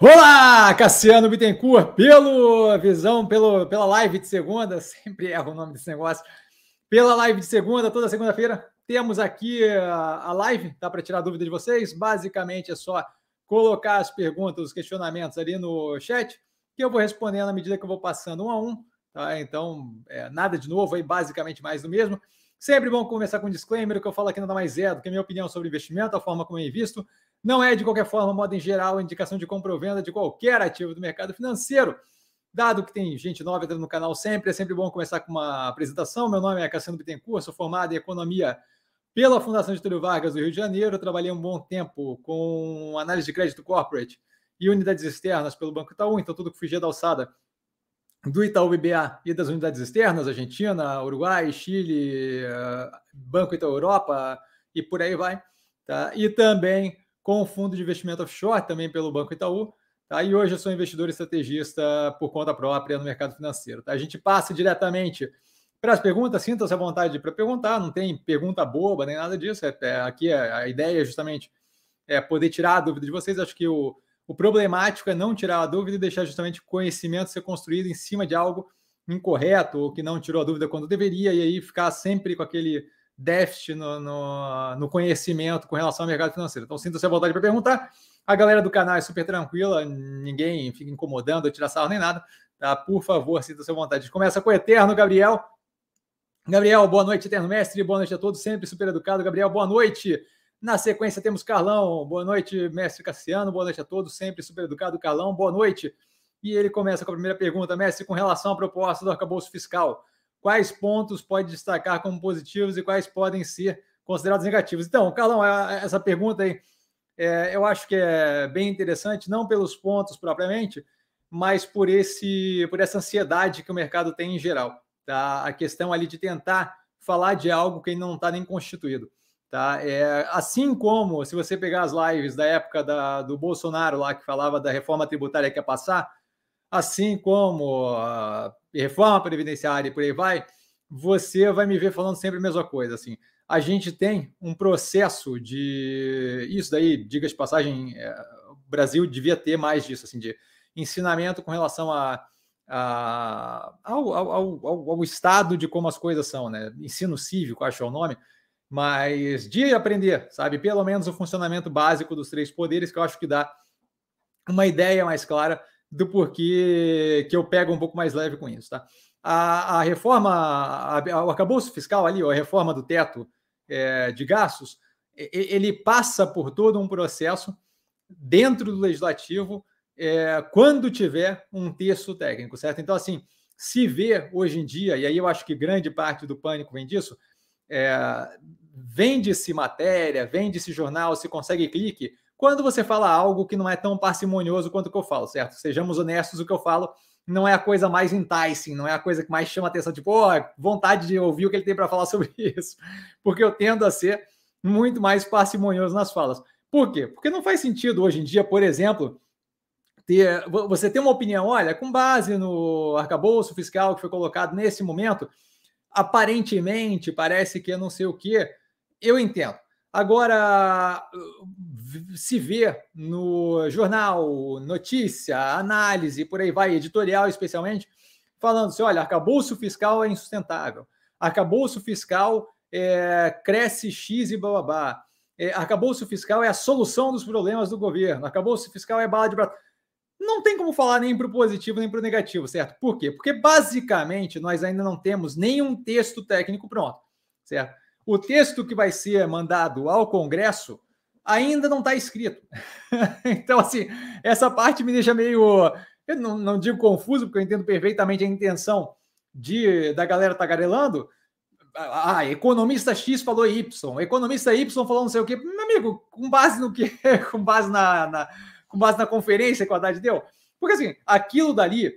Olá, Cassiano Bittencourt, pelo visão, pelo, pela live de segunda, sempre erro o nome desse negócio. Pela live de segunda, toda segunda-feira, temos aqui a, a live, tá para tirar dúvida de vocês. Basicamente é só colocar as perguntas, os questionamentos ali no chat, que eu vou respondendo à medida que eu vou passando um a um. Tá? Então, é, nada de novo aí, basicamente mais do mesmo. Sempre bom começar com um disclaimer, o que eu falo aqui nada mais é do que a minha opinião sobre investimento, a forma como eu invisto. Não é, de qualquer forma, modo em geral, indicação de compra ou venda de qualquer ativo do mercado financeiro. Dado que tem gente nova entrando no canal sempre, é sempre bom começar com uma apresentação. Meu nome é Cassiano Bittencourt, sou formado em Economia pela Fundação Getúlio Vargas do Rio de Janeiro. trabalhei um bom tempo com análise de crédito corporate e unidades externas pelo Banco Itaú, então tudo que fugia da alçada do Itaú BBA e das unidades externas, Argentina, Uruguai, Chile, eh, Banco Itaú Europa e por aí vai. Tá? E também com o fundo de investimento offshore, também pelo Banco Itaú. Tá? E hoje eu sou investidor estrategista por conta própria no mercado financeiro. Tá? A gente passa diretamente para as perguntas, sinta-se à vontade para perguntar, não tem pergunta boba nem nada disso. É, é, aqui é, a ideia é justamente é poder tirar a dúvida de vocês. Acho que o, o problemático é não tirar a dúvida e deixar justamente conhecimento ser construído em cima de algo incorreto ou que não tirou a dúvida quando deveria, e aí ficar sempre com aquele déficit no, no, no, conhecimento com relação ao mercado financeiro. Então, sinta-se à vontade para perguntar. A galera do canal é super tranquila, ninguém fica incomodando, tirar sarro nem nada. Tá? Por favor, sinta-se à vontade. Começa com o Eterno, Gabriel. Gabriel, boa noite, Eterno Mestre. Boa noite a todos, sempre super educado. Gabriel, boa noite. Na sequência temos Carlão. Boa noite, Mestre Cassiano. Boa noite a todos, sempre super educado. Carlão, boa noite. E ele começa com a primeira pergunta, Mestre, com relação à proposta do arcabouço fiscal quais pontos pode destacar como positivos e quais podem ser considerados negativos. Então, Carlão, essa pergunta aí, é, eu acho que é bem interessante, não pelos pontos propriamente, mas por esse por essa ansiedade que o mercado tem em geral. Tá? A questão ali de tentar falar de algo que não está nem constituído. Tá? É, assim como se você pegar as lives da época da, do Bolsonaro lá que falava da reforma tributária que ia passar, assim como a reforma previdenciária e por aí vai, você vai me ver falando sempre a mesma coisa. Assim, a gente tem um processo de isso daí, diga de passagem, é, o Brasil devia ter mais disso, assim, de ensinamento com relação a, a ao, ao, ao, ao, estado de como as coisas são, né? Ensino cívico, acho é o nome, mas de aprender, sabe? Pelo menos o funcionamento básico dos três poderes, que eu acho que dá uma ideia mais clara do porquê que eu pego um pouco mais leve com isso, tá? A, a reforma, a, o arcabouço fiscal ali, a reforma do teto é, de gastos, ele passa por todo um processo dentro do legislativo é, quando tiver um texto técnico, certo? Então, assim, se vê hoje em dia, e aí eu acho que grande parte do pânico vem disso, é, vende-se matéria, vende-se jornal, se consegue clique, quando você fala algo que não é tão parcimonioso quanto o que eu falo, certo? Sejamos honestos, o que eu falo não é a coisa mais enticing, não é a coisa que mais chama atenção, tipo, oh, vontade de ouvir o que ele tem para falar sobre isso. Porque eu tendo a ser muito mais parcimonioso nas falas. Por quê? Porque não faz sentido hoje em dia, por exemplo, ter você ter uma opinião, olha, com base no arcabouço fiscal que foi colocado nesse momento, aparentemente parece que não sei o que, eu entendo. Agora, se vê no jornal, notícia, análise, por aí vai, editorial especialmente, falando assim: olha, arcabouço fiscal é insustentável, arcabouço fiscal é, cresce X e bababá, é, arcabouço fiscal é a solução dos problemas do governo, arcabouço fiscal é bala de prata. Não tem como falar nem para o positivo nem para o negativo, certo? Por quê? Porque basicamente nós ainda não temos nenhum texto técnico pronto, certo? O texto que vai ser mandado ao Congresso ainda não está escrito. então, assim, essa parte me deixa meio. Eu não, não, digo confuso, porque eu entendo perfeitamente a intenção de da galera tagarelando. Ah, economista X falou Y, economista Y falou não sei o quê. Meu amigo, com base no quê? com base na, na, com base na conferência que o Haddad deu? Porque assim, aquilo dali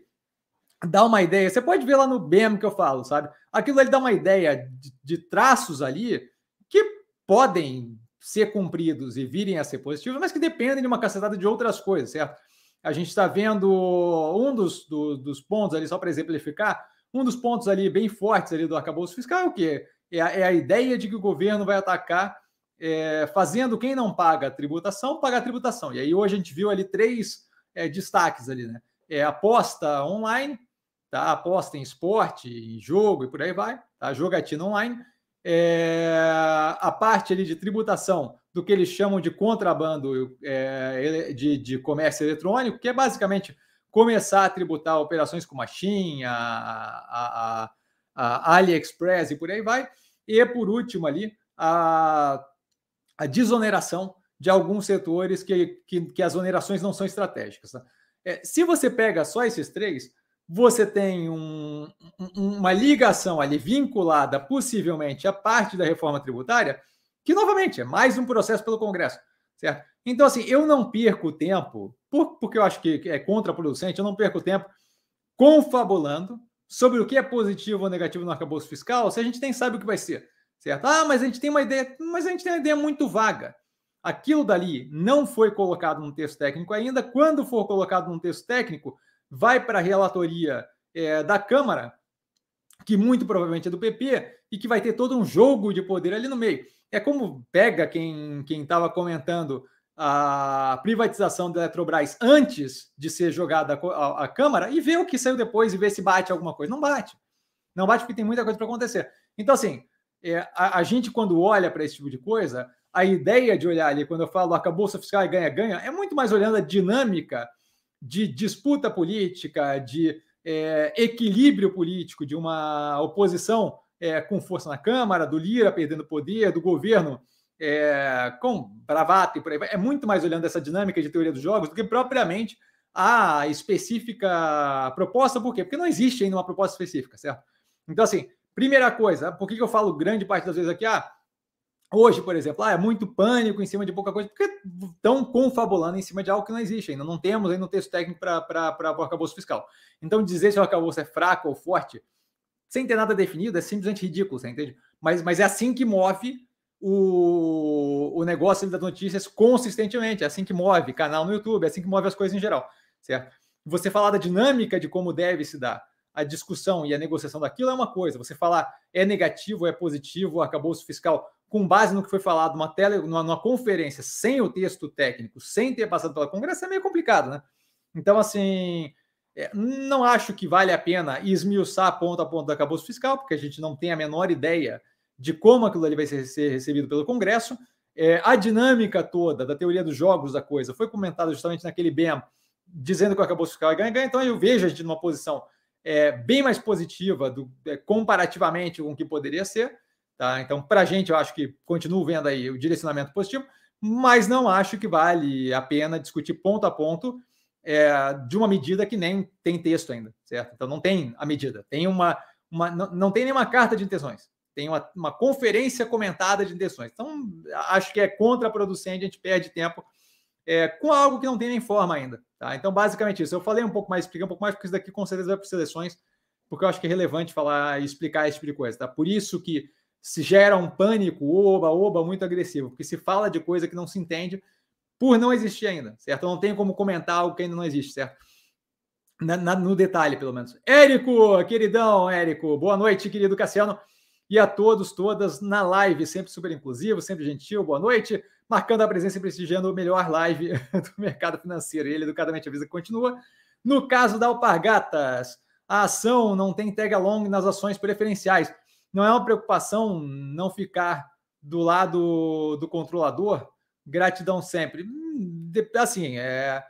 dá uma ideia. Você pode ver lá no BEM que eu falo, sabe? Aquilo ali dá uma ideia de, de traços ali que podem ser cumpridos e virem a ser positivos, mas que dependem de uma cacetada de outras coisas, certo? A gente está vendo um dos, do, dos pontos ali, só para exemplificar, um dos pontos ali bem fortes ali do arcabouço fiscal é o quê? É a, é a ideia de que o governo vai atacar é, fazendo quem não paga a tributação, pagar a tributação. E aí hoje a gente viu ali três é, destaques ali, né? É aposta online, tá? Aposta em esporte, em jogo e por aí vai, tá? Jogatina online. É, a parte ali de tributação do que eles chamam de contrabando é, de, de comércio eletrônico, que é basicamente começar a tributar operações como a Shein, a, a, a, a AliExpress e por aí vai. E, por último, ali, a, a desoneração de alguns setores que, que, que as onerações não são estratégicas. Tá? É, se você pega só esses três, você tem um, uma ligação ali vinculada possivelmente à parte da reforma tributária, que novamente é mais um processo pelo Congresso, certo? Então, assim, eu não perco tempo, por, porque eu acho que é contraproducente, eu não perco tempo confabulando sobre o que é positivo ou negativo no arcabouço fiscal, se a gente nem sabe o que vai ser, certo? Ah, mas a gente tem uma ideia, mas a gente tem uma ideia muito vaga. Aquilo dali não foi colocado no texto técnico ainda. Quando for colocado no texto técnico, vai para a relatoria é, da Câmara, que muito provavelmente é do PP, e que vai ter todo um jogo de poder ali no meio. É como pega quem estava comentando a privatização da Eletrobras antes de ser jogada a, Câmara e vê o que saiu depois e vê se bate alguma coisa. Não bate. Não bate porque tem muita coisa para acontecer. Então, assim, é, a, a, gente, quando olha para esse tipo de coisa, a ideia de olhar ali, quando eu falo arcabouço fiscal e ganha-ganha, é muito mais olhando a dinâmica de disputa política, de é, equilíbrio político, de uma oposição é, com força na Câmara, do Lira perdendo poder, do governo é, com bravata e por aí vai. É muito mais olhando essa dinâmica de teoria dos jogos do que propriamente a específica proposta. Por quê? Porque não existe ainda uma proposta específica, certo? Então, assim, primeira coisa, por que, eu falo grande parte das vezes aqui? Ah, Hoje, por exemplo, ah, é muito pânico em cima de pouca coisa, porque estão confabulando em cima de algo que não existe ainda. Não temos ainda um texto técnico para o arcabouço fiscal. Então, dizer se o arcabouço é fraco ou forte, sem ter nada definido, é simplesmente ridículo, você entende? Mas, mas é assim que move o, o negócio das notícias consistentemente, é assim que move canal no YouTube, é assim que move as coisas em geral, certo? Você falar da dinâmica de como deve se dar a discussão e a negociação daquilo é uma coisa. Você falar é negativo, é positivo, o arcabouço fiscal com base no que foi falado numa, tele, numa, numa, conferência, sem o texto técnico, sem ter passado pela Congresso, é meio complicado, né? Então, assim, é, não acho que vale a pena esmiuçar ponto a ponto do acabouço fiscal, porque a gente não tem a menor ideia de como aquilo ali vai ser, recebido pelo Congresso. É, a dinâmica toda da teoria dos jogos da coisa foi comentada justamente naquele BEM, dizendo que o acabouço fiscal é ganha-ganha, então eu vejo a gente numa posição é, bem mais positiva do, é, comparativamente com o que poderia ser. Tá? Então, para a gente, eu acho que continuo vendo aí o direcionamento positivo, mas não acho que vale a pena discutir ponto a ponto é, de uma medida que nem tem texto ainda, certo? Então, não tem a medida, tem uma, uma não, não tem nenhuma carta de intenções, tem uma, uma conferência comentada de intenções. Então, acho que é contraproducente, a gente perde tempo é, com algo que não tem nem forma ainda. Tá? Então, basicamente isso. Eu falei um pouco mais, expliquei um pouco mais, porque isso daqui com certeza vai para seleções, porque eu acho que é relevante falar e explicar esse tipo de coisa. Tá? Por isso que se gera um pânico, oba, oba, muito agressivo, porque se fala de coisa que não se entende por não existir ainda, certo? Não tenho como comentar algo que ainda não existe, certo? Na, na, no detalhe, pelo menos. Érico, queridão, Érico, boa noite, querido Cassiano, e a todos, todas na live, sempre super inclusivo, sempre gentil, boa noite, marcando a presença e prestigiando o melhor live do mercado financeiro. Ele educadamente avisa que continua. No caso da Alpargatas, a ação não tem tag along nas ações preferenciais não é uma preocupação não ficar do lado do controlador? Gratidão sempre. Hum, assim, é,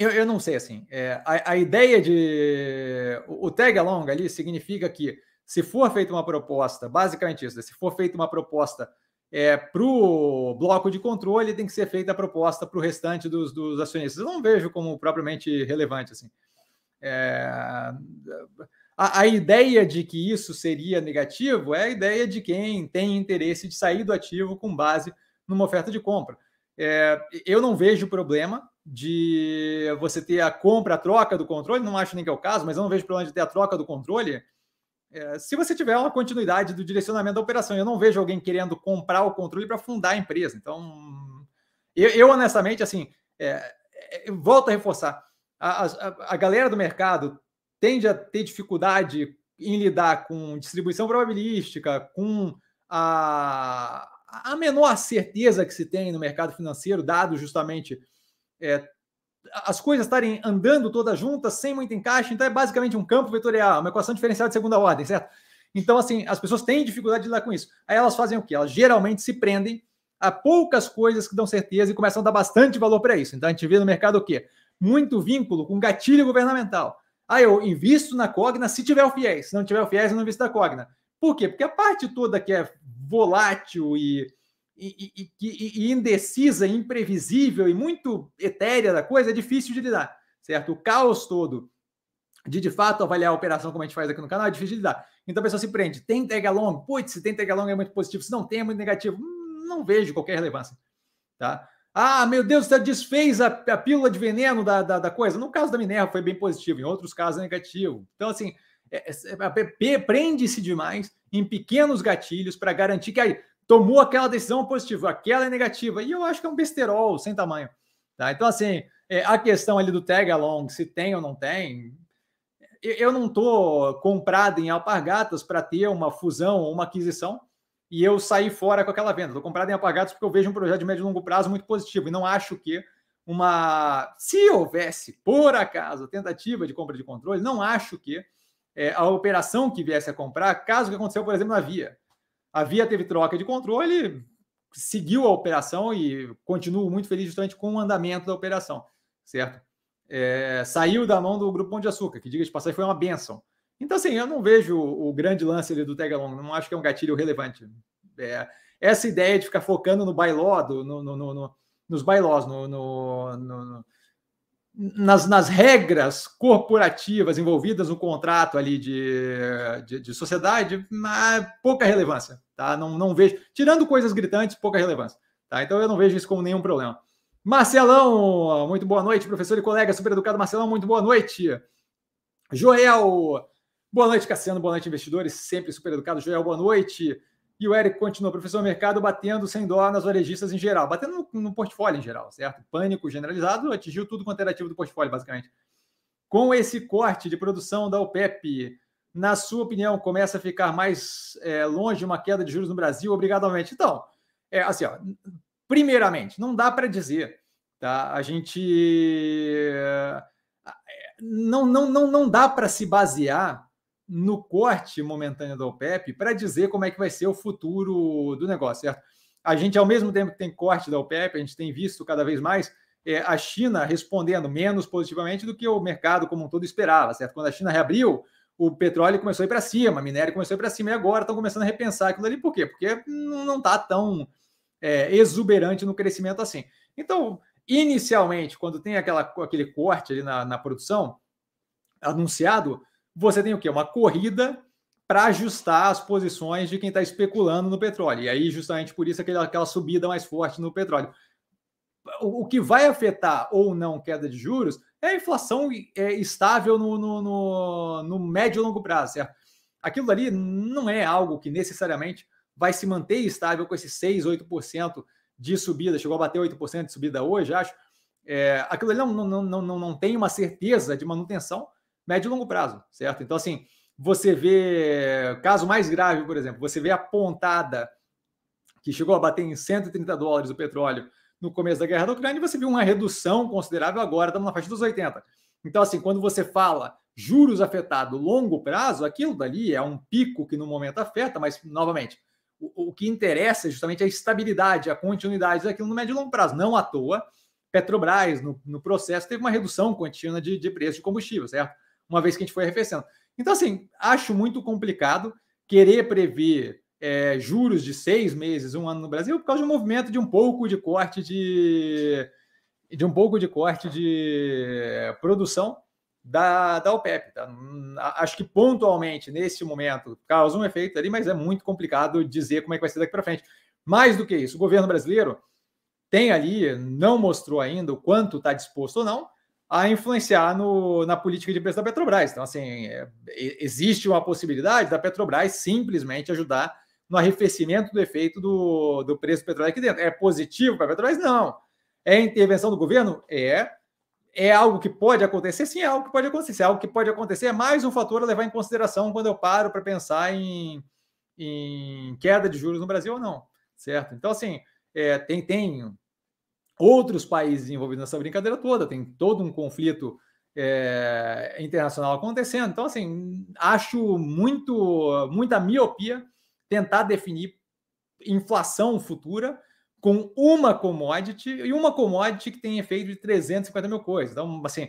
eu, eu não sei assim. É, a, a, ideia de o, tag along ali significa que se for feita uma proposta, basicamente isso, né? se for feita uma proposta é, para o bloco de controle, tem que ser feita a proposta para o restante dos, dos acionistas. Eu não vejo como propriamente relevante assim. É, a, a, ideia de que isso seria negativo é a ideia de quem tem interesse de sair do ativo com base numa oferta de compra. É, eu não vejo problema de você ter a compra, a troca do controle, não acho nem que é o caso, mas eu não vejo problema de ter a troca do controle é, se você tiver uma continuidade do direcionamento da operação. Eu não vejo alguém querendo comprar o controle para fundar a empresa. Então, eu, eu honestamente, assim, é, é volto a reforçar. A, a, a galera do mercado tende a ter dificuldade em lidar com distribuição probabilística, com a, a menor certeza que se tem no mercado financeiro, dado justamente é, as coisas estarem andando todas juntas, sem muito encaixe. Então, é basicamente um campo vetorial, uma equação diferencial de segunda ordem, certo? Então, assim, as pessoas têm dificuldade de lidar com isso. Aí elas fazem o quê? Elas geralmente se prendem a poucas coisas que dão certeza e começam a dar bastante valor para isso. Então, a gente vê no mercado o quê? Muito vínculo com gatilho governamental. Ah, eu invisto na Cogna se tiver o FIES. Se não tiver o FIES, eu não invisto na Cogna. Por quê? Porque a parte toda que é volátil e, e, e, e, indecisa, imprevisível e muito etérea da coisa é difícil de lidar, certo? O caos todo de de fato avaliar a operação como a gente faz aqui no canal é difícil de lidar. Então a pessoa se prende. Tem tag along? Putz, se tem tag é muito positivo. Se não tem, é muito negativo. Hum, não vejo qualquer relevância. Tá? Ah, meu Deus, você desfez a, a pílula de veneno da, da, da, coisa. No caso da Minerva foi bem positivo, em outros casos é negativo. Então, assim, é, é, é prende-se demais em pequenos gatilhos para garantir que aí tomou aquela decisão positiva, aquela é negativa. E eu acho que é um besterol sem tamanho. Tá? Então, assim, é, a questão ali do tag along, se tem ou não tem, eu não estou comprado em alpargatas para ter uma fusão ou uma aquisição e eu sair fora com aquela venda. Estou comprado em alpargatas porque eu vejo um projeto de médio e longo prazo muito positivo e não acho que uma. Se houvesse, por acaso, tentativa de compra de controle, não acho que é, a operação que viesse a comprar, caso que aconteceu, por exemplo, na Via. A Via teve troca de controle, seguiu a operação e continuo muito feliz justamente com o andamento da operação, certo? é, saiu da mão do Grupo Pão de Açúcar, que, diga de passagem, foi uma benção. Então, assim, eu não vejo o, grande lance ali do Tegalong, não acho que é um gatilho relevante. É, essa ideia de ficar focando no bailó, no, no, no, nos bailós, nas, nas, regras corporativas envolvidas no contrato ali de, de, de sociedade, pouca relevância, tá? Não, não vejo, tirando coisas gritantes, pouca relevância, tá? Então eu não vejo isso como nenhum problema. Marcelão, muito boa noite, professor e colega super educado Marcelão, muito boa noite. Joel, boa noite, Cassiano, boa noite, investidores, sempre super educado. Joel, boa noite. E o Eric continua, professor mercado batendo sem dó nas varejistas em geral, batendo no, no, portfólio em geral, certo? Pânico generalizado, atingiu tudo quanto era ativo do portfólio, basicamente. Com esse corte de produção da OPEP, na sua opinião, começa a ficar mais é, longe uma queda de juros no Brasil? Obrigado novamente. Então, é, assim, ó, Primeiramente, não dá para dizer, tá? A gente não não não não dá para se basear no corte momentâneo da OPEP para dizer como é que vai ser o futuro do negócio, certo? A gente, ao mesmo tempo que tem corte da OPEP, a gente tem visto cada vez mais é, a China respondendo menos positivamente do que o mercado como um todo esperava, certo? Quando a China reabriu, o petróleo começou a ir para cima, a minério começou a ir para cima, e agora estão começando a repensar aquilo ali. Por quê? Porque não está tão é, exuberante no crescimento assim. Então, inicialmente, quando tem aquela, aquele corte ali na, na produção anunciado, você tem o quê? Uma corrida para ajustar as posições de quem está especulando no petróleo. E aí, justamente por isso, aquela, aquela subida mais forte no petróleo. O, o, que vai afetar ou não queda de juros é a inflação é, estável no, no, no, no médio e longo prazo, certo? Aquilo ali não é algo que necessariamente vai se manter estável com esses 6, 8% de subida, chegou a bater 8% de subida hoje, acho. É, aquilo ali não, não, não, não, não tem uma certeza de manutenção médio e longo prazo, certo? Então, assim, você vê, caso mais grave, por exemplo, você vê a pontada que chegou a bater em 130 dólares o petróleo no começo da guerra da Ucrânia, e você viu uma redução considerável agora, estamos na faixa dos 80. Então, assim, quando você fala juros afetado longo prazo, aquilo dali é um pico que no momento afeta, mas, novamente, o, que interessa é justamente a estabilidade, a continuidade daquilo no médio e longo prazo. Não à toa, Petrobras, no, no processo, teve uma redução contínua de, de preço de combustível, certo? Uma vez que a gente foi arrefecendo. Então, assim, acho muito complicado querer prever é, juros de seis meses, um ano no Brasil, por causa de um movimento de um pouco de corte de, de um pouco de corte de produção da, da OPEP. Tá? Acho que pontualmente, nesse momento, causa um efeito ali, mas é muito complicado dizer como é que vai ser daqui para frente. Mais do que isso, o governo brasileiro tem ali, não mostrou ainda o quanto está disposto ou não a influenciar no, na política de preço da Petrobras. Então, assim, é, existe uma possibilidade da Petrobras simplesmente ajudar no arrefecimento do efeito do, do preço do petróleo aqui dentro. É positivo para a Petrobras? Não. É intervenção do governo? É é algo que pode acontecer? Sim, é algo que pode acontecer. É algo que pode acontecer é mais um fator a levar em consideração quando eu paro para pensar em, em, queda de juros no Brasil ou não, certo? Então, assim, é, tem, tem outros países envolvidos nessa brincadeira toda, tem todo um conflito é, internacional acontecendo. Então, assim, acho muito muita miopia tentar definir inflação futura com uma commodity e uma commodity que tem efeito de 350 mil coisas. Então, assim,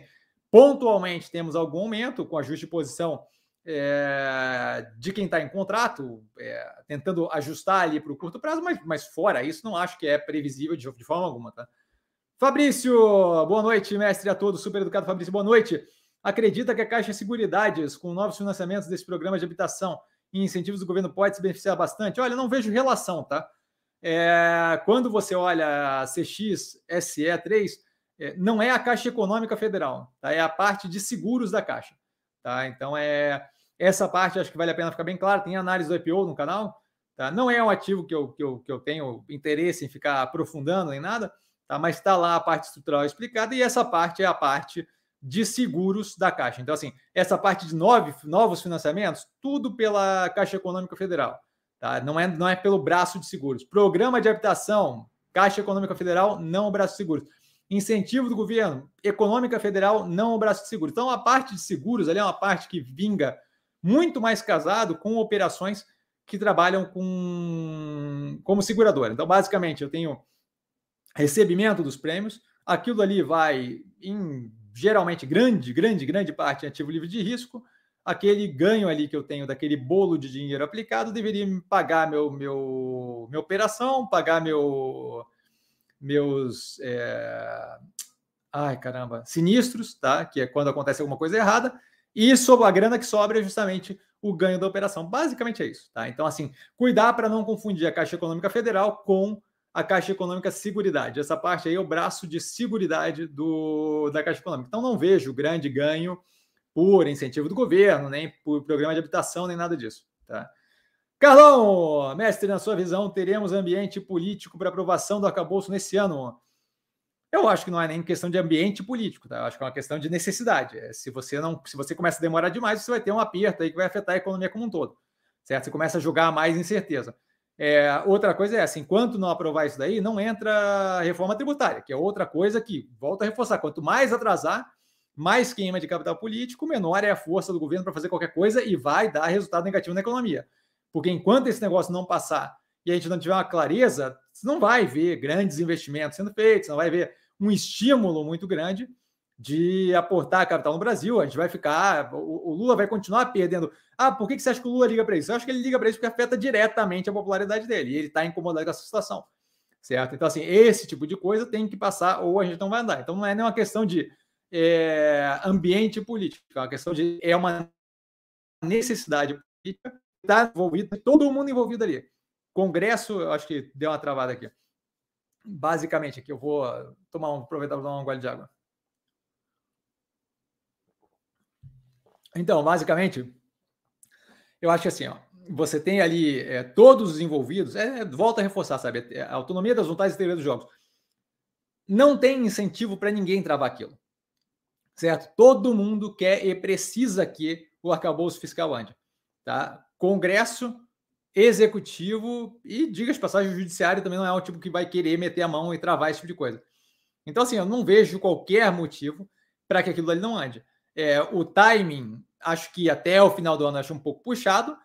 pontualmente temos algum aumento com ajuste de posição é, de quem está em contrato, é, tentando ajustar ali para o curto prazo, mas, mas fora isso, não acho que é previsível de, de forma alguma, tá? Fabrício, boa noite, mestre a todos, super educado Fabrício, boa noite. Acredita que a Caixa de Seguridades, com novos financiamentos desse programa de habitação e incentivos do governo, pode se beneficiar bastante? Olha, não vejo relação, tá? É, quando você olha a CX-SE3, é, não é a Caixa Econômica Federal, tá? é a parte de seguros da Caixa. Tá? Então, é essa parte acho que vale a pena ficar bem claro. Tem análise do IPO no canal. Tá? Não é um ativo que eu, que, eu, que eu tenho interesse em ficar aprofundando nem nada, tá? mas está lá a parte estrutural explicada e essa parte é a parte de seguros da Caixa. Então, assim, essa parte de nove, novos financiamentos, tudo pela Caixa Econômica Federal. Tá? Não, é, não é pelo braço de seguros. Programa de habitação, Caixa Econômica Federal, não o braço de seguros. Incentivo do governo, Econômica Federal, não o braço de seguros. Então, a parte de seguros ali é uma parte que vinga muito mais casado com operações que trabalham com como seguradora. Então, basicamente, eu tenho recebimento dos prêmios. Aquilo ali vai em geralmente grande, grande, grande parte em ativo livre de risco. Aquele ganho ali que eu tenho daquele bolo de dinheiro aplicado deveria pagar meu, meu, minha operação, pagar meu, meus. É... Ai, caramba, sinistros, tá? Que é quando acontece alguma coisa errada. E sobre a grana que sobra é justamente o ganho da operação. Basicamente é isso, tá? Então, assim, cuidar para não confundir a Caixa Econômica Federal com a Caixa Econômica Seguridade. Essa parte aí é o braço de seguridade do, da Caixa Econômica. Então, não vejo grande ganho por incentivo do governo, nem por programa de habitação, nem nada disso. Tá? Carlão, mestre, na sua visão, teremos ambiente político para aprovação do acabouço nesse ano? Eu acho que não é nem questão de ambiente político, tá? Eu acho que é uma questão de necessidade. É, se você não, se você começa a demorar demais, você vai ter um aperto aí que vai afetar a economia como um todo, certo? Você começa a jogar mais incerteza. É, outra coisa é essa: enquanto não aprovar isso daí, não entra reforma tributária, que é outra coisa que, volta a reforçar, quanto mais atrasar, mais queima de capital político, menor é a força do governo para fazer qualquer coisa e vai dar resultado negativo na economia. Porque enquanto esse negócio não passar e a gente não tiver uma clareza, você não vai ver grandes investimentos sendo feitos, não vai ver um estímulo muito grande de aportar capital no Brasil. A gente vai ficar, o, Lula vai continuar perdendo. Ah, por que, você acha que o Lula liga para isso? Eu acho que ele liga para isso porque afeta diretamente a popularidade dele. E ele está incomodado com essa situação, certo? Então, assim, esse tipo de coisa tem que passar ou a gente não vai andar. Então, não é nem uma questão de é, ambiente político, é uma questão de é uma necessidade política está envolvido, todo mundo envolvido ali. Congresso, eu acho que deu uma travada aqui. Basicamente, aqui eu vou tomar um, aproveitar para tomar um gole de água. Então, basicamente, eu acho que assim, ó, você tem ali é, todos os envolvidos, é, volta a reforçar, sabe? É, a autonomia das vontades e teoria dos jogos. Não tem incentivo para ninguém travar aquilo. Certo? Todo mundo quer e precisa que o arcabouço fiscal ande. Tá? Congresso, Executivo e, diga de passagem, o Judiciário também não é o tipo que vai querer meter a mão e travar esse tipo de coisa. Então, assim, eu não vejo qualquer motivo para que aquilo ali não ande. É, o timing, acho que até o final do ano acho um pouco puxado.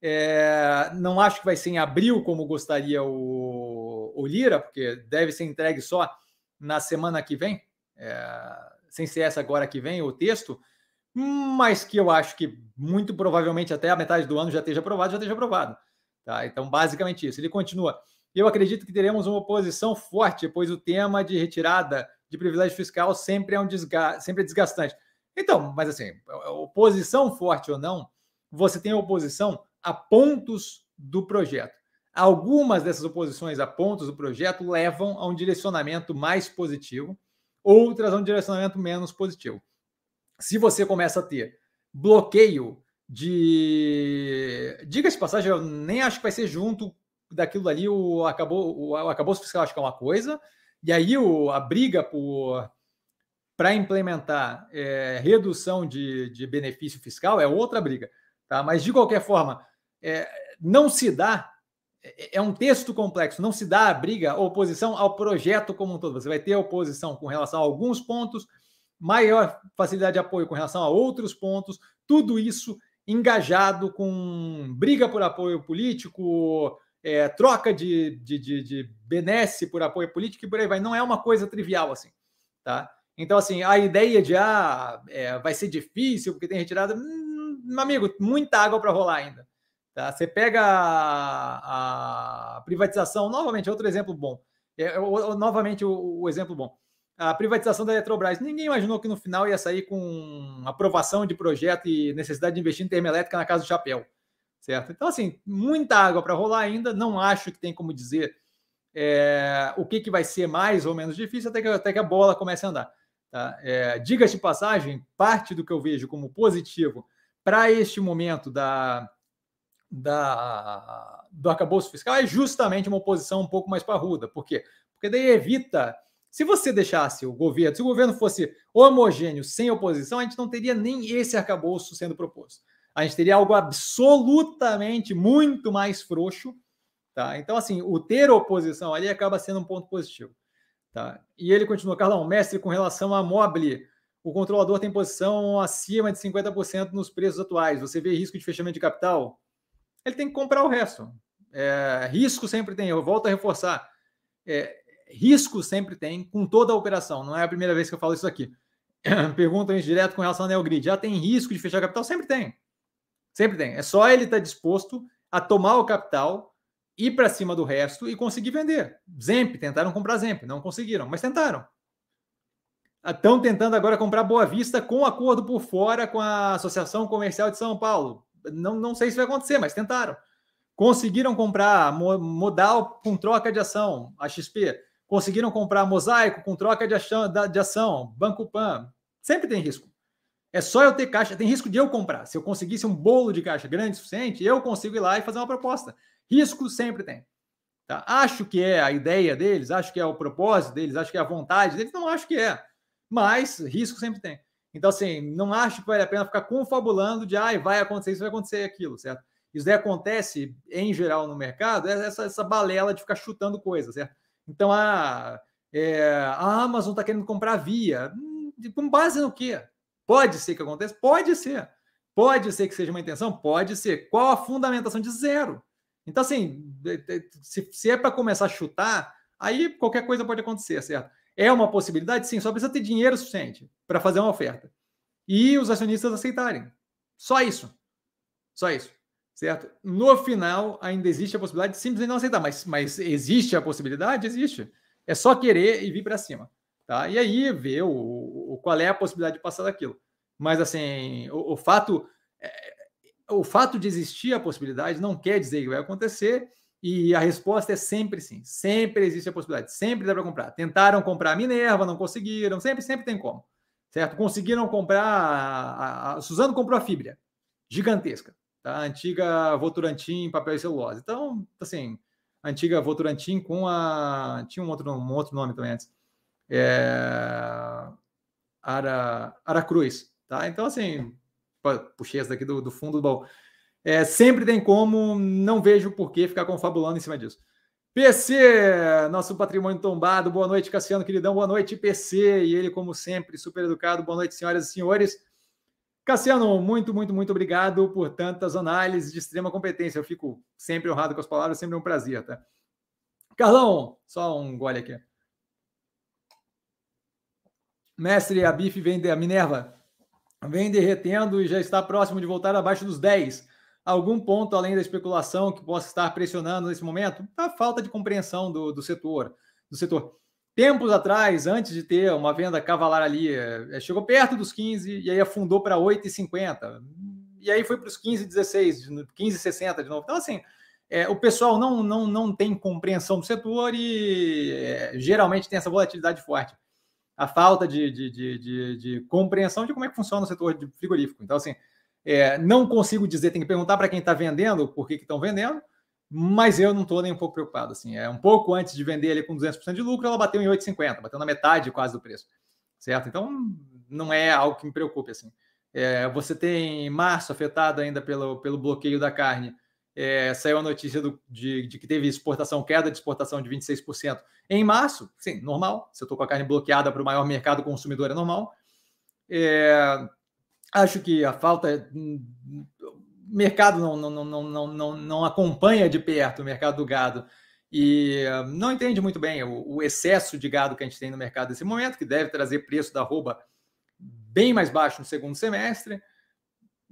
É, não acho que vai ser em abril, como gostaria o, o Lira, porque deve ser entregue só na semana que vem, é, sem ser essa agora que vem, o texto, mas que eu acho que muito provavelmente até a metade do ano já esteja aprovado, já esteja aprovado. Tá? Então, basicamente isso. Ele continua. Eu acredito que teremos uma oposição forte, pois o tema de retirada de privilégio fiscal sempre é um desga sempre é desgastante. Então, mas assim, oposição forte ou não, você tem oposição a pontos do projeto. Algumas dessas oposições a pontos do projeto levam a um direcionamento mais positivo, outras a um direcionamento menos positivo. Se você começa a ter bloqueio de. Diga-se passagem, eu nem acho que vai ser junto daquilo ali, o acabou o acabou fiscal, acho que é uma coisa, e aí o, a briga por para implementar é, redução de, de benefício fiscal é outra briga. Tá? Mas, de qualquer forma, é, não se dá é, é um texto complexo, não se dá a briga, a oposição ao projeto como um todo. Você vai ter oposição com relação a alguns pontos, maior facilidade de apoio com relação a outros pontos, tudo isso engajado com briga por apoio político, é, troca de, de, de, de benesse por apoio político e por aí vai. Não é uma coisa trivial assim, tá? Então, assim, a ideia de ah, é, vai ser difícil porque tem retirada, hum, amigo, muita água para rolar ainda. Tá? Você pega a, a, privatização, novamente, outro exemplo bom. É, o, novamente, o, o, exemplo bom. A privatização da Eletrobras. Ninguém imaginou que no final ia sair com aprovação de projeto e necessidade de investir em termoelétrica na casa do chapéu. Certo? Então, assim, muita água para rolar ainda. Não acho que tem como dizer é, o que, que vai ser mais ou menos difícil até que, até que a bola comece a andar. Tá? É, Diga-se de passagem, parte do que eu vejo como positivo para este momento da, da, do arcabouço fiscal é justamente uma oposição um pouco mais parruda. Por quê? Porque daí evita. Se você deixasse o governo, se o governo fosse homogêneo, sem oposição, a gente não teria nem esse arcabouço sendo proposto. A gente teria algo absolutamente muito mais frouxo. Tá? Então, assim, o ter oposição ali acaba sendo um ponto positivo. Tá? E ele continua, Carlão, mestre, com relação à mobile, o controlador tem posição acima de 50% nos preços atuais. Você vê risco de fechamento de capital? ele tem que comprar o resto. É, risco sempre tem, eu volto a reforçar. É, risco sempre tem com toda a operação, não é a primeira vez que eu falo isso aqui. Perguntam isso direto com relação ao Neogrid. Já tem risco de fechar capital? Sempre tem. Sempre tem. É só ele estar disposto a tomar o capital, ir para cima do resto e conseguir vender. Zemp, tentaram comprar Zemp, não conseguiram, mas tentaram. Estão tentando agora comprar Boa Vista com acordo por fora com a Associação Comercial de São Paulo não, não sei se vai acontecer, mas tentaram. Conseguiram comprar modal com troca de ação, a XP. Conseguiram comprar mosaico com troca de ação, de ação Banco Pan. Sempre tem risco. É só eu ter caixa, tem risco de eu comprar. Se eu conseguisse um bolo de caixa grande o suficiente, eu consigo ir lá e fazer uma proposta. Risco sempre tem. Tá? Acho que é a ideia deles, acho que é o propósito deles, acho que é a vontade deles, não acho que é. Mas risco sempre tem. Então, assim, não acho que vale a pena ficar confabulando de ah, vai acontecer isso, vai acontecer aquilo, certo? Isso daí acontece, em geral, no mercado, é essa, essa balela de ficar chutando coisas, certo? Então, a, é, a Amazon está querendo comprar via. Hum, com base no quê? Pode ser que aconteça? Pode ser. Pode ser que seja uma intenção? Pode ser. Qual a fundamentação de zero? Então, assim, se, se é para começar a chutar, aí qualquer coisa pode acontecer, certo? É uma possibilidade? Sim, só precisa ter dinheiro suficiente para fazer uma oferta. E os acionistas aceitarem. Só isso. Só isso. Certo? No final, ainda existe a possibilidade de simplesmente não aceitar, mas, mas existe a possibilidade? Existe. É só querer e vir para cima. Tá? E aí ver o, o, qual é a possibilidade de passar daquilo. Mas assim, o, o fato. O fato de existir a possibilidade não quer dizer que vai acontecer e a resposta é sempre sim. Sempre existe a possibilidade. Sempre dá para comprar. Tentaram comprar a Minerva, não conseguiram. Sempre, sempre tem como. Certo? Conseguiram comprar. A, a, Suzano comprou a Fibra. Gigantesca. Tá? A antiga Votorantim papel e celulose. Então, assim, a antiga Votorantim com a. Tinha um outro, um outro nome também antes. É... Ara, Aracruz. Tá? Então, assim, puxei essa daqui do, do fundo do baú. É, sempre tem como, não vejo por que ficar confabulando em cima disso. PC, nosso patrimônio tombado. Boa noite, Cassiano, queridão. Boa noite, PC. E ele, como sempre, super educado. Boa noite, senhoras e senhores. Cassiano, muito, muito, muito obrigado por tantas análises de extrema competência. Eu fico sempre honrado com as palavras, sempre um prazer, tá? Carlão, só um gole aqui. Mestre, a BIF vem de, a Minerva vem derretendo e já está próximo de voltar abaixo dos 10 algum ponto além da especulação que possa estar pressionando nesse momento? A falta de compreensão do, do setor. Do setor. Tempos atrás, antes de ter uma venda cavalar ali, é, chegou perto dos 15 e aí afundou para 8,50. E aí foi para os 15,16, 15,60 de novo. Então, assim, é, o pessoal não, não, não tem compreensão do setor e é, geralmente tem essa volatilidade forte. A falta de, de, de, de, compreensão de como é que funciona o setor de frigorífico. Então, assim, é, não consigo dizer, tem que perguntar para quem está vendendo por que estão vendendo, mas eu não estou nem um pouco preocupado. Assim, é um pouco antes de vender ali com 200% de lucro, ela bateu em 8,50, bateu na metade quase do preço, certo? Então não é algo que me preocupe assim. É, você tem março afetado ainda pelo, pelo bloqueio da carne é, saiu a notícia do, de, de, que teve exportação, queda de exportação de 26% em março. Sim, normal. Se eu estou com a carne bloqueada para o maior mercado consumidor, é normal. É, acho que a falta. O mercado não, não, não, não, não, não acompanha de perto o mercado do gado e não entende muito bem o, o, excesso de gado que a gente tem no mercado nesse momento, que deve trazer preço da arroba bem mais baixo no segundo semestre.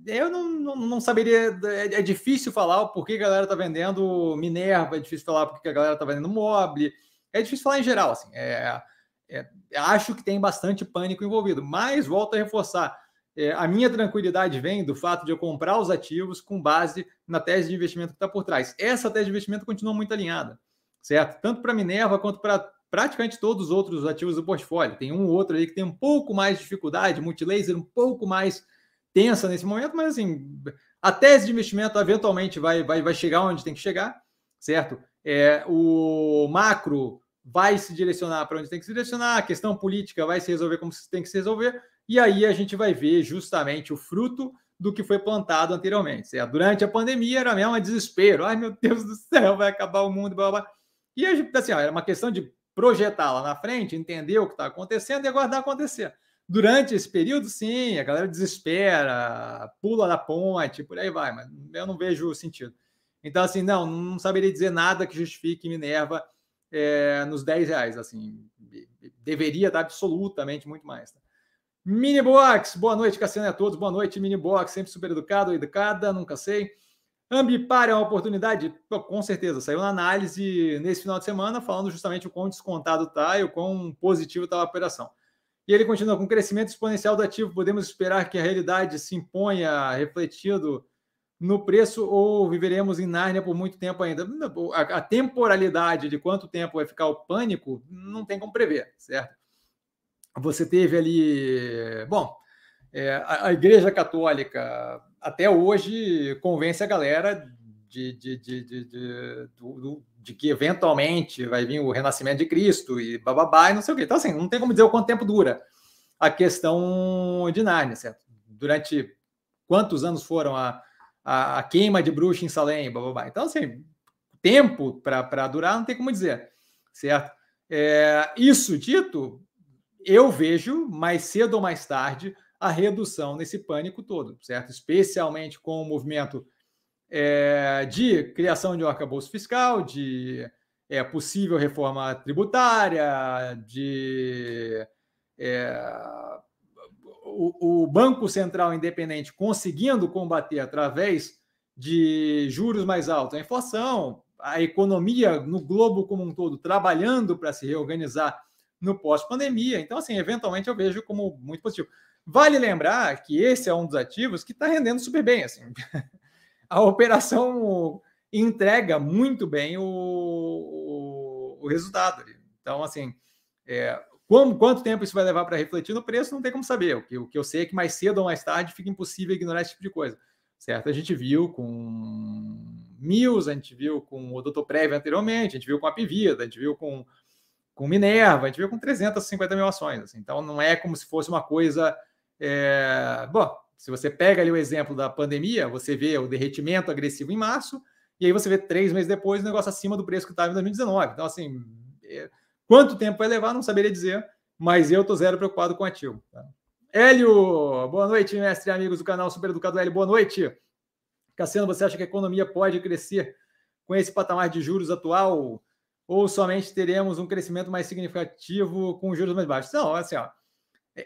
Eu não, não, não saberia, é, é, difícil falar por que a galera está vendendo Minerva, é difícil falar por que a galera está vendendo Mobile, é difícil falar em geral, assim, é, é, acho que tem bastante pânico envolvido, mas volto a reforçar, é, a minha tranquilidade vem do fato de eu comprar os ativos com base na tese de investimento que está por trás. Essa tese de investimento continua muito alinhada certo? Tanto para Minerva quanto para praticamente todos os outros ativos do portfólio. Tem um ou outro aí que tem um pouco mais de dificuldade, multilaser um pouco mais tensa nesse momento, mas assim, a tese de investimento eventualmente vai, vai, vai chegar onde tem que chegar, certo? É, o macro vai se direcionar para onde tem que se direcionar, a questão política vai se resolver como tem que se resolver, e aí a gente vai ver justamente o fruto do que foi plantado anteriormente. Certo? Durante a pandemia era mesmo um desespero. Ai, meu Deus do céu, vai acabar o mundo, blá, blá. E assim, ó, era uma questão de projetar lá na frente, entender o que está acontecendo e aguardar acontecer. Durante esse período, sim, a galera desespera, pula da ponte, por aí vai, mas eu não vejo sentido. Então, assim, não, não saberia dizer nada que justifique Minerva é, nos 10 reais. Assim, deveria dar absolutamente muito mais. Tá? Mini Box, boa noite, Cassiano a todos. Boa noite, Mini Box, sempre super educado educada, nunca sei. Ambipar é uma oportunidade? Pô, com certeza. Saiu na análise nesse final de semana, falando justamente o quão descontado está e o quão positivo está a operação. E ele continua com crescimento exponencial do ativo. Podemos esperar que a realidade se imponha refletido no preço ou viveremos em Nárnia por muito tempo ainda? A temporalidade de quanto tempo vai ficar o pânico não tem como prever, certo? Você teve ali. Bom, é, a, a Igreja Católica até hoje convence a galera de, de, de, de, de, de, que eventualmente vai vir o renascimento de Cristo e bababá e não sei o quê. Então, assim, não tem como dizer o quanto tempo dura a questão de Nárnia, certo? Durante quantos anos foram a, a, a queima de bruxa em Salem, bababá. Então, assim, tempo para durar não tem como dizer, certo? É, isso dito, eu vejo mais cedo ou mais tarde a redução nesse pânico todo, certo? Especialmente com o movimento é, de criação de um arcabouço fiscal, de é, possível reforma tributária, de é, o, o, Banco Central Independente conseguindo combater através de juros mais altos a inflação, a economia no globo como um todo trabalhando para se reorganizar no pós-pandemia. Então, assim, eventualmente eu vejo como muito positivo. Vale lembrar que esse é um dos ativos que está rendendo super bem. Assim. A operação entrega muito bem o, o, o resultado. Então, assim, é, como, quanto tempo isso vai levar para refletir no preço, não tem como saber. O que, o que eu sei é que mais cedo ou mais tarde fica impossível ignorar esse tipo de coisa. Certo? A gente viu com Mills, a gente viu com o Doutor Prévio anteriormente, a gente viu com a Pivida, a gente viu com, com Minerva, a gente viu com 350 mil ações. Assim. Então, não é como se fosse uma coisa é, bom, se você pega ali o exemplo da pandemia, você vê o derretimento agressivo em março, e aí você vê três meses depois o negócio acima do preço que estava em 2019. Então, assim, é, quanto tempo vai levar, não saberia dizer, mas eu estou zero preocupado com o ativo. Tá? Hélio, boa noite, mestre e amigos do canal Super Educado Hélio, boa noite. Cassiano, você acha que a economia pode crescer com esse patamar de juros atual? Ou somente teremos um crescimento mais significativo com juros mais baixos? Não, assim, ó,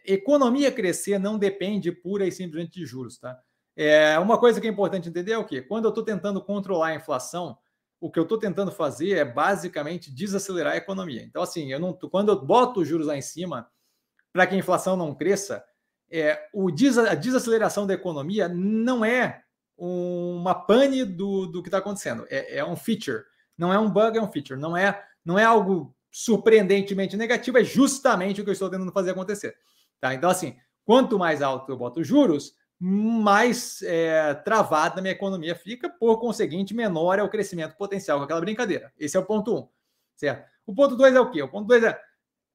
economia crescer não depende pura e simplesmente de juros, tá? É, uma coisa que é importante entender é o quê? Quando eu estou tentando controlar a inflação, o que eu estou tentando fazer é basicamente desacelerar a economia. Então, assim, eu não, quando eu boto os juros lá em cima para que a inflação não cresça, é, o des, a desaceleração da economia não é uma pane do, do que está acontecendo. É, é um feature, não é um bug, é um feature. Não é, não é algo surpreendentemente negativo, é justamente o que eu estou tentando fazer acontecer. Tá? Então, assim, quanto mais alto eu boto juros, mais é, travada minha economia fica, por conseguinte, menor é o crescimento potencial com aquela brincadeira. Esse é o ponto um, certo? O ponto dois é o quê? O ponto dois é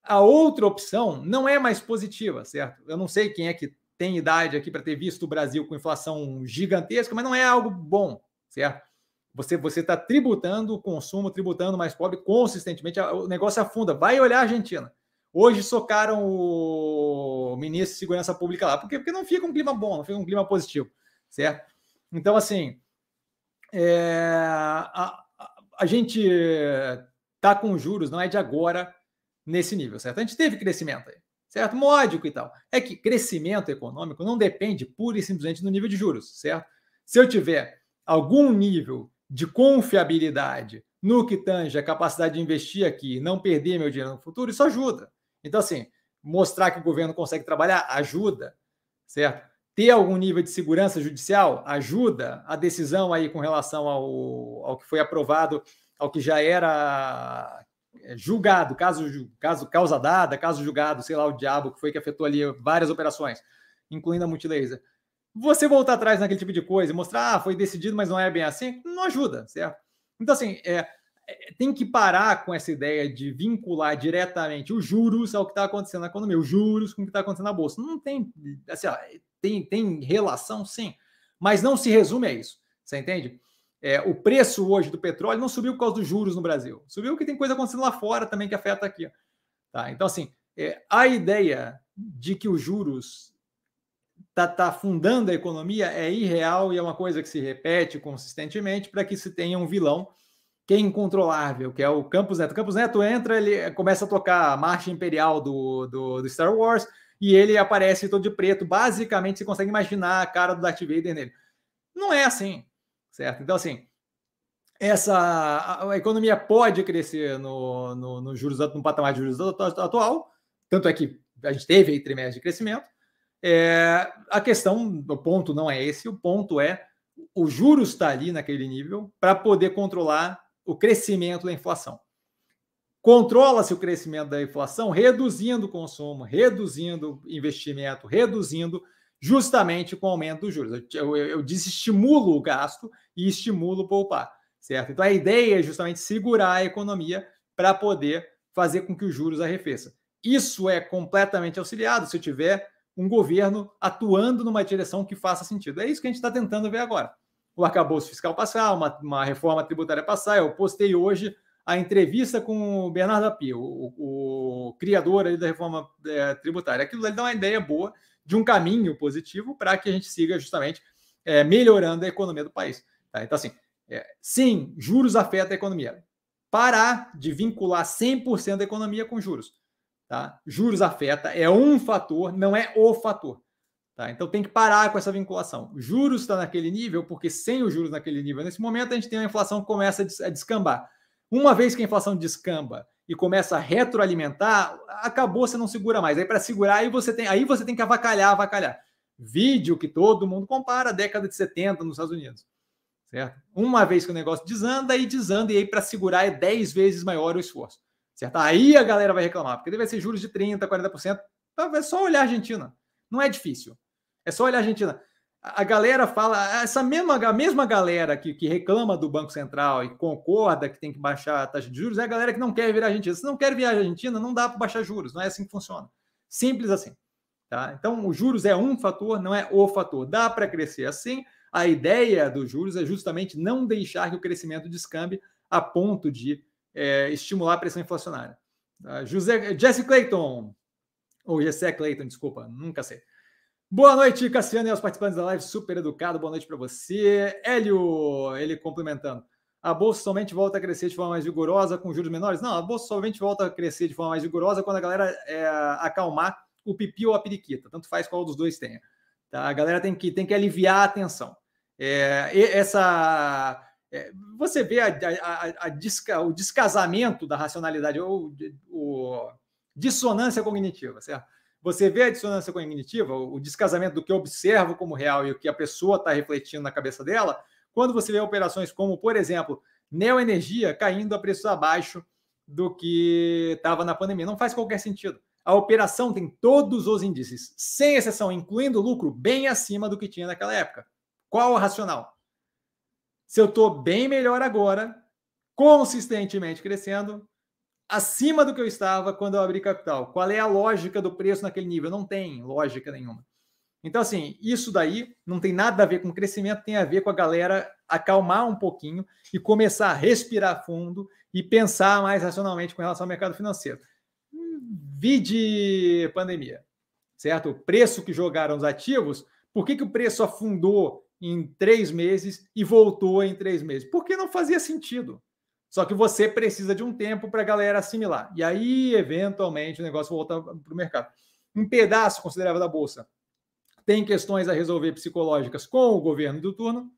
a outra opção não é mais positiva, certo? Eu não sei quem é que tem idade aqui para ter visto o Brasil com inflação gigantesca, mas não é algo bom, certo? Você você está tributando o consumo, tributando mais pobre consistentemente. O negócio afunda. Vai olhar a Argentina. Hoje socaram o ministro de Segurança Pública lá. Por quê? Porque não fica um clima bom, não fica um clima positivo, certo? Então, assim, é, a, a, a gente está com juros, não é de agora nesse nível, certo? A gente teve crescimento aí, certo? Módico e tal. É que crescimento econômico não depende pura e simplesmente do nível de juros, certo? Se eu tiver algum nível de confiabilidade no que tange a capacidade de investir aqui, não perder meu dinheiro no futuro, isso ajuda. Então, assim, mostrar que o governo consegue trabalhar ajuda, certo? Ter algum nível de segurança judicial ajuda a decisão aí com relação ao, ao que foi aprovado, ao que já era é, julgado, caso, caso causa dada, caso julgado, sei lá o diabo que foi que afetou ali várias operações, incluindo a multilaser. Você voltar atrás naquele tipo de coisa e mostrar, ah, foi decidido, mas não é bem assim, não ajuda, certo? Então, assim, é, é, tem que parar com essa ideia de vincular diretamente os juros ao que está acontecendo na economia, os juros com o que está acontecendo na bolsa. Não tem, assim, ó, tem, tem relação, sim, mas não se resume a isso. Você entende? É, o preço hoje do petróleo não subiu por causa dos juros no Brasil. Subiu porque tem coisa acontecendo lá fora também que afeta aqui. Tá? Então, assim, é, a ideia de que os juros tá, tá afundando a economia é irreal e é uma coisa que se repete consistentemente para que se tenha um vilão que é incontrolável, que é o Campos Neto. O Campos Neto entra, ele começa a tocar a marcha imperial do, do, do, Star Wars e ele aparece todo de preto. Basicamente, você consegue imaginar a cara do Darth Vader nele. Não é assim, certo? Então, assim, essa a, a economia pode crescer no, no, no, juros, no patamar de juros atual, tanto é que a gente teve aí trimestre de crescimento. É, a questão, o ponto não é esse, o ponto é o juros está ali naquele nível para poder controlar o crescimento da inflação. Controla-se o crescimento da inflação reduzindo o consumo, reduzindo investimento, reduzindo justamente com o aumento dos juros. Eu, eu, eu desestimulo o gasto e estimulo poupar, certo? Então a ideia é justamente segurar a economia para poder fazer com que os juros arrefeçam. Isso é completamente auxiliado se eu tiver um governo atuando numa direção que faça sentido. É isso que a gente está tentando ver agora o arcabouço fiscal passar, uma, uma reforma tributária passar. Eu postei hoje a entrevista com o Bernardo Api, o, o, o criador da reforma é, tributária. Aquilo dá uma ideia boa de um caminho positivo para que a gente siga justamente é, melhorando a economia do país. Tá? Então, assim, é, sim, juros afetam a economia. Parar de vincular 100% da economia com juros. Tá? Juros afeta, é um fator, não é o fator. Tá? Então tem que parar com essa vinculação. Juros está naquele nível, porque sem os juros naquele nível, nesse momento, a gente tem uma inflação que começa a descambar. Uma vez que a inflação descamba e começa a retroalimentar, acabou, você não segura mais. Aí para segurar, aí você tem, aí você tem que avacalhar, avacalhar. Vídeo que todo mundo compara, década de 70 nos Estados Unidos. Certo? Uma vez que o negócio desanda, aí desanda, e aí para segurar é 10 vezes maior o esforço. Certo? Aí a galera vai reclamar, porque deve ser juros de 30%, 40%. É só olhar a Argentina. Não é difícil. É só olhar a Argentina. A galera fala, essa mesma, a mesma galera que, que reclama do Banco Central e concorda que tem que baixar a taxa de juros é a galera que não quer virar Argentina. Se não quer virar Argentina, não dá para baixar juros, não é assim que funciona. Simples assim. Tá? Então, os juros é um fator, não é o fator. Dá para crescer assim. A ideia dos juros é justamente não deixar que o crescimento descambe a ponto de é, estimular a pressão inflacionária. Tá? José, Jesse Clayton, ou Jesse Clayton, desculpa, nunca sei. Boa noite, Cassiano e aos participantes da live, super educado. Boa noite para você. Hélio, ele complementando. A bolsa somente volta a crescer de forma mais vigorosa com juros menores? Não, a bolsa somente volta a crescer de forma mais vigorosa quando a galera é, acalmar o pipi ou a periquita. Tanto faz qual dos dois tenha. Tá? A galera tem que, tem que aliviar a tensão. É, essa. É, você vê a, a, a desca, o descasamento da racionalidade, ou, ou dissonância cognitiva, certo? Você vê a dissonância cognitiva, o descasamento do que eu observo como real e o que a pessoa está refletindo na cabeça dela, quando você vê operações como, por exemplo, Neoenergia caindo a preços abaixo do que estava na pandemia. Não faz qualquer sentido. A operação tem todos os índices, sem exceção, incluindo o lucro, bem acima do que tinha naquela época. Qual o racional? Se eu estou bem melhor agora, consistentemente crescendo, acima do que eu estava quando eu abri capital. Qual é a lógica do preço naquele nível? Não tem lógica nenhuma. Então, assim, isso daí não tem nada a ver com crescimento, tem a ver com a galera acalmar um pouquinho e começar a respirar fundo e pensar mais racionalmente com relação ao mercado financeiro. Vide pandemia, certo? O preço que jogaram os ativos, por que, que o preço afundou em três meses e voltou em três meses? Porque não fazia sentido. Só que você precisa de um tempo para a galera assimilar. E aí, eventualmente, o negócio volta para o mercado. Um pedaço considerável da Bolsa tem questões a resolver psicológicas com o governo do turno.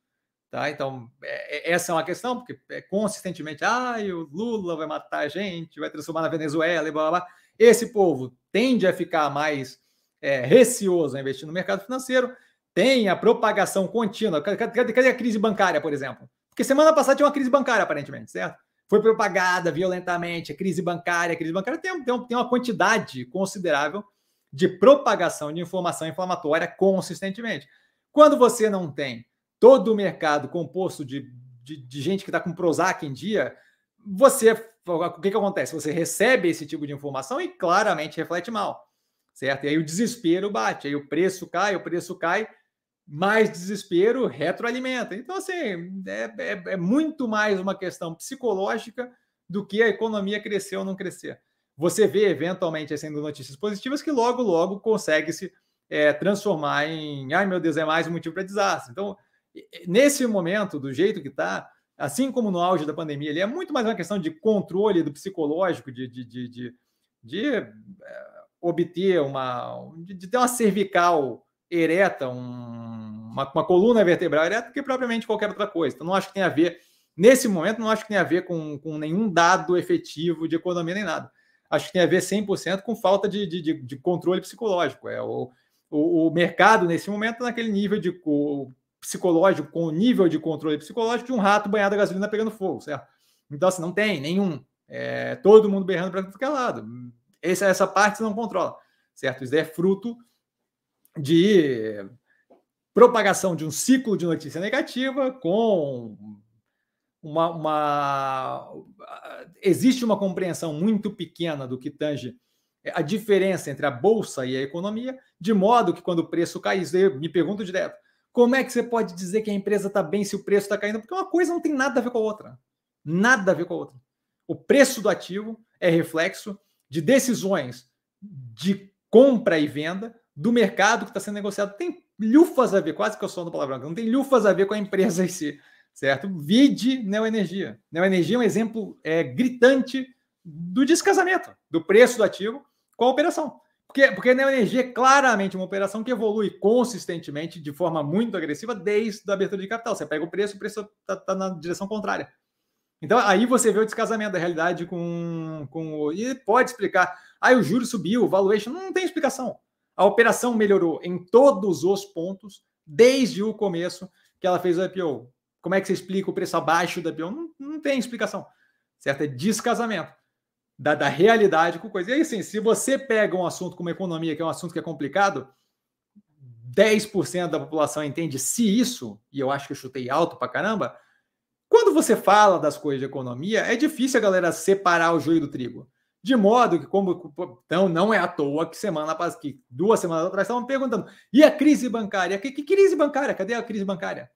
Tá? Então, é, é, essa é uma questão, porque é consistentemente, ah, o Lula vai matar a gente, vai transformar na Venezuela e blá blá blá. Esse povo tende a ficar mais é, receoso a investir no mercado financeiro, tem a propagação contínua. Cadê, cadê, a crise bancária, por exemplo? Porque semana passada tinha uma crise bancária, aparentemente, certo? Foi propagada violentamente, a crise bancária, a crise bancária tem, tem, tem uma quantidade considerável de propagação de informação inflamatória consistentemente. Quando você não tem todo o mercado composto de, de, de gente que está com Prozac em dia, você o que, que acontece? Você recebe esse tipo de informação e claramente reflete mal, certo? E aí o desespero bate, aí o preço cai, o preço cai, mais desespero retroalimenta. Então, assim, é, é, é muito mais uma questão psicológica do que a economia crescer ou não crescer você vê eventualmente sendo notícias positivas que logo, logo consegue se é, transformar em, ai meu Deus, é mais um motivo para desastre. Então, nesse momento, do jeito que está, assim como no auge da pandemia, ele é muito mais uma questão de controle do psicológico, de, de, de, de, de é, obter uma, de, ter uma cervical ereta, um, uma, uma coluna vertebral ereta, que propriamente qualquer outra coisa. Então, não acho que tem a ver, nesse momento, não acho que tem a ver com, com nenhum dado efetivo de economia nem nada acho que tem a ver 100% com falta de, de, de, controle psicológico. É o, o, o, mercado, nesse momento, tá naquele nível de o, psicológico, com o nível de controle psicológico de um rato banhado a gasolina pegando fogo, certo? Então, assim, não tem nenhum. É, todo mundo berrando para qualquer lado. Essa, essa parte você não controla, certo? Isso é fruto de propagação de um ciclo de notícia negativa com uma, uma, existe uma compreensão muito pequena do que tange a diferença entre a bolsa e a economia, de modo que quando o preço cai, eu me pergunto direto, como é que você pode dizer que a empresa está bem se o preço está caindo? Porque uma coisa não tem nada a ver com a outra. Nada a ver com a outra. O preço do ativo é reflexo de decisões de compra e venda do mercado que está sendo negociado. Tem lufas a ver, quase que eu sou do palavrão, não tem lufas a ver com a empresa em si certo? Vide Neoenergia. Neoenergia é um exemplo é, gritante do descasamento do preço do ativo com a operação. Porque, porque a Neoenergia é claramente uma operação que evolui consistentemente, de forma muito agressiva, desde a abertura de capital. Você pega o preço, o preço está tá na direção contrária. Então, aí você vê o descasamento da realidade com, com. E pode explicar. Aí ah, o juro subiu, o valuation. Não tem explicação. A operação melhorou em todos os pontos, desde o começo que ela fez o IPO. Como é que você explica o preço abaixo da Bion? Não, não tem explicação. Certo? É descasamento da, da realidade com coisa. E aí, assim, se você pega um assunto como economia, que é um assunto que é complicado, 10% da população entende se isso, e eu acho que eu chutei alto pra caramba. Quando você fala das coisas de economia, é difícil a galera separar o joio do trigo. De modo que, como então, não é à toa que semana que duas semanas atrás estavam perguntando: e a crise bancária? Que, que crise bancária? Cadê a crise bancária?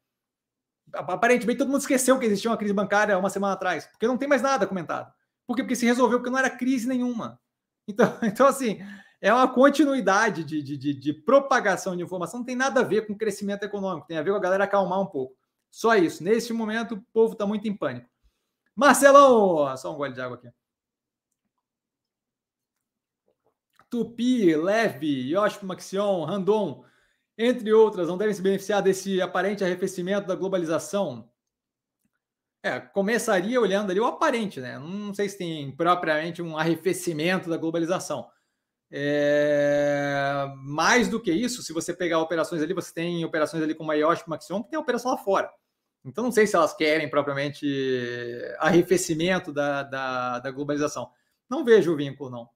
aparentemente todo mundo esqueceu que existia uma crise bancária uma semana atrás, porque não tem mais nada comentado. Por quê? Porque se resolveu porque não era crise nenhuma. Então, então assim, é uma continuidade de, de, de, de propagação de informação, não tem nada a ver com crescimento econômico, tem a ver com a galera acalmar um pouco. Só isso. Neste momento, o povo está muito em pânico. Marcelão, só um gole de água aqui. Tupi, Leve, Yoshi Maxion, Randon, entre outras, não devem se beneficiar desse aparente arrefecimento da globalização? É, começaria olhando ali o aparente, né? Não sei se tem propriamente um arrefecimento da globalização. É... Mais do que isso, se você pegar operações ali, você tem operações ali como a Yoshi Maxion, que tem operação lá fora. Então, não sei se elas querem propriamente arrefecimento da, da, da globalização. Não vejo o vínculo, não.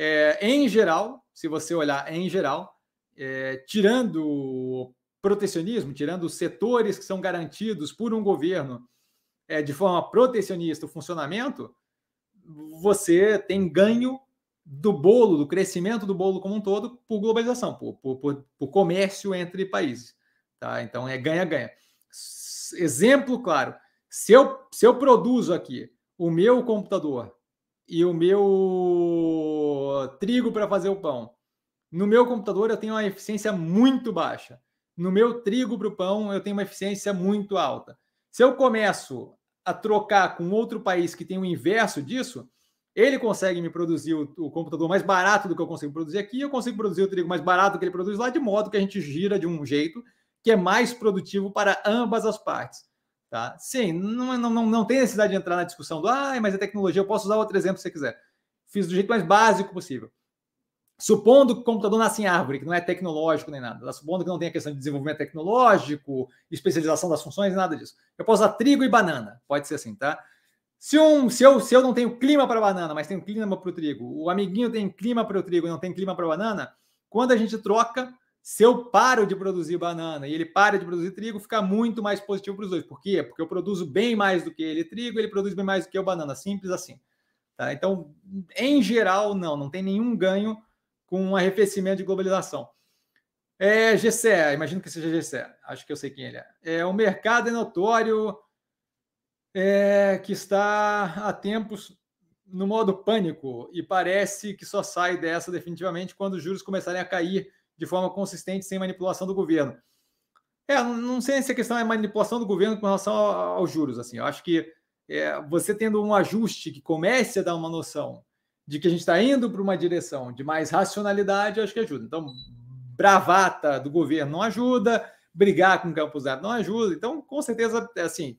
É, em geral, se você olhar em geral, é, tirando protecionismo, tirando os setores que são garantidos por um governo é, de forma protecionista o funcionamento, você tem ganho do bolo, do crescimento do bolo como um todo, por globalização, por, por, por, por comércio entre países. Tá? Então é ganha-ganha. Exemplo claro: se eu, se eu produzo aqui o meu computador e o meu trigo para fazer o pão, no meu computador eu tenho uma eficiência muito baixa. No meu trigo para o pão eu tenho uma eficiência muito alta. Se eu começo a trocar com outro país que tem o inverso disso, ele consegue me produzir o, o, computador mais barato do que eu consigo produzir aqui, eu consigo produzir o trigo mais barato que ele produz lá, de modo que a gente gira de um jeito que é mais produtivo para ambas as partes. Tá? Sim, não, não, não tem necessidade de entrar na discussão do ah, mas é tecnologia, eu posso usar outro exemplo se você quiser. Fiz do jeito mais básico possível. Supondo que o computador nasce em árvore, que não é tecnológico nem nada, supondo que não tem a questão de desenvolvimento tecnológico, especialização das funções, nada disso. Eu posso usar trigo e banana, pode ser assim, tá? Se, um, se, eu, se eu não tenho clima para banana, mas tenho clima para o trigo, o amiguinho tem clima para o trigo e não tem clima para banana, quando a gente troca, se eu paro de produzir banana e ele para de produzir trigo, fica muito mais positivo para os dois. Por quê? Porque eu produzo bem mais do que ele trigo, ele produz bem mais do que eu banana. Simples assim. Tá? Então, em geral, não, não tem nenhum ganho com um arrefecimento de globalização. É GCE, imagino que seja GCE, acho que eu sei quem ele é. é o mercado é notório é, que está há tempos no modo pânico e parece que só sai dessa definitivamente quando os juros começarem a cair de forma consistente, sem manipulação do governo. É, não sei se a questão é manipulação do governo com relação aos juros. Assim, eu acho que é, você tendo um ajuste que comece a dar uma noção de que a gente está indo para uma direção de mais racionalidade, acho que ajuda. Então, bravata do governo não ajuda, brigar com o Campos Neto não ajuda. Então, com certeza, é assim,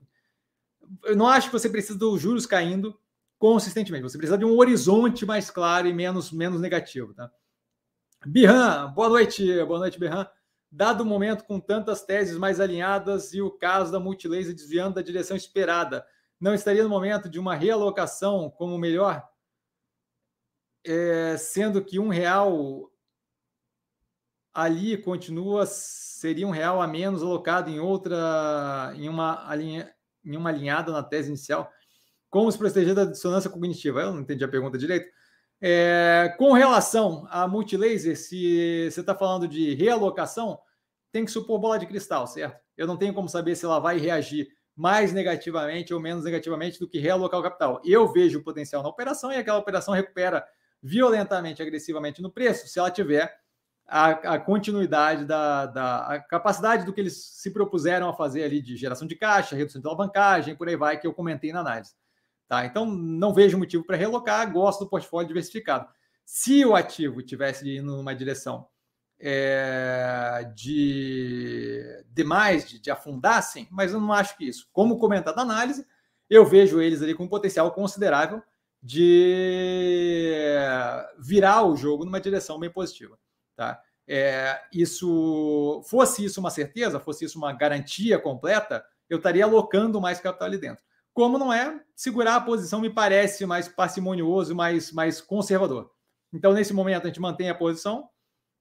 eu não acho que você precisa dos juros caindo consistentemente. Você precisa de um horizonte mais claro e menos, menos negativo, tá? Birran, boa noite, boa noite, Birran. Dado o momento com tantas teses mais alinhadas e o caso da multilaser desviando da direção esperada, não estaria no momento de uma realocação como melhor? É, sendo que um real ali continua, seria um real a menos alocado em outra, em uma, alinha, em uma alinhada na tese inicial. Como se proteger da dissonância cognitiva? Eu não entendi a pergunta direito. É, com relação a multilaser, se você está falando de realocação, tem que supor bola de cristal, certo? Eu não tenho como saber se ela vai reagir mais negativamente ou menos negativamente do que realocar o capital. Eu vejo o potencial na operação e aquela operação recupera violentamente, agressivamente no preço, se ela tiver a, a continuidade da, da capacidade do que eles se propuseram a fazer ali de geração de caixa, redução de alavancagem, por aí vai, que eu comentei na análise. Tá? Então, não vejo motivo para relocar, gosto do portfólio diversificado. Se o ativo tivesse indo numa direção é, de demais, de, de afundar, sim, mas eu não acho que isso. Como comentado na análise, eu vejo eles ali com um potencial considerável de virar o jogo numa direção bem positiva. Tá? É, isso fosse isso uma certeza, fosse isso uma garantia completa, eu estaria alocando mais capital ali dentro. Como não é, segurar a posição me parece mais parcimonioso, mais, mais conservador. Então, nesse momento, a gente mantém a posição,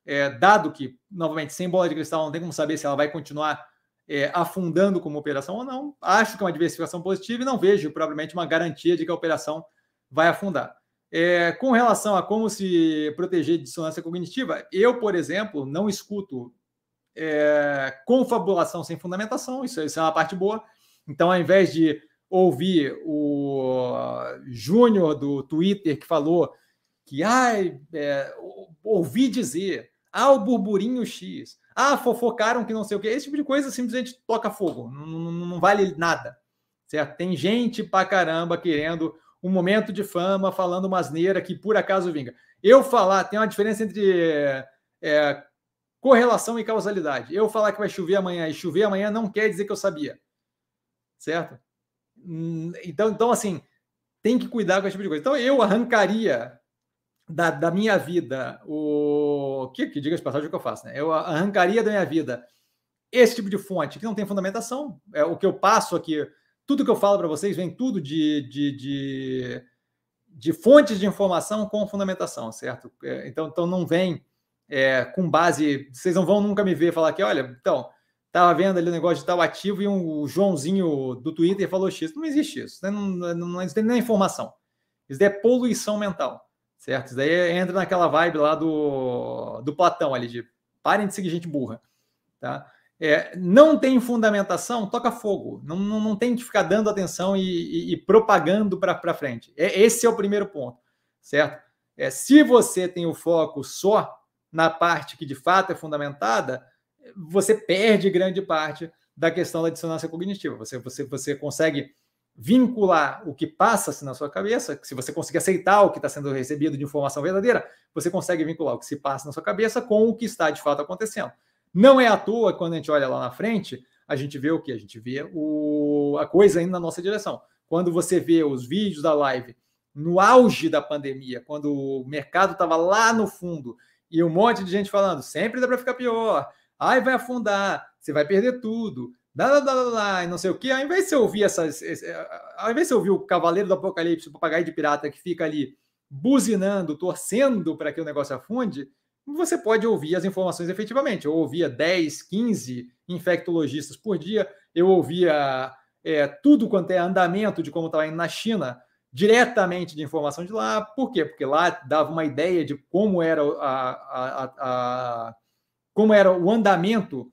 é, dado que, novamente, sem bola de cristal, não tem como saber se ela vai continuar é, afundando como operação ou não. Acho que é uma diversificação positiva e não vejo, provavelmente, uma garantia de que a operação vai afundar. É, com relação a como se proteger de dissonância cognitiva, eu, por exemplo, não escuto é, confabulação sem fundamentação, isso, isso é uma parte boa. Então, ao invés de ouvir o Júnior do Twitter que falou que ai, é, ouvi dizer, ah, o burburinho X, ah, fofocaram que não sei o que, esse tipo de coisa simplesmente toca fogo, não, não, não vale nada, certo? Tem gente pra caramba querendo um momento de fama, falando uma asneira que por acaso vinga. Eu falar, tem uma diferença entre é, correlação e causalidade. Eu falar que vai chover amanhã e chover amanhã não quer dizer que eu sabia, certo? Hum, então, então, assim, tem que cuidar com esse tipo de coisa. Então, eu arrancaria da, da minha vida o. Que, que diga de passagem o que eu faço, né? Eu arrancaria da minha vida esse tipo de fonte que não tem fundamentação. É o que eu passo aqui, tudo que eu falo para vocês vem tudo de, de, de, de, fontes de informação com fundamentação, certo? É, então, então não vem é, com base. Vocês não vão nunca me ver falar que, olha, então Estava vendo ali o negócio de tal ativo e um, Joãozinho do Twitter falou X. Não existe isso. Não, não, não, não tem nem informação. Isso é poluição mental. certo? Isso daí entra naquela vibe lá do, do Platão ali, de parem de seguir gente burra, tá? É, não tem fundamentação, toca fogo. Não, não, não tem que ficar dando atenção e, e, e propagando para frente. É, esse é o primeiro ponto, certo? É, se você tem o foco só na parte que de fato é fundamentada, você perde grande parte da questão da dissonância cognitiva. Você, você, você consegue vincular o que passa-se na sua cabeça, se você conseguir aceitar o que está sendo recebido de informação verdadeira, você consegue vincular o que se passa na sua cabeça com o que está de fato acontecendo. Não é à toa, quando a gente olha lá na frente, a gente vê o que? A gente vê o, a coisa indo na nossa direção. Quando você vê os vídeos da live no auge da pandemia, quando o mercado estava lá no fundo e um monte de gente falando, sempre dá para ficar pior, ai, vai afundar, você vai perder tudo, lá, lá, lá, lá, e não sei o que, ao invés de você ouvir essas. Ao invés de você ouvir o Cavaleiro do Apocalipse, o papagaio de pirata que fica ali buzinando, torcendo para que o negócio afunde, você pode ouvir as informações efetivamente. Eu ouvia 10, 15 infectologistas por dia, eu ouvia é, tudo quanto é andamento de como estava indo na China, diretamente de informação de lá. Por quê? Porque lá dava uma ideia de como era, a, a, a, como era o andamento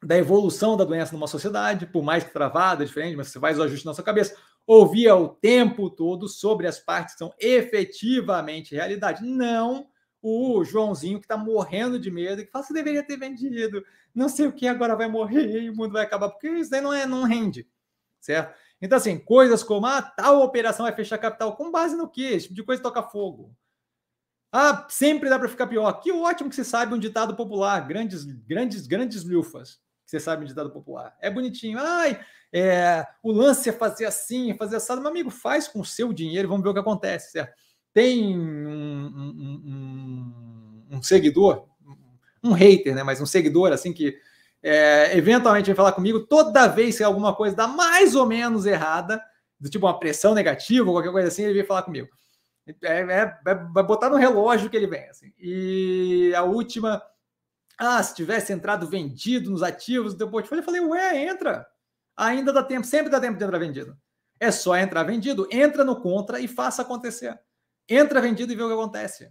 da evolução da doença numa sociedade, por mais que travada, diferente, mas você faz o ajuste na sua cabeça. Ouvia o tempo todo sobre as partes que são efetivamente realidade. Não o Joãozinho que está morrendo de medo, que fala que deveria ter vendido, não sei o que, agora vai morrer e o mundo vai acabar, porque isso daí não, é, não rende, certo? Então, assim, coisas como, ah, tal operação vai fechar capital, com base no quê? Esse tipo de coisa toca fogo. Ah, sempre dá para ficar pior. Que ótimo que você sabe um ditado popular, grandes, grandes, grandes lufas, que você sabe um ditado popular. É bonitinho. Ai, é, o lance é fazer assim, é fazer assado. Meu amigo, faz com o seu dinheiro, vamos ver o que acontece, certo? tem um, um, um, um, seguidor, um hater, né? Mas um seguidor assim que é, eventualmente vai falar comigo toda vez que alguma coisa dá mais ou menos errada, do tipo uma pressão negativa, qualquer coisa assim, ele vem falar comigo. É, é, é, vai botar no relógio que ele vem. Assim. E a última, ah, se tivesse entrado vendido nos ativos do teu portfólio, eu falei, ué, entra. Ainda dá tempo, sempre dá tempo de entrar vendido. É só entrar vendido, entra no contra e faça acontecer. Entra vendido e vê o que acontece.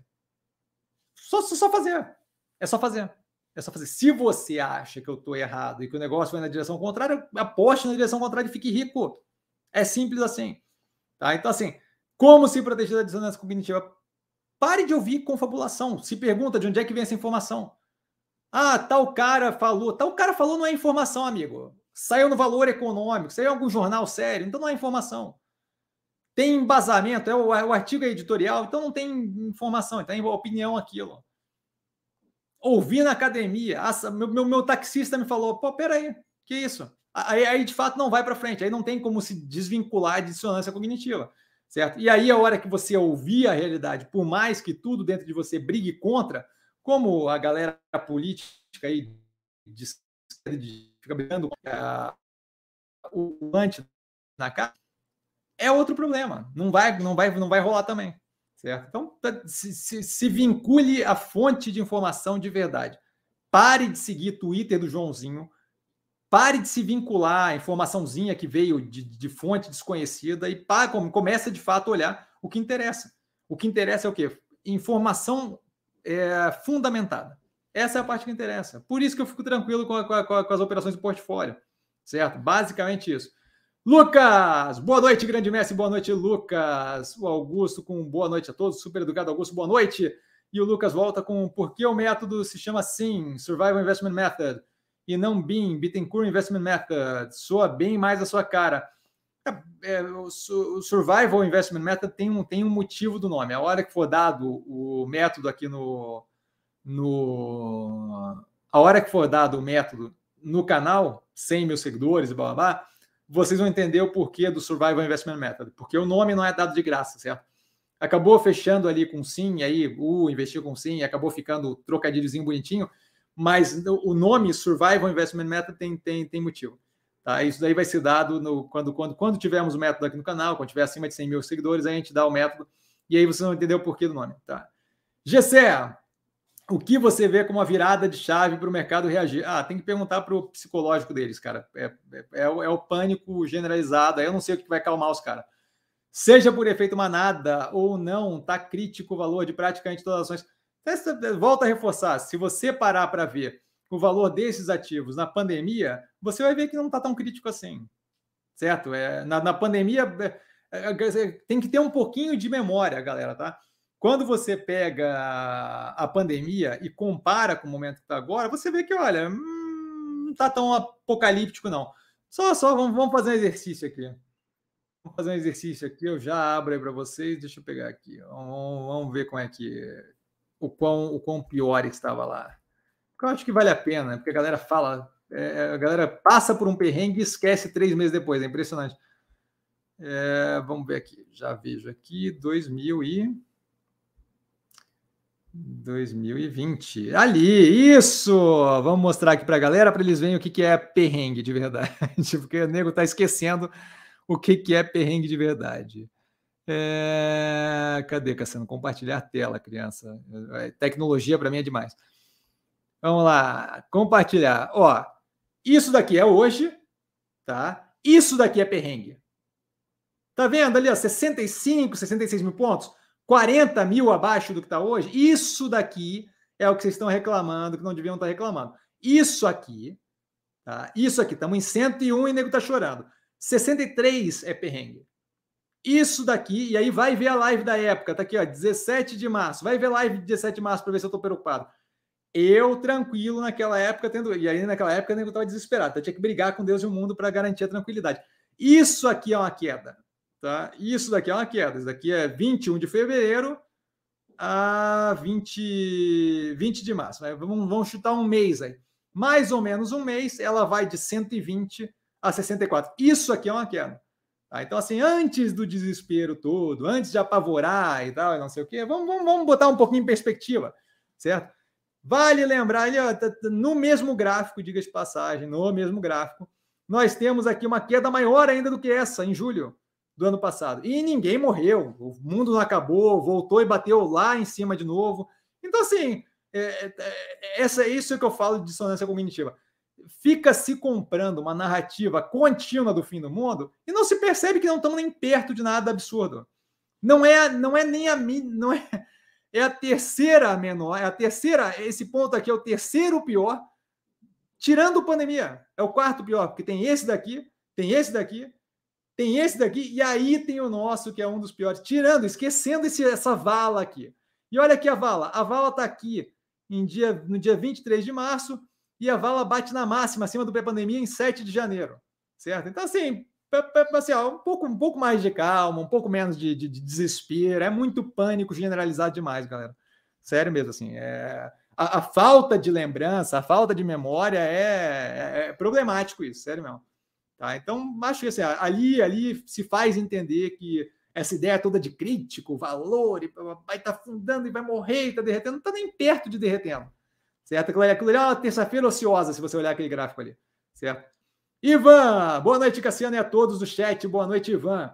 Só, só fazer. É só fazer. É só fazer. Se você acha que eu estou errado e que o negócio vai na direção contrária, aposte na direção contrária e fique rico. É simples assim. Tá? Então, assim, como se proteger da dissonância cognitiva? Pare de ouvir confabulação. Se pergunta de onde é que vem essa informação. Ah, tal cara falou. Tal cara falou não é informação, amigo. Saiu no valor econômico, saiu em algum jornal sério, então não é informação tem embasamento, é o, é o artigo editorial, então não tem informação, então opinião aquilo. Ouvi na academia, meu, meu, meu, taxista me falou, pô, peraí, que isso? Aí, aí de fato não vai para frente, aí não tem como se desvincular de dissonância cognitiva, certo? E aí a hora que você ouvir a realidade, por mais que tudo dentro de você brigue contra, como a galera política aí de, fica brigando o antes na cara, é outro problema. Não vai, não vai, não vai rolar também. Certo? Então, tá, se, se, se vincule à fonte de informação de verdade. Pare de seguir Twitter do Joãozinho. Pare de se vincular à informaçãozinha que veio de, de fonte desconhecida e pare, comece de fato a olhar o que interessa. O que interessa é o quê? Informação é, fundamentada. Essa é a parte que interessa. Por isso que eu fico tranquilo com, a, com, a, com as operações de portfólio. Certo? Basicamente isso. Lucas, boa noite, grande mestre, boa noite, Lucas. O Augusto com boa noite a todos, super educado Augusto, boa noite. E o Lucas volta com por que o método se chama assim, Survival Investment Method, e não BIM, Bittencourt Investment Method, soa bem mais a sua cara. É, é, o, Survival Investment Method tem um, tem um motivo do nome. A hora que for dado o método aqui no, no. A hora que for dado o método no canal, 100 mil seguidores e blá blá blá vocês vão entender o porquê do Survival Investment Method, porque o nome não é dado de graça, certo? Acabou fechando ali com sim, aí o uh, investiu com sim, acabou ficando trocadilhozinho bonitinho, mas o nome Survival Investment Method tem, tem, tem motivo. Tá? Isso daí vai ser dado no, quando, quando, quando tivermos o método aqui no canal, quando tiver acima de 100 mil seguidores, aí a gente dá o método e aí vocês vão entender o porquê do nome. Tá? Gessé, o que você vê como uma virada de chave para o mercado reagir? Ah, tem que perguntar para o psicológico deles, cara. É, é, é, o, é, o, pânico generalizado. Eu não sei o que vai calmar os caras. Seja por efeito manada ou não, está crítico o valor de praticamente todas as ações. Volta a reforçar: se você parar para ver o valor desses ativos na pandemia, você vai ver que não está tão crítico assim. Certo? É, na, na pandemia, é, é, é, tem que ter um pouquinho de memória, galera, tá? Quando você pega a, pandemia e compara com o momento que está agora, você vê que, olha, hum, não está tão apocalíptico, não. Só, só, vamos, vamos fazer um exercício aqui. Vamos fazer um exercício aqui, eu já abro aí para vocês. Deixa eu pegar aqui. Vamos, vamos, ver como é que. O quão, o quão pior estava lá. Eu acho que vale a pena, porque a galera fala. É, a galera passa por um perrengue e esquece três meses depois. É impressionante. É, vamos ver aqui. Já vejo aqui 2000 e. 2020. Ali, isso! Vamos mostrar aqui para a galera para eles verem o que, que é perrengue de verdade. Porque o nego está esquecendo o que, que é perrengue de verdade. É... Cadê, Cassiano? Compartilhar tela, criança. É, tecnologia para mim é demais. Vamos lá, compartilhar. Ó, isso daqui é hoje, tá? Isso daqui é perrengue. Tá vendo ali, ó, 65, 66 mil pontos? 40 mil abaixo do que está hoje? Isso daqui é o que vocês estão reclamando, que não deviam estar reclamando. Isso aqui, tá? Isso aqui, estamos em 101 e o nego está chorando. 63 é perrengue. Isso daqui, e aí vai ver a live da época, tá aqui, ó, 17 de março. Vai ver a live de 17 de março para ver se eu estou preocupado. Eu, tranquilo, naquela época, tendo. E aí, naquela época, eu estava desesperado. Então, eu tinha que brigar com Deus e o mundo para garantir a tranquilidade. Isso aqui é uma queda. Tá? Isso daqui é uma queda. Isso daqui é 21 de fevereiro a 20, 20 de março. Vamos, vamos chutar um mês aí. Mais ou menos um mês, ela vai de 120 a 64. Isso aqui é uma queda. Tá? Então, assim, antes do desespero todo, antes de apavorar e tal, não sei o quê, vamos, vamos, vamos botar um pouquinho em perspectiva, certo? Vale lembrar, ali, ó, no mesmo gráfico, diga de passagem, no mesmo gráfico, nós temos aqui uma queda maior ainda do que essa, em julho do ano passado. E ninguém morreu, o mundo não acabou, voltou e bateu lá em cima de novo. Então, assim, é, é, essa, é isso que eu falo de dissonância cognitiva fica se comprando uma narrativa contínua do fim do mundo e não se percebe que não estamos nem perto de nada absurdo. Não é, não é nem a não é, é a terceira menor, é a terceira, esse ponto aqui é o terceiro pior, tirando pandemia. É o quarto pior, porque tem esse daqui, tem esse daqui, tem esse daqui e aí tem o nosso que é um dos piores, tirando, esquecendo esse, essa vala aqui. E olha aqui a vala, a vala está aqui em dia, no dia 23 de março, e a vala bate na máxima acima do pré-pandemia em 7 de janeiro, certo? Então, assim, assim um, pouco, um pouco mais de calma, um pouco menos de, de, de, desespero, é muito pânico generalizado demais, galera. Sério mesmo, assim, é, a, a falta de lembrança, a falta de memória é, é, é problemático isso, sério mesmo. Tá? Então, acho que assim, ali, ali se faz entender que essa ideia toda de crítico, valor, e vai estar tá afundando e vai morrer está derretendo, não está nem perto de derretendo certo? Aquilo aquilo ali é uma terça-feira ociosa, se você olhar aquele gráfico ali, certo? Ivan, boa noite, Cassiano, e a todos do chat. Boa noite, Ivan.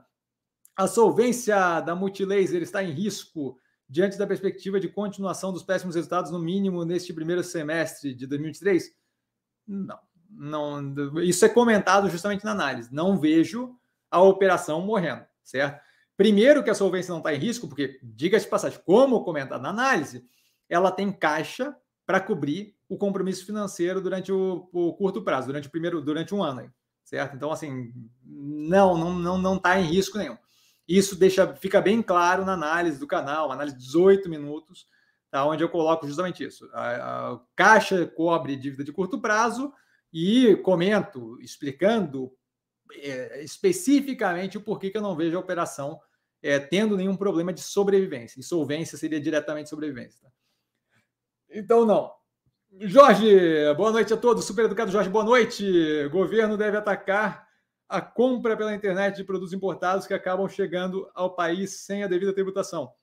A solvência da Multilaser está em risco diante da perspectiva de continuação dos péssimos resultados, no mínimo neste primeiro semestre de 2023? Não, não. Isso é comentado justamente na análise. Não vejo a operação morrendo, certo? Primeiro que a solvência não está em risco, porque, diga-se de passagem, como comentado na análise, ela tem caixa para cobrir o compromisso financeiro durante o, o, curto prazo, durante o primeiro, durante um ano, certo? Então, assim, não, não, não, não está em risco nenhum. Isso deixa, fica bem claro na análise do canal, análise de 18 minutos, tá? onde eu coloco justamente isso. A, a caixa cobre dívida de curto prazo e comento, explicando é, especificamente o porquê que eu não vejo a operação é, tendo nenhum problema de sobrevivência. Insolvência seria diretamente sobrevivência. Tá? Então, não. Jorge, boa noite a todos. Super educado Jorge, boa noite. Governo deve atacar a compra pela internet de produtos importados que acabam chegando ao país sem a devida tributação.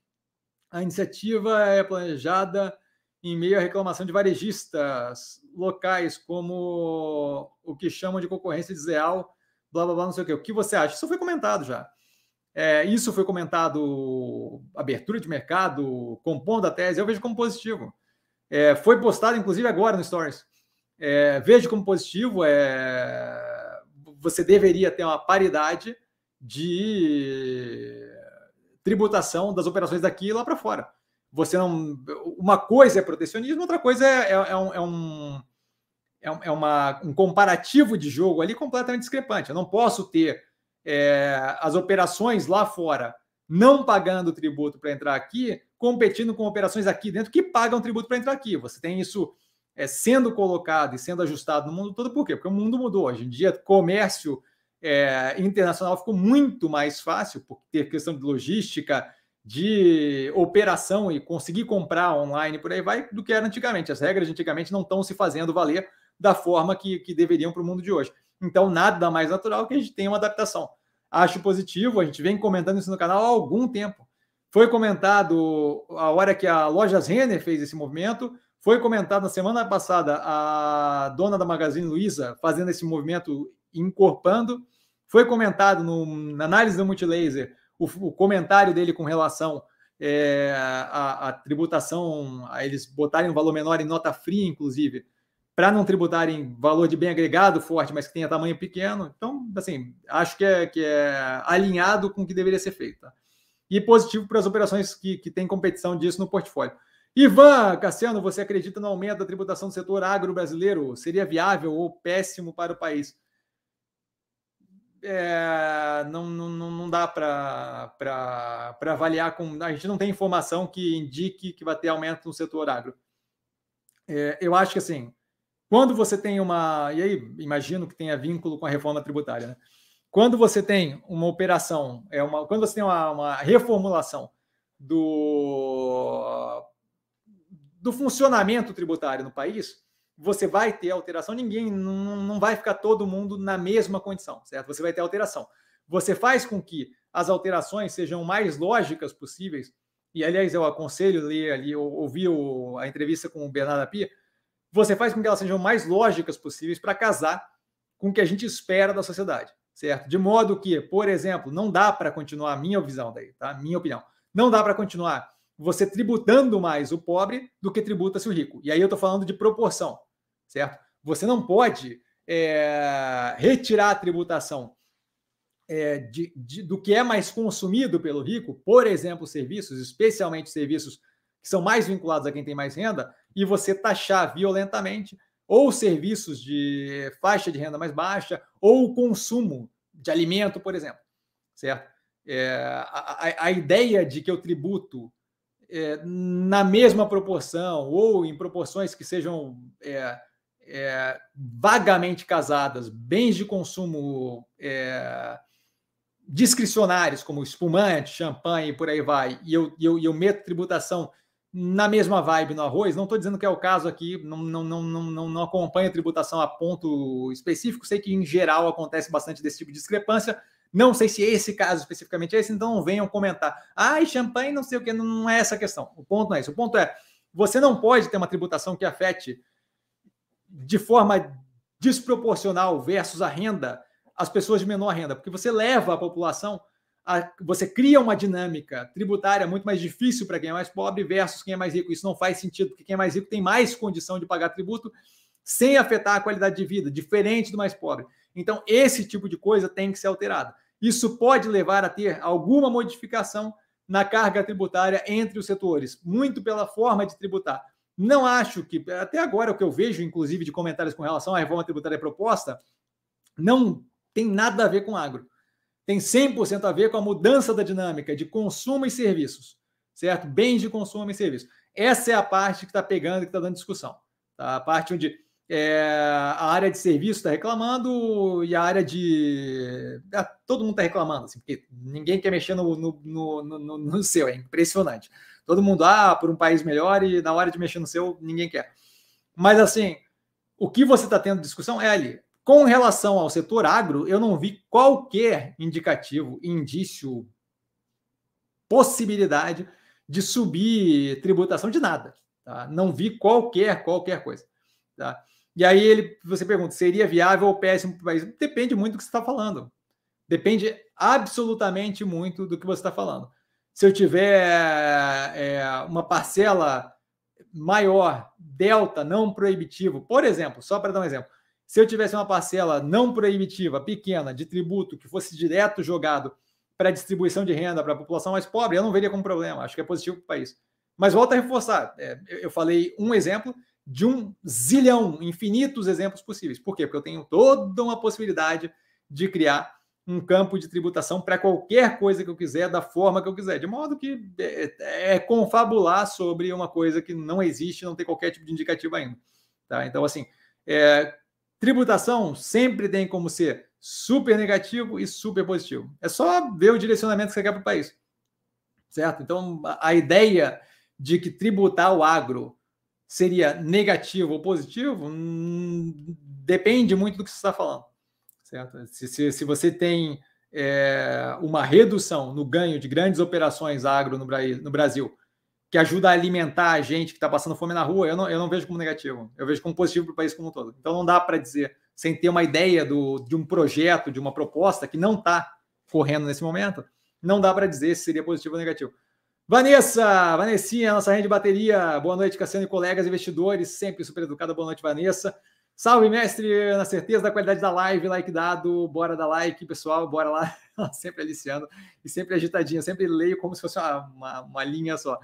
A iniciativa é planejada em meio à reclamação de varejistas locais, como o que chamam de concorrência desleal, blá blá blá, não sei o quê. O que você acha? Isso foi comentado já. É, isso foi comentado, abertura de mercado, compondo a tese, eu vejo como positivo. É, foi postado, inclusive, agora no Stories. É, vejo como positivo, é, você deveria ter uma paridade de, tributação das operações daqui e lá para fora. Você não. Uma coisa é protecionismo, outra coisa é, é, é um, é, um, é, é uma, um comparativo de jogo ali completamente discrepante. Eu não posso ter é, as operações lá fora não pagando tributo para entrar aqui, competindo com operações aqui dentro que pagam tributo para entrar aqui. Você tem isso é, sendo colocado e sendo ajustado no mundo todo, por quê? Porque o mundo mudou. Hoje em dia, comércio é, internacional ficou muito mais fácil, por ter questão de logística, de operação e conseguir comprar online por aí vai, do que era antigamente. As regras antigamente não estão se fazendo valer da forma que, que deveriam para o mundo de hoje. Então, nada mais natural que a gente tenha uma adaptação. Acho positivo, a gente vem comentando isso no canal há algum tempo. Foi comentado a hora que a Lojas Renner fez esse movimento, foi comentado na semana passada a dona da Magazine Luiza fazendo esse movimento, incorporando. Foi comentado no, na análise do Multilaser o, o comentário dele com relação é, tributação, a eles botarem um valor menor em nota fria, inclusive, para não tributarem valor de bem agregado forte, mas que tenha tamanho pequeno. Então, assim, acho que é, que é alinhado com o que deveria ser feito. Tá? E positivo para as operações que, que têm competição disso no portfólio. Ivan Cassiano, você acredita no aumento da tributação do setor agro brasileiro? Seria viável ou péssimo para o país? É, não, não, não dá para avaliar com. A gente não tem informação que indique que vai ter aumento no setor agro. É, eu acho que assim, quando você tem uma. E aí, imagino que tenha vínculo com a reforma tributária, né? Quando você tem uma operação, é uma, quando você tem uma, uma reformulação do, do funcionamento tributário no país, você vai ter alteração, ninguém não, não vai ficar todo mundo na mesma condição, certo? Você vai ter alteração. Você faz com que as alterações sejam mais lógicas possíveis, e aliás, eu aconselho ler ali, ouvir a entrevista com o Bernardo Pia, você faz com que elas sejam mais lógicas possíveis para casar com o que a gente espera da sociedade, certo? De modo que, por exemplo, não dá para continuar, minha visão daí, tá? Minha opinião, não dá para continuar você tributando mais o pobre do que tributa-se o rico. E aí eu estou falando de proporção, certo? Você não pode é, retirar a tributação é, de, de, do que é mais consumido pelo rico, por exemplo, serviços, especialmente serviços que são mais vinculados a quem tem mais renda, e você taxar violentamente ou serviços de faixa de renda mais baixa, ou o consumo de alimento, por exemplo, certo? É, a, a, ideia de que eu tributo é, na mesma proporção ou em proporções que sejam é, é vagamente casadas, bens de consumo é, discricionários, como espumante, champanhe e por aí vai, e eu, eu, eu meto tributação na mesma vibe no arroz. Não estou dizendo que é o caso aqui, não, não, não, não, não acompanho a tributação a ponto específico. Sei que em geral acontece bastante desse tipo de discrepância. Não sei se esse caso especificamente é esse, então não venham comentar. Ai, champanhe, não sei o que, não é essa a questão. O ponto não é isso. O ponto é: você não pode ter uma tributação que afete de forma desproporcional versus a renda as pessoas de menor renda, porque você leva a população a, você cria uma dinâmica tributária muito mais difícil para quem é mais pobre versus quem é mais rico. Isso não faz sentido, porque quem é mais rico tem mais condição de pagar tributo sem afetar a qualidade de vida, diferente do mais pobre. Então, esse tipo de coisa tem que ser alterado. Isso pode levar a ter alguma modificação na carga tributária entre os setores, muito pela forma de tributar. Não acho que, até agora, o que eu vejo, inclusive, de comentários com relação à reforma tributária proposta, não tem nada a ver com agro tem 100% a ver com a mudança da dinâmica de consumo e serviços, certo? Bens de consumo e serviços. Essa é a parte que está pegando, que está dando discussão. Tá? A parte onde é, a área de serviço está reclamando e a área de. Ah, todo mundo está reclamando, assim, porque ninguém quer mexer no, no, no, no, no seu, é impressionante. Todo mundo, ah, por um país melhor, e na hora de mexer no seu, ninguém quer. Mas, assim, o que você está tendo discussão é ali. Com relação ao setor agro, eu não vi qualquer indicativo, indício, possibilidade de subir tributação de nada. Tá? Não vi qualquer, qualquer coisa. Tá? E aí ele, você pergunta, seria viável ou péssimo para o país? Depende muito do que você está falando. Depende absolutamente muito do que você está falando. Se eu tiver é, uma parcela maior, delta, não proibitivo, por exemplo, só para dar um exemplo, se eu tivesse uma parcela não proibitiva, pequena, de tributo, que fosse direto jogado para distribuição de renda para a população mais pobre, eu não veria como problema. Acho que é positivo para o país. Mas volto a reforçar. É, eu falei um exemplo de um zilhão, infinitos exemplos possíveis. Por quê? Porque eu tenho toda uma possibilidade de criar um campo de tributação para qualquer coisa que eu quiser, da forma que eu quiser, de modo que é, é, confabular sobre uma coisa que não existe, não tem qualquer tipo de indicativo ainda. Tá? Então, assim, é, tributação sempre tem como ser super negativo e super positivo. É só ver o direcionamento que você quer para o país. Certo? Então, a ideia de que tributar o agro seria negativo ou positivo hum, depende muito do que você está falando. Certo? Se, se, se você tem é, uma redução no ganho de grandes operações agro no, no Brasil, que ajuda a alimentar a gente que está passando fome na rua, eu não, eu não vejo como negativo. Eu vejo como positivo para o país como um todo. Então não dá para dizer, sem ter uma ideia do, de um projeto, de uma proposta que não está correndo nesse momento, não dá para dizer se seria positivo ou negativo. Vanessa, Vanessinha, nossa rede de bateria. Boa noite, Cassiano e colegas investidores, sempre super educada. Boa noite, Vanessa. Salve, mestre, na certeza da qualidade da live, like dado, bora dar like, pessoal, bora lá. sempre aliciando e sempre agitadinha, sempre leio como se fosse uma, uma, uma linha só.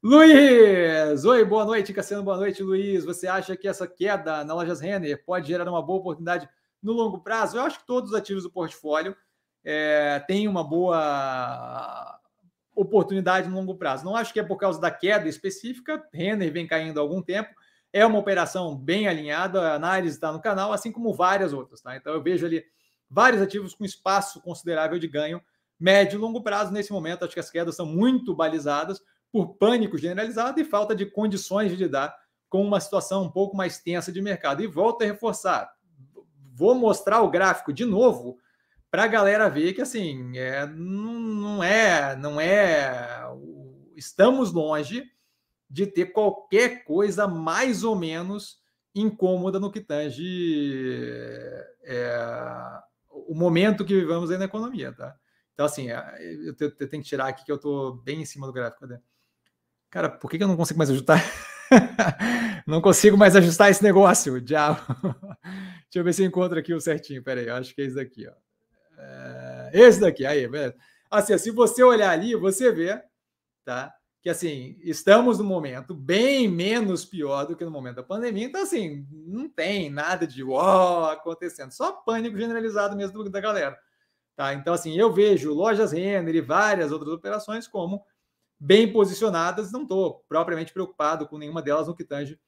Luiz! Oi, boa noite, Cassiano, boa noite, Luiz. Você acha que essa queda na Lojas Renner pode gerar uma boa oportunidade no longo prazo? Eu acho que todos os ativos do portfólio é, têm uma boa oportunidade no longo prazo. Não acho que é por causa da queda específica, Renner vem caindo há algum tempo, é uma operação bem alinhada, a análise está no canal, assim como várias outras. Tá? Então eu vejo ali vários ativos com espaço considerável de ganho, médio e longo prazo nesse momento. Acho que as quedas são muito balizadas por pânico generalizado e falta de condições de lidar com uma situação um pouco mais tensa de mercado. E volto a reforçar, vou mostrar o gráfico de novo para a galera ver que assim é, não é, não é, estamos longe de ter qualquer coisa mais ou menos incômoda no que tange é, o momento que vivemos aí na economia, tá? Então, assim, é, eu tenho que tirar aqui que eu estou bem em cima do gráfico. Né? Cara, por que eu não consigo mais ajustar? não consigo mais ajustar esse negócio, diabo. Deixa eu ver se eu encontro aqui o certinho. Pera aí, acho que é esse daqui, ó. É, esse daqui, aí, beleza. Assim, se você olhar ali, você vê, tá? Que assim, estamos no momento bem menos pior do que no momento da pandemia. Então, assim, não tem nada de uau acontecendo, só pânico generalizado mesmo da galera. Tá? Então, assim, eu vejo lojas Renner e várias outras operações como bem posicionadas, não estou propriamente preocupado com nenhuma delas no que tange,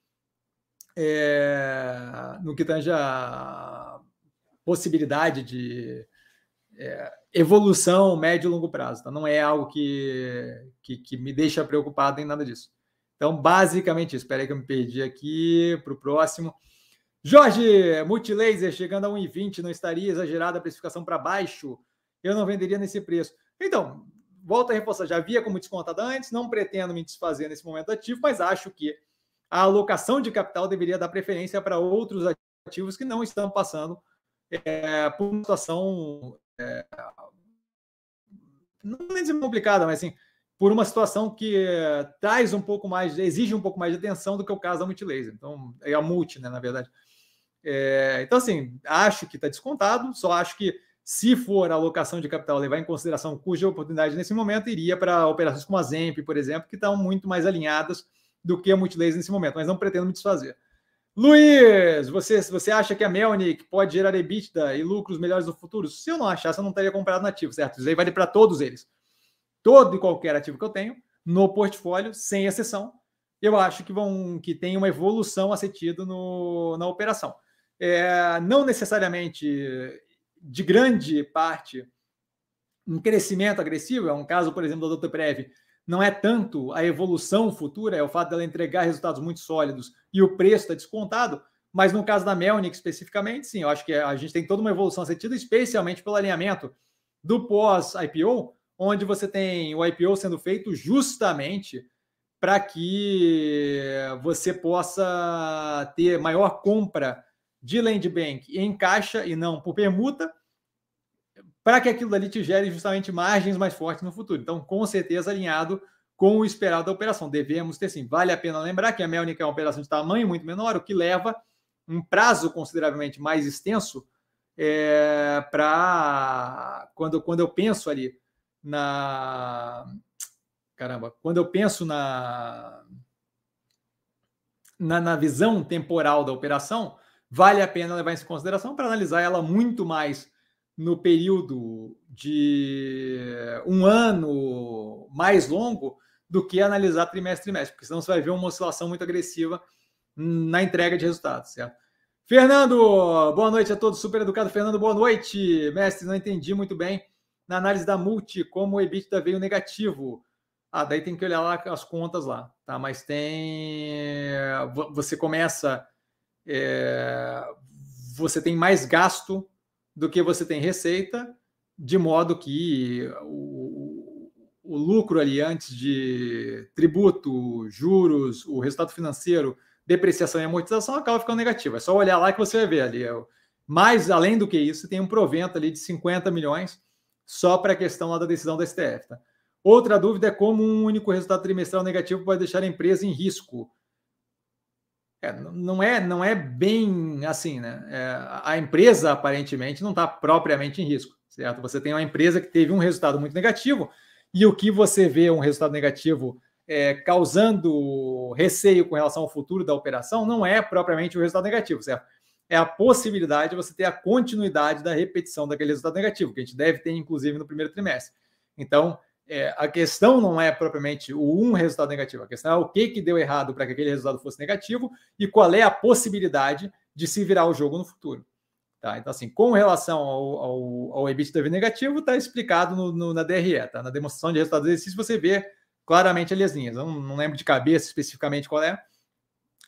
é, no que tange a possibilidade de é, evolução médio e longo prazo. Tá? Não é algo que, que, que, me deixa preocupado em nada disso. Então, basicamente isso. Espera aí que eu me perdi aqui para o próximo. Jorge, Multilaser chegando a 1,20 não estaria exagerada a precificação para baixo? Eu não venderia nesse preço. Então, volta a reforçar, já havia como descontada antes, não pretendo me desfazer nesse momento ativo, mas acho que a alocação de capital deveria dar preferência para outros ativos que não estão passando é, por uma situação é, não é dizer complicada, mas assim, por uma situação que traz um pouco mais, exige um pouco mais de atenção do que o caso da Multilaser. Então, é a Multi, né, na verdade. É, então, assim, acho que está descontado, só acho que se for a alocação de capital levar em consideração cuja oportunidade nesse momento, iria para operações como a Zemp, por exemplo, que estão muito mais alinhadas do que a Multilaser nesse momento, mas não pretendo me desfazer. Luiz, você, você acha que a Melnick pode gerar EBITDA e lucros melhores no futuro? Se eu não achasse, eu não teria comprado nativo, certo? Isso aí vale para todos eles. Todo e qualquer ativo que eu tenho no portfólio, sem exceção, eu acho que vão que tem uma evolução a ser tido no, na operação. É, não necessariamente de grande parte um crescimento agressivo, é um caso, por exemplo, da Doutor Prev, não é tanto a evolução futura, é o fato dela entregar resultados muito sólidos e o preço está descontado, mas no caso da Melnick especificamente, sim, eu acho que a gente tem toda uma evolução sentido, especialmente pelo alinhamento do pós-IPO, onde você tem o IPO sendo feito justamente para que você possa ter maior compra de land bank em caixa e não por permuta, para que aquilo ali te gere justamente margens mais fortes no futuro. Então, com certeza, alinhado com o esperado da operação. Devemos ter sim. Vale a pena lembrar que a Melnick é uma operação de tamanho muito menor, o que leva um prazo consideravelmente mais extenso é, para quando, quando eu penso ali na caramba, quando eu penso na, na, na visão temporal da operação, vale a pena levar isso em consideração para analisar ela muito mais no período de um ano mais longo do que analisar trimestre a trimestre, porque senão você vai ver uma oscilação muito agressiva na entrega de resultados, certo? Fernando, boa noite a todos. Super educado, Fernando, boa noite. Mestre, não entendi muito bem na análise da multi como o EBITDA veio negativo. Ah, daí tem que olhar lá as contas lá, tá? Mas tem. Você começa. É... Você tem mais gasto do que você tem receita, de modo que o, o lucro ali antes de tributo, juros, o resultado financeiro, depreciação e amortização acaba ficando negativo. É só olhar lá que você vai ver ali. Mas, além do que isso, tem um provento ali de 50 milhões só para a questão lá da decisão da STF. Tá? Outra dúvida é como um único resultado trimestral negativo pode deixar a empresa em risco. É, não, é, não é bem assim, né? É, a empresa aparentemente não está propriamente em risco, certo? Você tem uma empresa que teve um resultado muito negativo e o que você vê um resultado negativo é, causando receio com relação ao futuro da operação não é propriamente o resultado negativo, certo? É a possibilidade de você ter a continuidade da repetição daquele resultado negativo, que a gente deve ter, inclusive, no primeiro trimestre. Então, é, a questão não é propriamente o um resultado negativo, a questão é o que, que deu errado para que aquele resultado fosse negativo e qual é a possibilidade de se virar o jogo no futuro. Tá? Então, assim, com relação ao, ao, ao EBITDA negativo, está explicado no, no, na DRE, tá? na demonstração de resultado do exercício, você vê claramente ali as linhas. Eu não, não lembro de cabeça especificamente qual é,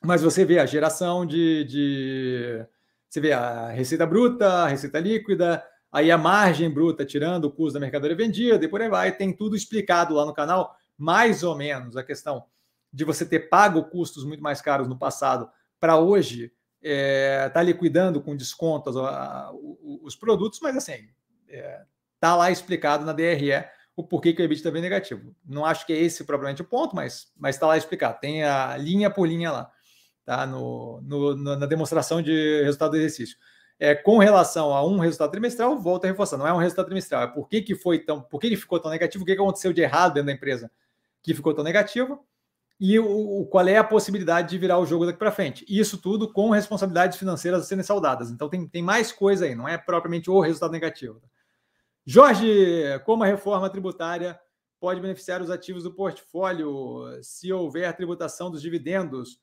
mas você vê a geração de, de. Você vê a receita bruta, a receita líquida, aí a margem bruta, tirando o custo da mercadoria vendida, e por aí vai, tem tudo explicado lá no canal, mais ou menos a questão de você ter pago custos muito mais caros no passado para hoje estar é, tá liquidando com descontos os produtos, mas assim, é, tá lá explicado na DRE o porquê que o EBITDA vem negativo. Não acho que é esse propriamente o ponto, mas está lá explicado. Tem a linha por linha lá, tá? No, no, na demonstração de resultado do exercício é, com relação a um resultado trimestral, volta a reforçar, não é um resultado trimestral, é por que, que foi tão, por que ele ficou tão negativo, o que, que aconteceu de errado dentro da empresa que ficou tão negativo, e o, o qual é a possibilidade de virar o jogo daqui para frente. Isso tudo com responsabilidades financeiras a serem saudadas. Então tem, tem mais coisa aí, não é propriamente o resultado negativo. Jorge, como a reforma tributária pode beneficiar os ativos do portfólio se houver tributação dos dividendos?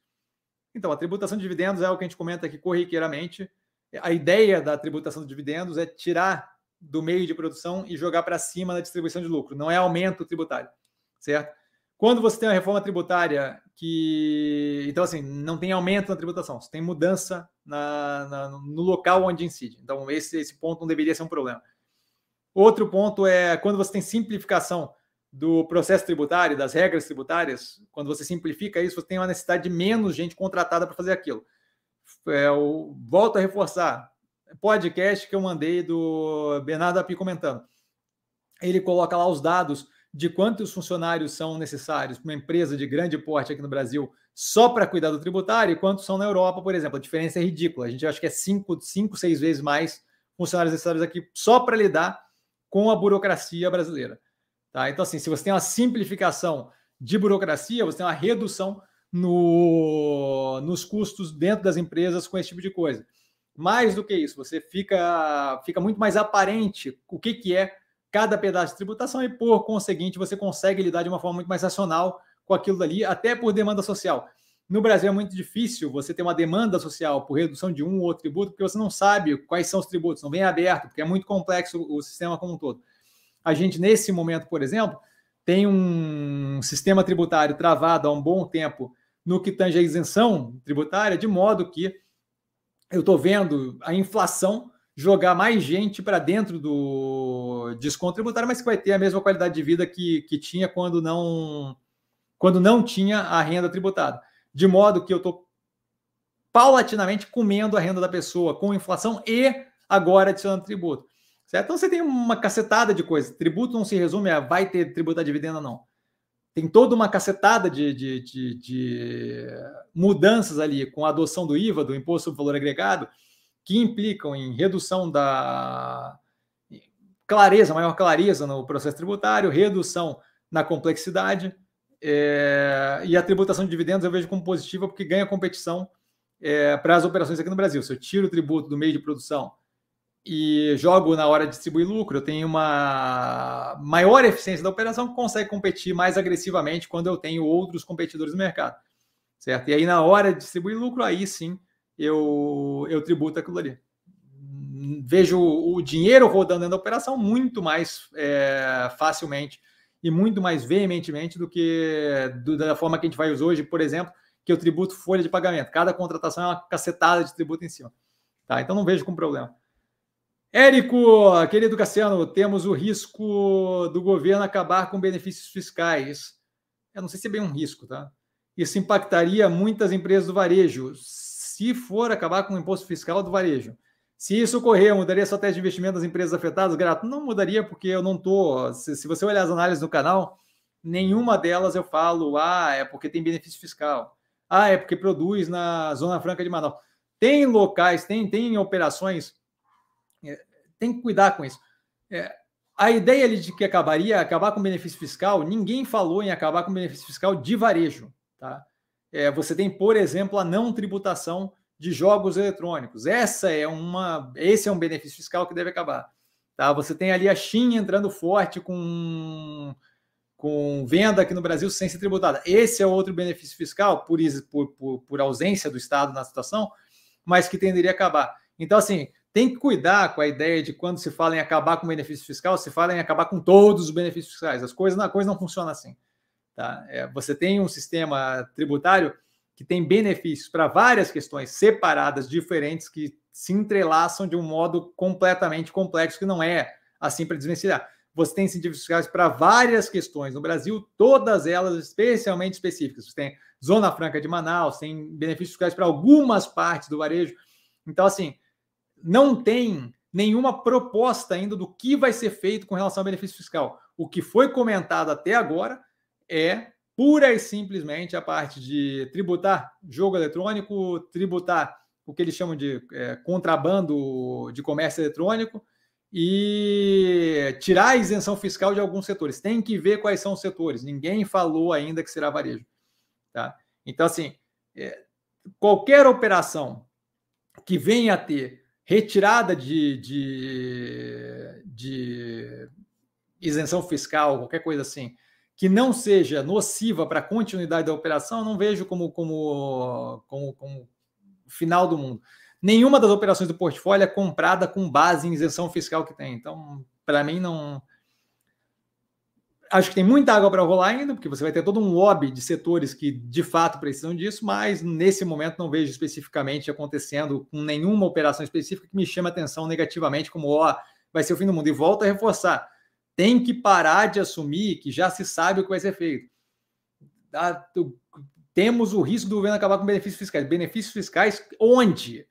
Então, a tributação de dividendos é o que a gente comenta aqui corriqueiramente a ideia da tributação de dividendos é tirar do meio de produção e jogar para cima na distribuição de lucro, não é aumento tributário, certo? Quando você tem uma reforma tributária que. Então, assim, não tem aumento na tributação, você tem mudança na, na, no local onde incide. Então, esse, esse ponto não deveria ser um problema. Outro ponto é quando você tem simplificação do processo tributário, das regras tributárias, quando você simplifica isso, você tem uma necessidade de menos gente contratada para fazer aquilo é, eu volto a reforçar, podcast que eu mandei do Bernardo Api comentando. Ele coloca lá os dados de quantos funcionários são necessários para uma empresa de grande porte aqui no Brasil só para cuidar do tributário e quantos são na Europa, por exemplo. A diferença é ridícula. A gente acha que é cinco, cinco seis vezes mais funcionários necessários aqui só para lidar com a burocracia brasileira. Tá? Então, assim, se você tem uma simplificação de burocracia, você tem uma redução no, nos custos dentro das empresas com esse tipo de coisa. Mais do que isso, você fica, fica muito mais aparente o que, que é cada pedaço de tributação e, por conseguinte, você consegue lidar de uma forma muito mais racional com aquilo dali, até por demanda social. No Brasil é muito difícil você ter uma demanda social por redução de um ou outro tributo, porque você não sabe quais são os tributos, não vem aberto, porque é muito complexo o sistema como um todo. A gente, nesse momento, por exemplo, tem um sistema tributário travado há um bom tempo no que tange a isenção tributária, de modo que eu estou vendo a inflação jogar mais gente para dentro do desconto tributário, mas que vai ter a mesma qualidade de vida que, que tinha quando não, quando não tinha a renda tributada. De modo que eu estou paulatinamente comendo a renda da pessoa com inflação e agora adicionando tributo. Certo? Então você tem uma cacetada de coisas. Tributo não se resume a vai ter tributo a dividendo, não tem toda uma cacetada de, de, de, de, mudanças ali com a adoção do IVA, do Imposto sobre Valor Agregado, que implicam em redução da clareza, maior clareza no processo tributário, redução na complexidade, é, e a tributação de dividendos eu vejo como positiva porque ganha competição é, para as operações aqui no Brasil. Se eu tiro o tributo do meio de produção e jogo na hora de distribuir lucro, eu tenho uma maior eficiência da operação que consegue competir mais agressivamente quando eu tenho outros competidores no mercado. Certo? E aí, na hora de distribuir lucro, aí sim eu, eu tributo aquilo ali vejo o dinheiro rodando dentro da operação muito mais é, facilmente e muito mais veementemente do que do, da forma que a gente faz hoje, por exemplo, que eu tributo folha de pagamento. Cada contratação é uma cacetada de tributo em cima. Tá? Então não vejo como problema. Érico, querido Cassiano, temos o risco do governo acabar com benefícios fiscais. Eu não sei se é bem um risco, tá? Isso impactaria muitas empresas do varejo, se for acabar com o imposto fiscal do varejo. Se isso ocorrer, mudaria a estratégia de investimento das empresas afetadas? Grato, não mudaria, porque eu não estou. Se, se, você olhar as análises no canal, nenhuma delas eu falo, ah, é porque tem benefício fiscal. Ah, é porque produz na Zona Franca de Manaus. Tem locais, tem, tem operações, tem que cuidar com isso. É, a ideia ali de que acabaria, acabar com benefício fiscal, ninguém falou em acabar com benefício fiscal de varejo. Tá? É, você tem, por exemplo, a não tributação de jogos eletrônicos. Essa é uma, esse é um benefício fiscal que deve acabar. Tá? Você tem ali a China entrando forte com, com venda aqui no Brasil sem ser tributada. Esse é outro benefício fiscal, por, por, por, ausência do Estado na situação, mas que tenderia a acabar. Então, assim, tem que cuidar com a ideia de quando se fala em acabar com o benefício fiscal, se fala em acabar com todos os benefícios fiscais. As coisas, a coisa não funciona assim. Tá? É, você tem um sistema tributário que tem benefícios para várias questões separadas, diferentes, que se entrelaçam de um modo completamente complexo, que não é assim para desvencilhar. Você tem incentivos fiscais para várias questões no Brasil, todas elas especialmente específicas. Você tem Zona Franca de Manaus, tem benefícios fiscais para algumas partes do varejo. Então, assim, não tem nenhuma proposta ainda do que vai ser feito com relação ao benefício fiscal. O que foi comentado até agora é pura e simplesmente a parte de tributar jogo eletrônico, tributar o que eles chamam de é, contrabando de comércio eletrônico e tirar a isenção fiscal de alguns setores. Tem que ver quais são os setores. Ninguém falou ainda que será varejo. Tá? Então, assim, é, qualquer operação que venha a ter retirada de, de, de isenção fiscal, qualquer coisa assim, que não seja nociva para a continuidade da operação, não vejo como, como, como, como final do mundo. Nenhuma das operações do portfólio é comprada com base em isenção fiscal que tem. Então, para mim, não. Acho que tem muita água para rolar ainda, porque você vai ter todo um lobby de setores que de fato precisam disso, mas nesse momento não vejo especificamente acontecendo com nenhuma operação específica que me chame atenção negativamente, como ó, vai ser o fim do mundo. E volto a reforçar tem que parar de assumir que já se sabe o que vai ser feito. Temos o risco do governo acabar com benefícios fiscais. Benefícios fiscais onde?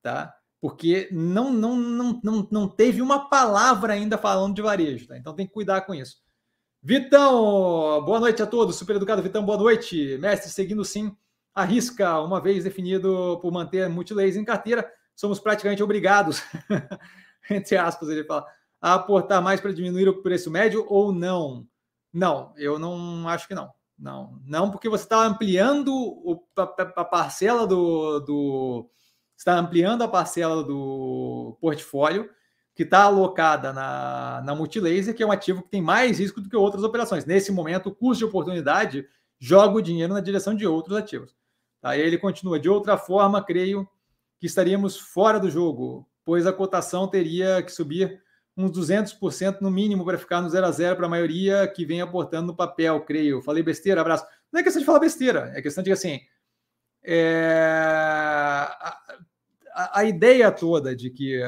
Tá? Porque não, não, não, não, não teve uma palavra ainda falando de varejo. Tá? Então tem que cuidar com isso. Vitão, boa noite a todos. Super educado, Vitão, boa noite. Mestre, seguindo sim a risca, uma vez definido por manter multileis em carteira, somos praticamente obrigados, entre aspas, ele fala, a aportar mais para diminuir o preço médio ou não? Não, eu não acho que não. Não, não, porque você está ampliando o, a, a, parcela do, do está ampliando a parcela do portfólio que está alocada na, na Multilaser, que é um ativo que tem mais risco do que outras operações. Nesse momento, o custo de oportunidade joga o dinheiro na direção de outros ativos. Tá? E ele continua. De outra forma, creio que estaríamos fora do jogo, pois a cotação teria que subir uns 200% no mínimo para ficar no 0 a 0 para a maioria que vem aportando no papel, creio. Falei besteira, abraço. Não é questão de falar besteira, é questão de assim. É... A, a, a, ideia toda de que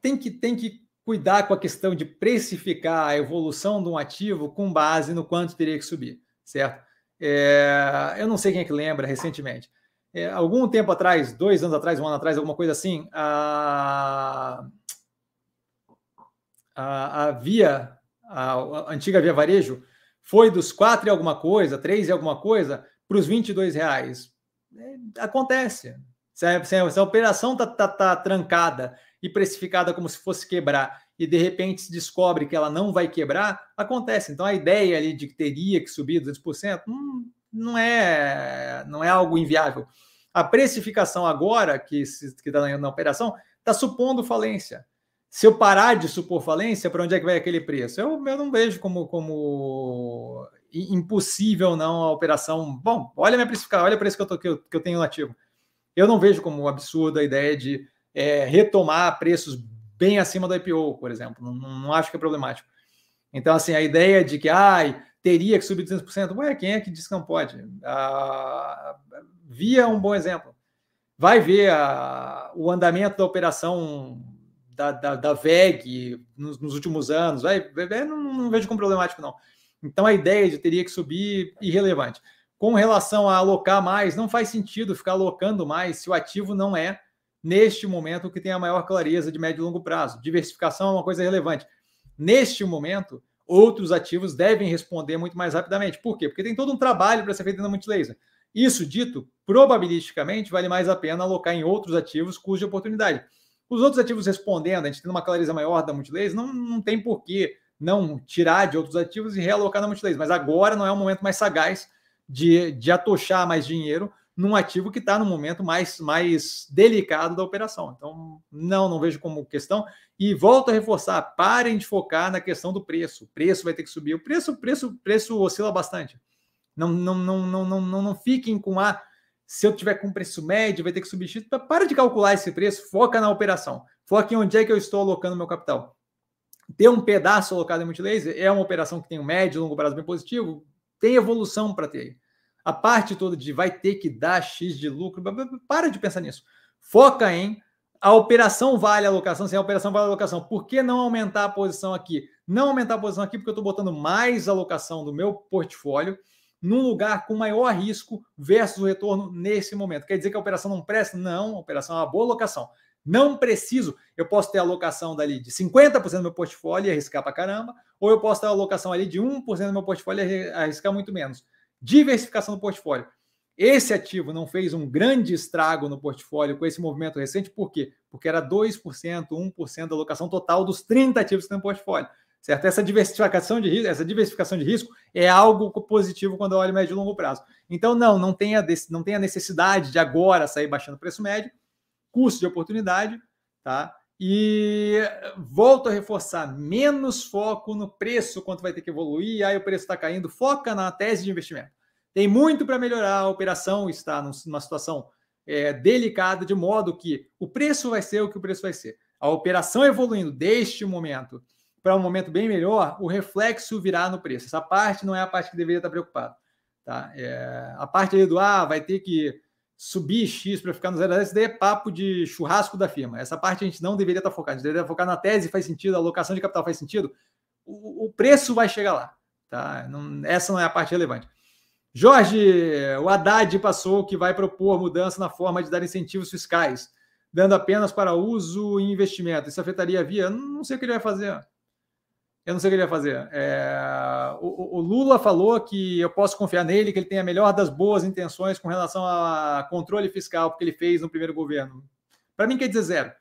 tem que, tem que cuidar com a questão de precificar a evolução de um ativo com base no quanto teria que subir, certo? É... Eu não sei quem é que lembra recentemente. É, algum tempo atrás, dois anos atrás, um ano atrás, alguma coisa assim, a, a, a via, a, a, antiga via varejo, foi dos quatro e alguma coisa, três e alguma coisa, para os 22 reais. É, acontece. Se a, se a, operação está tá, tá trancada e precificada como se fosse quebrar, e de repente se descobre que ela não vai quebrar, acontece. Então a ideia ali de que teria que subir 200% hum, não é não é algo inviável. A precificação agora que está na, operação está supondo falência. Se eu parar de supor falência, para onde é que vai aquele preço? Eu, eu não vejo como, como impossível não a operação. Bom, olha minha precificação, olha o preço que eu, tô, que eu, que eu tenho no ativo. Eu não vejo como absurdo a ideia de é, retomar preços bem acima do IPO, por exemplo. Não, não, acho que é problemático. Então, assim, a ideia de que ai, teria que subir 200%, ué, quem é que diz que não pode? Ah, via um bom exemplo. Vai ver a, o andamento da operação da, da, da VEG nos, nos, últimos anos, vai não, não, vejo como problemático, não. Então a ideia de teria que subir, irrelevante. Com relação a alocar mais, não faz sentido ficar alocando mais se o ativo não é, neste momento, o que tem a maior clareza de médio e longo prazo. Diversificação é uma coisa relevante. Neste momento, outros ativos devem responder muito mais rapidamente. Por quê? Porque tem todo um trabalho para ser feito na multilaser. Isso dito, probabilisticamente vale mais a pena alocar em outros ativos cuja oportunidade. Os outros ativos respondendo, a gente tendo uma clareza maior da multilaser, não, não tem porquê não tirar de outros ativos e realocar na multilaser. Mas agora não é o momento mais sagaz de, de atochar mais dinheiro num ativo que está no momento mais, mais delicado da operação. Então, não, não vejo como questão. E volto a reforçar: parem de focar na questão do preço. O preço vai ter que subir. O preço, preço, preço oscila bastante. Não, não, não, não, não, não, não fiquem com a. Se eu tiver com preço médio, vai ter que X. Para de calcular esse preço, foca na operação. Foca em onde é que eu estou alocando meu capital. Ter um pedaço alocado em multilaser é uma operação que tem um médio e longo prazo bem positivo, tem evolução para ter. A parte toda de vai ter que dar X de lucro, para de pensar nisso. Foca em a operação vale a alocação, se a operação vale a alocação, por que não aumentar a posição aqui? Não aumentar a posição aqui porque eu estou botando mais alocação do meu portfólio num lugar com maior risco versus o retorno nesse momento. Quer dizer que a operação não presta? Não, a operação é uma boa alocação. Não preciso, eu posso ter alocação dali de 50% do meu portfólio e arriscar para caramba, ou eu posso ter alocação ali de 1% do meu portfólio e arriscar muito menos. Diversificação do portfólio. Esse ativo não fez um grande estrago no portfólio com esse movimento recente, por quê? Porque era 2%, 1% da alocação total dos 30 ativos que tem no portfólio certo? Essa diversificação de risco, essa diversificação de risco é algo positivo quando eu olho médio e longo prazo. Então, não, não tem a, não tem a necessidade de agora sair baixando o preço médio, custo de oportunidade, tá? E volto a reforçar, menos foco no preço, quanto vai ter que evoluir, aí o preço está caindo, foca na tese de investimento. Tem muito para melhorar, a operação está numa situação é, delicada, de modo que o preço vai ser o que o preço vai ser. A operação evoluindo deste momento para um momento bem melhor, o reflexo virá no preço. Essa parte não é a parte que deveria estar preocupado. Tá? É, a parte aí do ah, vai ter que subir X para ficar no zero, isso daí é papo de churrasco da firma. Essa parte a gente não deveria estar focado. A gente deveria focar na tese, faz sentido, a alocação de capital faz sentido. O, o preço vai chegar lá. Tá? Não, essa não é a parte relevante. Jorge, o Haddad passou que vai propor mudança na forma de dar incentivos fiscais, dando apenas para uso e investimento. Isso afetaria a via? Não sei o que ele vai fazer. Eu não sei o que ele vai fazer. É, o, o, Lula falou que eu posso confiar nele, que ele tem a melhor das boas intenções com relação a controle fiscal, porque ele fez no primeiro governo. Para mim, quer dizer zero.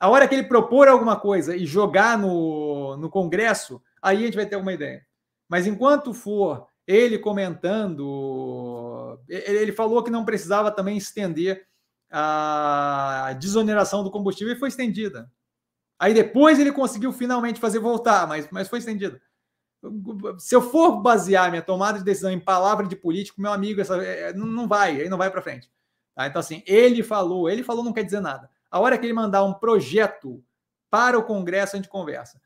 A hora que ele propor alguma coisa e jogar no, no Congresso, aí a gente vai ter alguma ideia. Mas enquanto for ele comentando, ele falou que não precisava também estender a desoneração do combustível e foi estendida. Aí depois ele conseguiu finalmente fazer voltar, mas, mas foi estendido. Se eu for basear minha tomada de decisão em palavra de político, meu amigo, essa, é, não vai, aí não vai para frente. Tá? Então, assim, ele falou, ele falou não quer dizer nada. A hora que ele mandar um projeto para o Congresso, a gente conversa.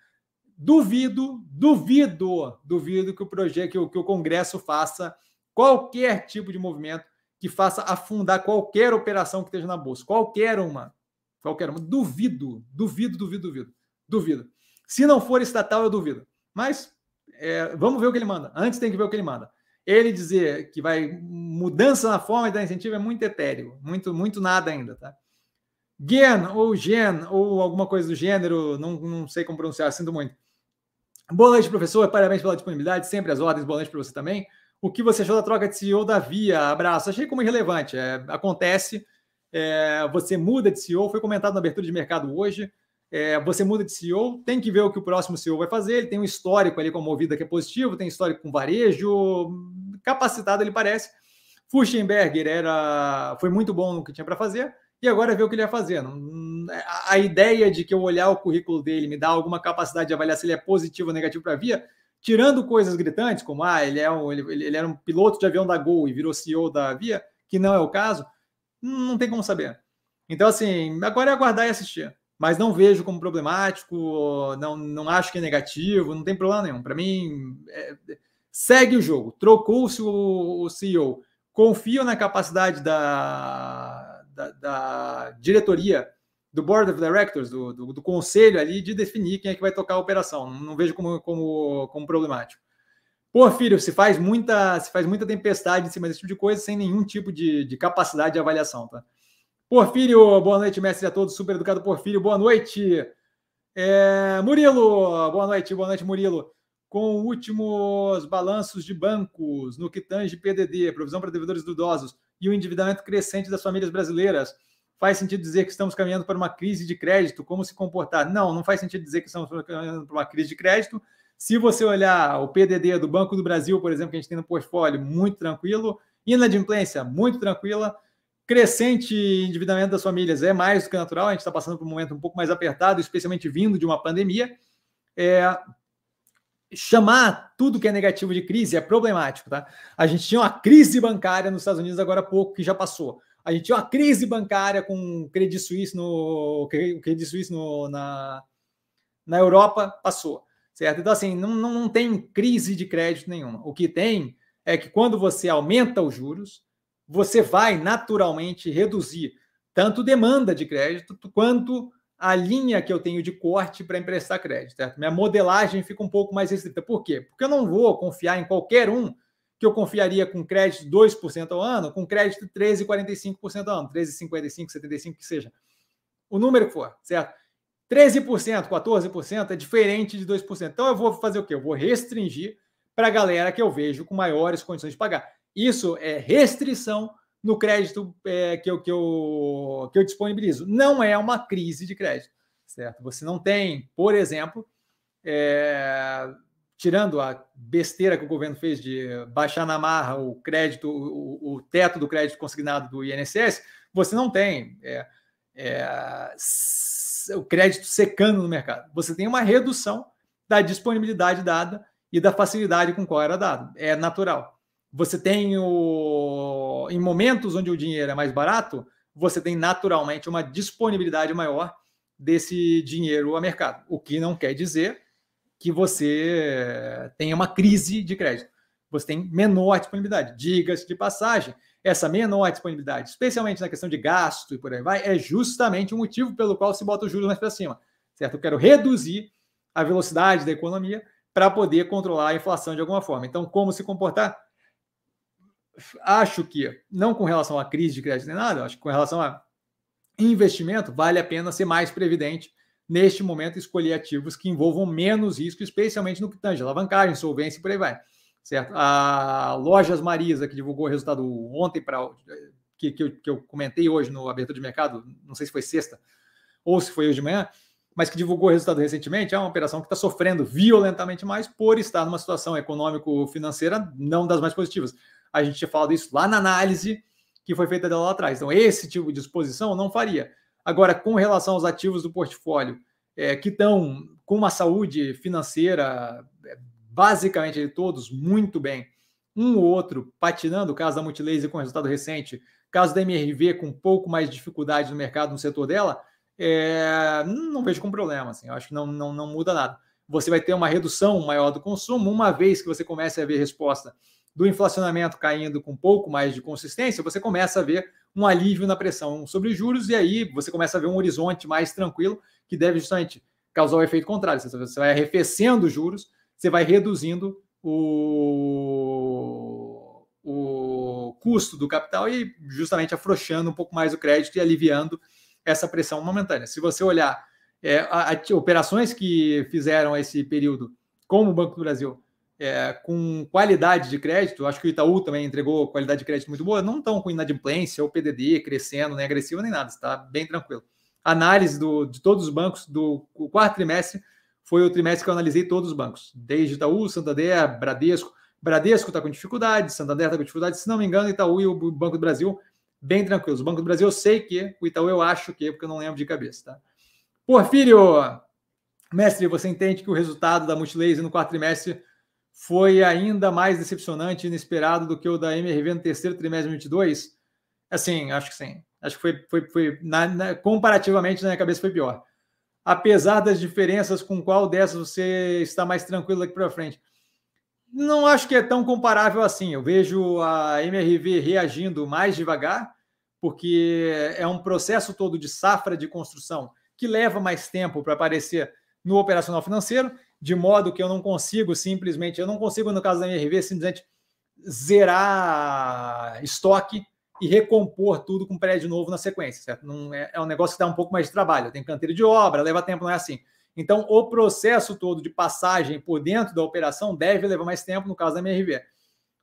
Duvido, duvido, duvido que o projeto, que o, que o Congresso faça qualquer tipo de movimento que faça afundar qualquer operação que esteja na bolsa, qualquer uma. Qualquer uma. Duvido, duvido, duvido, duvido. Duvido. Se não for estatal, eu duvido. Mas é, vamos ver o que ele manda. Antes tem que ver o que ele manda. Ele dizer que vai mudança na forma de dar incentivo é muito etéreo, muito, muito nada ainda, tá? Gen ou Gen ou alguma coisa do gênero, não, não sei como pronunciar, sinto muito. Boa noite, professor. Parabéns pela disponibilidade, sempre as ordens. Boa noite para você também. O que você achou da troca de CEO da Via? Abraço. Achei como irrelevante. É, acontece É, você muda de CEO, foi comentado na abertura de mercado hoje. É, você muda de CEO, tem que ver o que o próximo CEO vai fazer. Ele tem um histórico ali com a movida que é positivo, tem histórico com varejo, capacitado ele parece. Fuchsenberger era, foi muito bom no que tinha para fazer e agora ver o que ele vai fazer. A ideia de que eu olhar o currículo dele me dá alguma capacidade de avaliar se ele é positivo ou negativo para a Via, tirando coisas gritantes, como ah, ele, é um, ele, ele era um piloto de avião da Gol e virou CEO da Via, que não é o caso, não tem como saber. Então, assim, agora é aguardar e assistir. Mas não vejo como problemático, não, não acho que é negativo, não tem problema nenhum. Para mim, é, segue o jogo. Trocou-se o, o, CEO. Confio na capacidade da, da, da, diretoria, do Board of Directors, do, do, do, conselho ali, de definir quem é que vai tocar a operação. Não, não vejo como, como, como problemático. Porfírio, se faz muita, se faz muita tempestade em cima desse tipo de coisa sem nenhum tipo de, de capacidade de avaliação, tá? Porfírio, boa noite, mestre a todos, super educado Porfírio, boa noite. É, Murilo, boa noite, boa noite, Murilo. Com últimos balanços de bancos no que tange PDD, provisão para devedores dudosos e o endividamento crescente das famílias brasileiras, faz sentido dizer que estamos caminhando para uma crise de crédito? Como se comportar? Não, não faz sentido dizer que estamos caminhando para uma crise de crédito. Se você olhar o PDD do Banco do Brasil, por exemplo, que a gente tem no portfólio, muito tranquilo. Inadimplência, muito tranquila. Crescente endividamento das famílias é mais do que natural. A gente está passando por um momento um pouco mais apertado, especialmente vindo de uma pandemia. É, chamar tudo que é negativo de crise é problemático, tá? A gente tinha uma crise bancária nos Estados Unidos agora há pouco que já passou. A gente tinha uma crise bancária com Credit Suisse no Credit Suisse no, na, na Europa passou certo? Então, assim, não, não, tem crise de crédito nenhuma. O que tem é que quando você aumenta os juros, você vai naturalmente reduzir tanto demanda de crédito quanto a linha que eu tenho de corte para emprestar crédito. Certo? Minha modelagem fica um pouco mais restrita. Por quê? Porque eu não vou confiar em qualquer um que eu confiaria com crédito 2% ao ano, com crédito 13,45% ao ano, 13,55, 75, que seja. O número que for, certo? 13%, 14% é diferente de 2%. Então eu vou fazer o quê? Eu vou restringir para a galera que eu vejo com maiores condições de pagar. Isso é restrição no crédito é, que, eu, que, eu, que eu disponibilizo. Não é uma crise de crédito, certo? Você não tem, por exemplo, é, tirando a besteira que o governo fez de baixar na marra o crédito, o, o teto do crédito consignado do INSS, você não tem. É, é, o crédito secando no mercado. Você tem uma redução da disponibilidade dada e da facilidade com qual era dado. É natural. Você tem o. Em momentos onde o dinheiro é mais barato, você tem naturalmente uma disponibilidade maior desse dinheiro a mercado. O que não quer dizer que você tenha uma crise de crédito. Você tem menor disponibilidade. Diga-se de passagem, essa menor disponibilidade, especialmente na questão de gasto e por aí vai, é justamente o motivo pelo qual se bota o juros mais para cima. Certo? Eu quero reduzir a velocidade da economia para poder controlar a inflação de alguma forma. Então, como se comportar? Acho que, não com relação à crise de crédito nem nada, acho que com relação a investimento, vale a pena ser mais previdente neste momento, escolher ativos que envolvam menos risco, especialmente no que tange alavancagem, solvência e por aí vai certo? A Lojas Marisa, que divulgou o resultado ontem, para que, que, eu, que eu comentei hoje no abertura de mercado, não sei se foi sexta ou se foi hoje de manhã, mas que divulgou o resultado recentemente, é uma operação que está sofrendo violentamente mais por estar numa situação econômico-financeira não das mais positivas. A gente tinha falado isso lá na análise que foi feita dela lá atrás. Então, esse tipo de exposição não faria. Agora, com relação aos ativos do portfólio, é, que estão com uma saúde financeira basicamente todos muito bem. Um ou outro patinando, caso da Multilaser com resultado recente, caso da MRV com um pouco mais de dificuldade no mercado, no setor dela, é, não vejo com problema. Assim, eu acho que não, não, não muda nada. Você vai ter uma redução maior do consumo, uma vez que você comece a ver resposta do inflacionamento caindo com um pouco mais de consistência, você começa a ver um alívio na pressão sobre juros, e aí você começa a ver um horizonte mais tranquilo, que deve justamente causar o efeito contrário. Você vai arrefecendo os juros, você vai reduzindo o, o custo do capital e justamente afrouxando um pouco mais o crédito e aliviando essa pressão momentânea. Se você olhar é, a, a, operações que fizeram esse período, como o Banco do Brasil, é, com qualidade de crédito, acho que o Itaú também entregou qualidade de crédito muito boa, não estão com inadimplência ou PDD crescendo, nem agressiva, nem nada, está bem tranquilo. Análise do, de todos os bancos do quarto trimestre foi o trimestre que eu analisei todos os bancos, desde Itaú, Santander, Bradesco. Bradesco está com dificuldade, Santander está com dificuldade, se não me engano, Itaú e o Banco do Brasil bem tranquilos. O Banco do Brasil eu sei que, o Itaú eu acho que, porque eu não lembro de cabeça, tá? Porfírio, mestre, você entende que o resultado da Multilaser no quarto trimestre foi ainda mais decepcionante e inesperado do que o da MRV no terceiro trimestre de 2022? Assim, acho que sim. Acho que foi, foi, foi na, na, comparativamente na minha cabeça foi pior. Apesar das diferenças, com qual dessas você está mais tranquilo daqui para frente? Não acho que é tão comparável assim. Eu vejo a MRV reagindo mais devagar, porque é um processo todo de safra de construção que leva mais tempo para aparecer no operacional financeiro de modo que eu não consigo simplesmente, eu não consigo, no caso da MRV, simplesmente zerar estoque e recompor tudo com prédio novo na sequência, certo? Não é, é um negócio que dá um pouco mais de trabalho, tem canteiro de obra, leva tempo, não é assim. Então, o processo todo de passagem por dentro da operação deve levar mais tempo, no caso da MRV.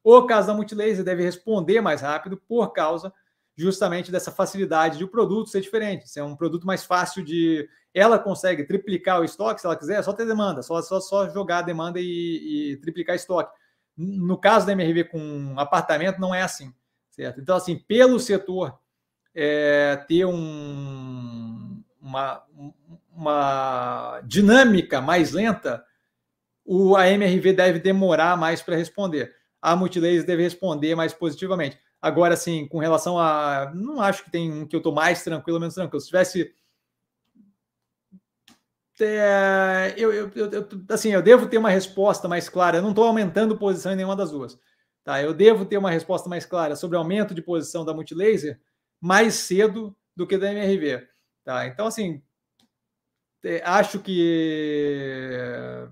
O caso da Multilaser deve responder mais rápido por causa justamente dessa facilidade de o produto ser diferente, ser um produto mais fácil de ela consegue triplicar o estoque se ela quiser, é só ter demanda, só, só, só jogar a demanda e, e triplicar estoque. No caso da MRV com apartamento, não é assim, certo? Então, assim, pelo setor é, ter um, uma, uma dinâmica mais lenta, o, a MRV deve demorar mais para responder. A Multilaser deve responder mais positivamente. Agora, assim, com relação a. Não acho que tem um que eu estou mais tranquilo ou menos tranquilo. Se tivesse é, eu, eu, eu, assim, eu devo ter uma resposta mais clara. Eu não estou aumentando posição em nenhuma das duas. Tá? Eu devo ter uma resposta mais clara sobre aumento de posição da Multilaser mais cedo do que da MRV. Tá? Então, assim, é, acho que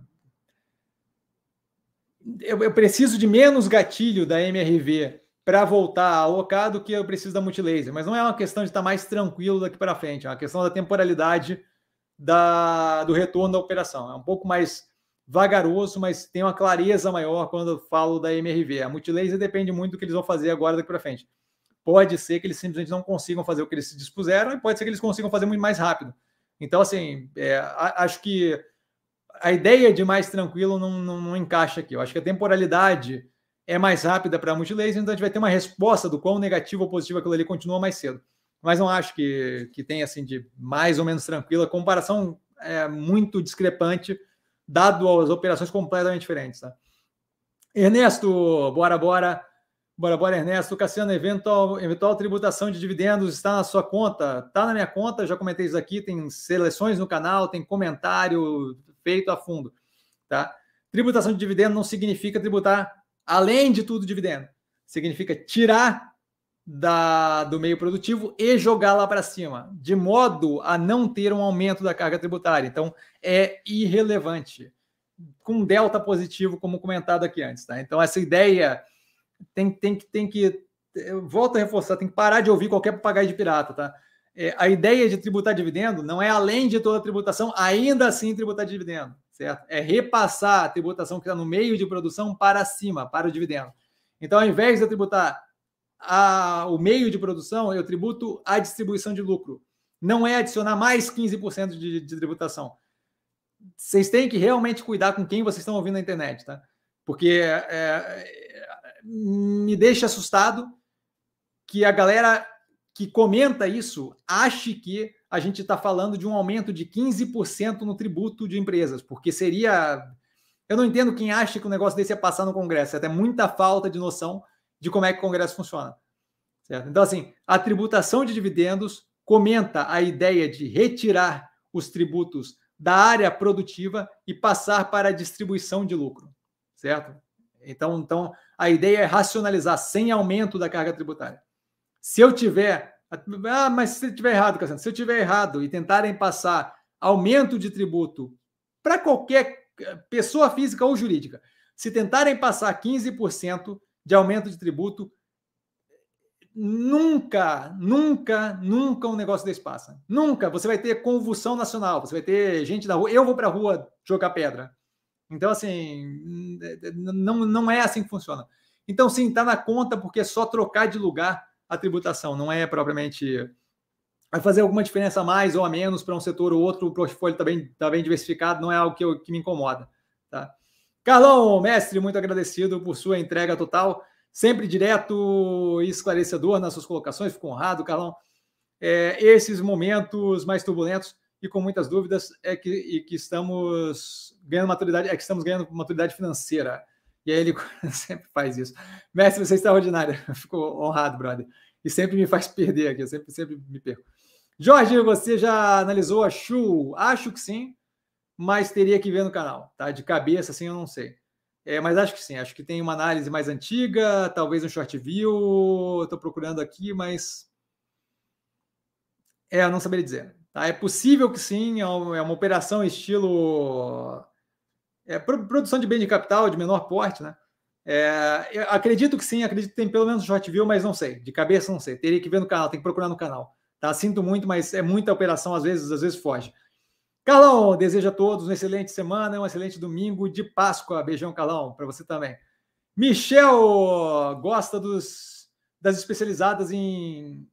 eu, eu, preciso de menos gatilho da MRV para voltar a alocar do que eu preciso da Multilaser. Mas não é uma questão de estar mais tranquilo daqui para frente, é uma questão da temporalidade da, do retorno da operação. É um pouco mais vagaroso, mas tem uma clareza maior quando eu falo da MRV. A Multilaser depende muito do que eles vão fazer agora daqui para frente. Pode ser que eles simplesmente não consigam fazer o que eles se dispuseram e pode ser que eles consigam fazer muito mais rápido. Então, assim, é, acho que a ideia de mais tranquilo não, não, não, encaixa aqui. Eu acho que a temporalidade é mais rápida para a Multilaser, então a gente vai ter uma resposta do quão negativo ou positivo aquilo ali continua mais cedo mas não acho que, que tenha assim de mais ou menos tranquila. Comparação é muito discrepante, dado as operações completamente diferentes. Tá? Ernesto, bora, bora. Bora, bora, Ernesto. Cassiano, eventual, eventual tributação de dividendos está na sua conta? Está na minha conta, já comentei isso aqui. Tem seleções no canal, tem comentário feito a fundo. Tá? Tributação de dividendo não significa tributar além de tudo dividendo. Significa tirar da, do meio produtivo e jogar lá para cima, de modo a não ter um aumento da carga tributária. Então, é irrelevante, com delta positivo, como comentado aqui antes. Tá? Então, essa ideia tem, tem, tem que. Eu volto a reforçar, tem que parar de ouvir qualquer papagaio de pirata. Tá? É, a ideia de tributar dividendo não é além de toda a tributação, ainda assim tributar dividendo, certo? É repassar a tributação que está no meio de produção para cima, para o dividendo. Então, ao invés de tributar a, o meio de produção, eu tributo a distribuição de lucro. Não é adicionar mais 15% de, de tributação. Vocês têm que realmente cuidar com quem vocês estão ouvindo na internet, tá? Porque é, é, me deixa assustado que a galera que comenta isso ache que a gente está falando de um aumento de 15% no tributo de empresas, porque seria. Eu não entendo quem acha que o negócio desse ia passar no Congresso, é até muita falta de noção de como é que o Congresso funciona. Certo? Então, assim, a tributação de dividendos comenta a ideia de retirar os tributos da área produtiva e passar para a distribuição de lucro, certo? Então, então a ideia é racionalizar sem aumento da carga tributária. Se eu tiver, ah, mas se eu tiver errado, Cassiano, se eu tiver errado e tentarem passar aumento de tributo para qualquer pessoa física ou jurídica, se tentarem passar 15%, de aumento de tributo. Nunca, nunca, nunca um negócio desse passa. Nunca. Você vai ter convulsão nacional, você vai ter gente da rua. Eu vou para a rua jogar pedra. Então, assim, não, não é assim que funciona. Então, sim, está na conta porque é só trocar de lugar a tributação, não é propriamente. Vai fazer alguma diferença mais ou a menos para um setor ou outro, o portfólio está bem, tá bem diversificado, não é algo que, eu, que me incomoda. Carlão, mestre, muito agradecido por sua entrega total, sempre direto e esclarecedor nas suas colocações, fico honrado, Carlão. É, esses momentos mais turbulentos e com muitas dúvidas é que, e que estamos ganhando maturidade, é que estamos ganhando maturidade financeira. E aí ele sempre faz isso. Mestre, você é extraordinário. Fico honrado, brother. E sempre me faz perder aqui, eu sempre, sempre me perco. Jorge, você já analisou a Shu? Acho que sim, mas teria que ver no canal, tá? De cabeça, assim, eu não sei. É, mas acho que sim, acho que tem uma análise mais antiga, talvez um short view. Estou procurando aqui, mas. É, eu não saberia dizer. Tá? É possível que sim, é uma, é uma operação estilo é, produção de bem de capital de menor porte, né? É, acredito que sim, acredito que tem pelo menos short view, mas não sei. De cabeça não sei. Teria que ver no canal, tem que procurar no canal. Tá? Sinto muito, mas é muita operação, às vezes, às vezes foge. Carlão, desejo a todos uma excelente semana, um excelente domingo de Páscoa. Beijão, Carlão, para você também. Michel gosta dos, das especializadas em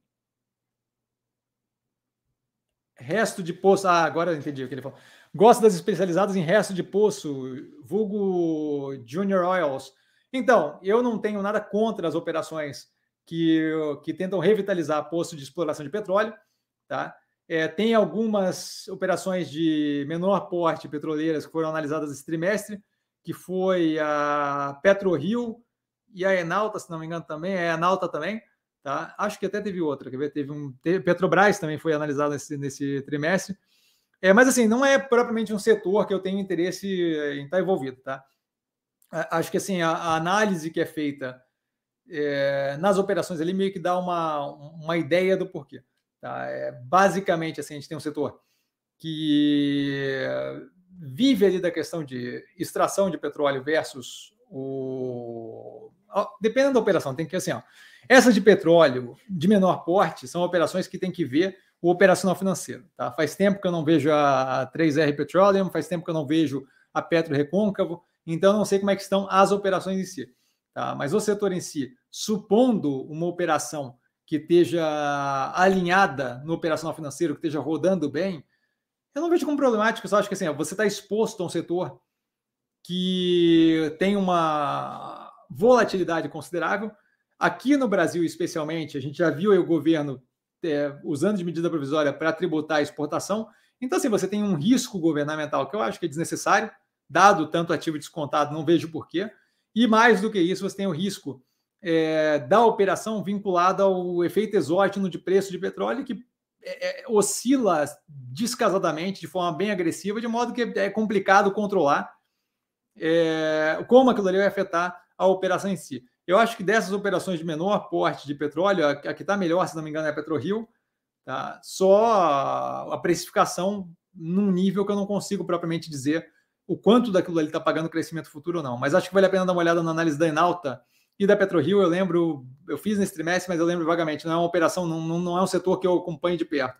resto de poço. Ah, agora eu entendi o que ele falou. Gosta das especializadas em resto de poço, vulgo Junior Oils. Então, eu não tenho nada contra as operações que, que tentam revitalizar poço de exploração de petróleo, tá? É, tem algumas operações de menor porte petroleiras que foram analisadas esse trimestre, que foi a PetroRio e a Enalta, se não me engano, também, é a Enalta também, tá? Acho que até teve outra, quer ver? Teve um. Teve, Petrobras também foi analisada nesse, nesse trimestre. É, mas assim, não é propriamente um setor que eu tenho interesse em estar envolvido, tá? Acho que assim, a, a análise que é feita é, nas operações ali meio que dá uma, uma ideia do porquê. Tá? É, basicamente, assim, a gente tem um setor que vive ali da questão de extração de petróleo versus o. Dependendo da operação, tem que assim, ó, essas de petróleo de menor porte são operações que tem que ver o operacional financeiro. Tá? Faz tempo que eu não vejo a 3R Petroleum, faz tempo que eu não vejo a Petro Recôncavo, então não sei como é que estão as operações em si. Tá? Mas o setor em si, supondo uma operação que esteja alinhada no operacional financeiro, que esteja rodando bem, eu não vejo como problemático, eu só acho que assim, você está exposto a um setor que tem uma volatilidade considerável. Aqui no Brasil, especialmente, a gente já viu o governo é, usando de medida provisória para tributar a exportação. Então, assim, você tem um risco governamental que eu acho que é desnecessário, dado tanto ativo descontado, não vejo porquê. E mais do que isso, você tem o risco é, da operação vinculada ao efeito exógeno de preço de petróleo, que é, é, oscila descasadamente, de forma bem agressiva, de modo que é complicado controlar é, como aquilo ali vai afetar a operação em si. Eu acho que dessas operações de menor porte de petróleo, a, que está melhor, se não me engano, é a PetroRio. Tá? Só a precificação num nível que eu não consigo propriamente dizer o quanto daquilo ali está pagando crescimento futuro ou não. Mas acho que vale a pena dar uma olhada na análise da Enalta e da PetroRio. Eu lembro, eu fiz nesse trimestre, mas eu lembro vagamente. Não é uma operação, não, não é um setor que eu acompanho de perto.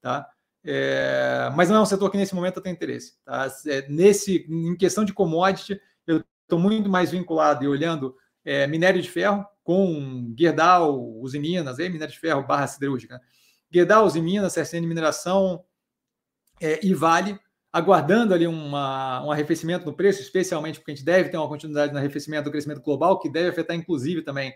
Tá? É, mas não é um setor que nesse momento eu tenho interesse. Tá? É, nesse, em questão de commodity, eu estou muito mais vinculado e olhando é, minério de ferro com Gerdau, Uzi Minas, é, minério de ferro barra siderúrgica. Né? Gerdau, Uzi Minas, CSN Mineração é, e Vale, aguardando ali uma, um arrefecimento no preço, especialmente porque a gente deve ter uma continuidade no arrefecimento do crescimento global, que deve afetar inclusive também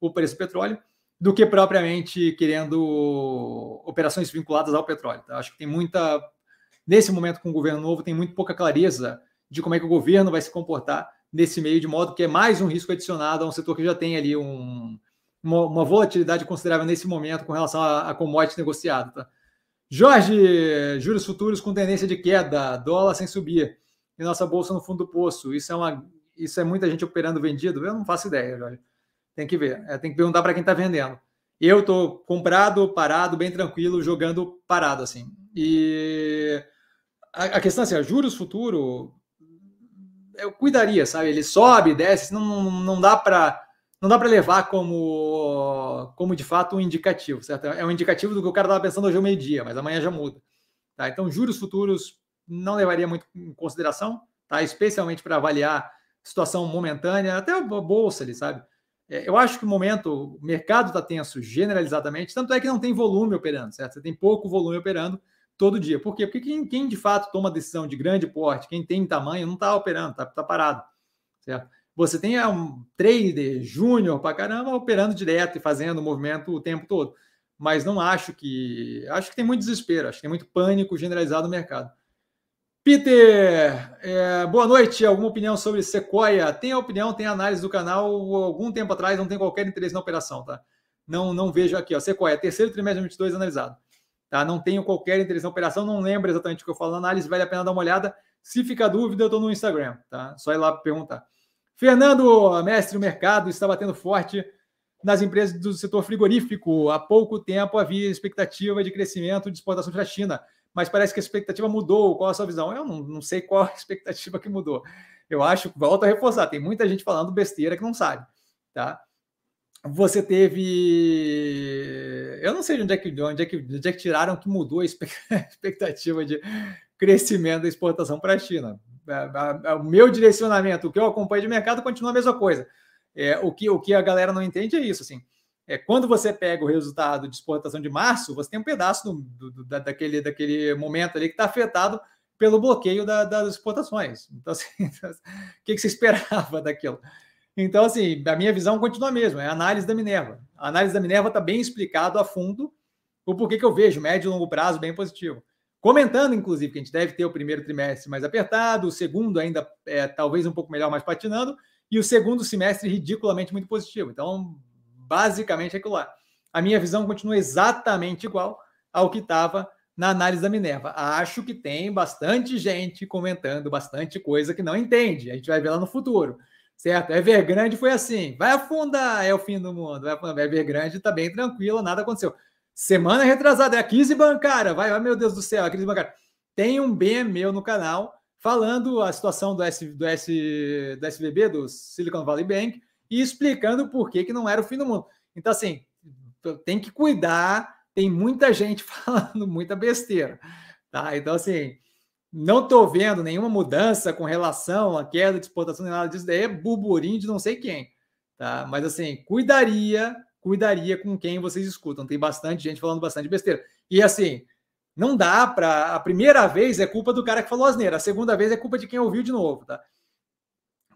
o preço do petróleo, do que propriamente querendo operações vinculadas ao petróleo. Tá? Acho que tem muita, nesse momento com o governo novo, tem muito pouca clareza de como é que o governo vai se comportar nesse meio, de modo que é mais um risco adicionado a um setor que já tem ali um, uma, uma, volatilidade considerável nesse momento com relação a, a commodity negociado. Tá? Jorge, juros futuros com tendência de queda, dólar sem subir, e nossa bolsa no fundo do poço. Isso é, uma, isso é muita gente operando vendido? Eu não faço ideia, Jorge. Tem que ver, é, tem que perguntar para quem está vendendo. Eu estou comprado, parado, bem tranquilo, jogando parado, assim. E a, a questão é assim, juros futuro, eu cuidaria, sabe? Ele sobe, desce, não, não dá para não dá para levar como como de fato um indicativo, certo? É um indicativo do que o cara estava pensando hoje ao meio-dia, mas amanhã já muda. Tá? Então, juros futuros não levaria muito em consideração, tá? especialmente para avaliar situação momentânea, até a bolsa ali, sabe? É, eu acho que o momento, o mercado está tenso generalizadamente, tanto é que não tem volume operando, certo? Você tem pouco volume operando todo dia. Por quê? Porque quem, quem de fato toma decisão de grande porte, quem tem tamanho, não está operando, está tá parado, certo? Você tem um trader júnior para caramba operando direto e fazendo movimento o tempo todo. Mas não acho que. Acho que tem muito desespero, acho que tem muito pânico generalizado no mercado. Peter, é, boa noite. Alguma opinião sobre Sequoia? Tem a opinião, tem a análise do canal. Algum tempo atrás, não tem qualquer interesse na operação, tá? Não, não vejo aqui, ó. Sequoia, terceiro trimestre de 2022 analisado. Tá? Não tenho qualquer interesse na operação, não lembro exatamente o que eu falo na análise, vale a pena dar uma olhada. Se ficar dúvida, eu estou no Instagram, tá? Só ir lá perguntar. Fernando, mestre, o mercado está batendo forte nas empresas do setor frigorífico. Há pouco tempo havia expectativa de crescimento de exportação para a China mas parece que a expectativa mudou. Qual a sua visão? Eu não, não sei qual a expectativa que mudou. Eu acho, volto a reforçar, tem muita gente falando besteira que não sabe, tá? Você teve. Eu não sei de onde é que, onde é que, onde é que tiraram que mudou a expectativa de crescimento da exportação para a China. O meu direcionamento, o que eu acompanho de mercado, continua a mesma coisa. É, o, que, o que a galera não entende é isso. Assim, é, quando você pega o resultado de exportação de março, você tem um pedaço do, do, da, daquele, daquele momento ali que está afetado pelo bloqueio da, das exportações. Então, assim, o que, que você esperava daquilo? Então, assim, a minha visão continua a mesma, é a análise da Minerva. A análise da Minerva está bem explicado a fundo o porquê que eu vejo médio e longo prazo bem positivo. Comentando, inclusive, que a gente deve ter o primeiro trimestre mais apertado, o segundo ainda é, talvez um pouco melhor, mais patinando, e o segundo semestre ridiculamente muito positivo. Então, Basicamente é aquilo lá. A minha visão continua exatamente igual ao que estava na análise da Minerva. Acho que tem bastante gente comentando bastante coisa que não entende. A gente vai ver lá no futuro. Certo? Evergrande foi assim. Vai afundar, é o fim do mundo. Vai afundar. Evergrande está bem tranquila, nada aconteceu. Semana retrasada, é a crise bancária. Vai, oh, meu Deus do céu, a crise bancária. Tem um bem meu no canal falando a situação do, S, do, S, do SVB, do Silicon Valley Bank, e explicando por que, que não era o fim do mundo. Então, assim, tem que cuidar, tem muita gente falando muita besteira. Tá? Então, assim, não estou vendo nenhuma mudança com relação à queda de exportação nem nada disso, daí é burburinho de não sei quem. Tá? Mas assim, cuidaria, cuidaria com quem vocês escutam. Tem bastante gente falando bastante besteira. E assim, não dá para. A primeira vez é culpa do cara que falou asneira, a segunda vez é culpa de quem ouviu de novo, tá?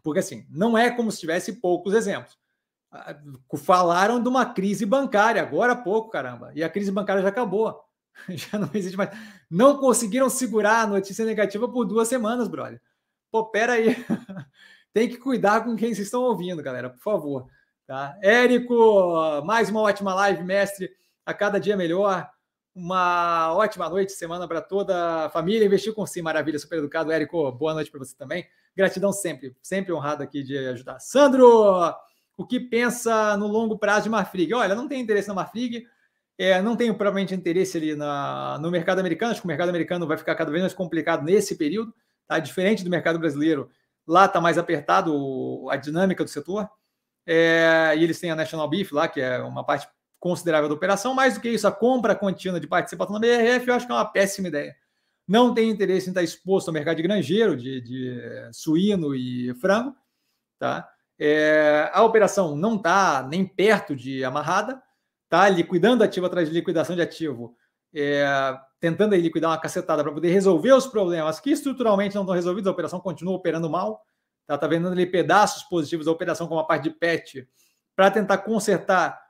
Porque assim, não é como se tivesse poucos exemplos. Falaram de uma crise bancária agora há pouco, caramba, e a crise bancária já acabou. Já não existe mais. Não conseguiram segurar a notícia negativa por duas semanas, brother. Pô, pera aí. Tem que cuidar com quem vocês estão ouvindo, galera, por favor. Tá? Érico, mais uma ótima live, mestre. A cada dia melhor. Uma ótima noite, semana para toda a família. Investiu com sim, maravilha, super educado. Érico, boa noite para você também. Gratidão sempre, sempre honrado aqui de ajudar. Sandro, o que pensa no longo prazo de Marfrig? Olha, não tem interesse na Marfrig, é, não tenho provavelmente interesse ali na, no mercado americano, acho que o mercado americano vai ficar cada vez mais complicado nesse período, tá? Diferente do mercado brasileiro, lá está mais apertado a dinâmica do setor. É, e eles têm a National Beef lá, que é uma parte considerável da operação. Mais do que isso, a compra contínua de participação na BRF, eu acho que é uma péssima ideia. Não tem interesse em estar exposto ao mercado de granjeiro, de, de suíno e frango. Tá? É, a operação não está nem perto de amarrada, tá liquidando ativo atrás de liquidação de ativo, é, tentando liquidar uma cacetada para poder resolver os problemas que estruturalmente não estão resolvidos, a operação continua operando mal, tá, tá vendendo ali pedaços positivos da operação como a parte de PET, para tentar consertar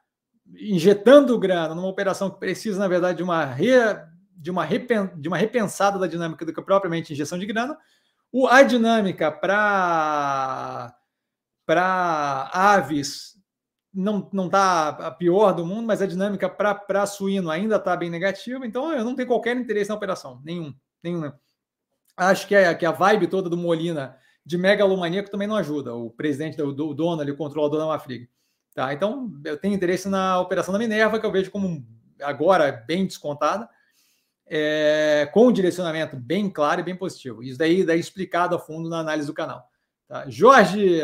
injetando grana numa operação que precisa, na verdade, de uma, re, de uma, repen, de uma repensada da dinâmica do que propriamente injeção de grana. O, a dinâmica para aves não não está a pior do mundo, mas a dinâmica para suíno ainda está bem negativa. Então eu não tenho qualquer interesse na operação, nenhum, nenhum. Acho que a, que a vibe toda do Molina de megalomaníaco também não ajuda. O presidente, o dono ali, o controlador da Mafrig. Tá? Então, eu tenho interesse na operação da Minerva, que eu vejo como agora bem descontada, é, com um direcionamento bem claro e bem positivo. Isso daí, daí explicado a fundo na análise do canal. Tá? Jorge,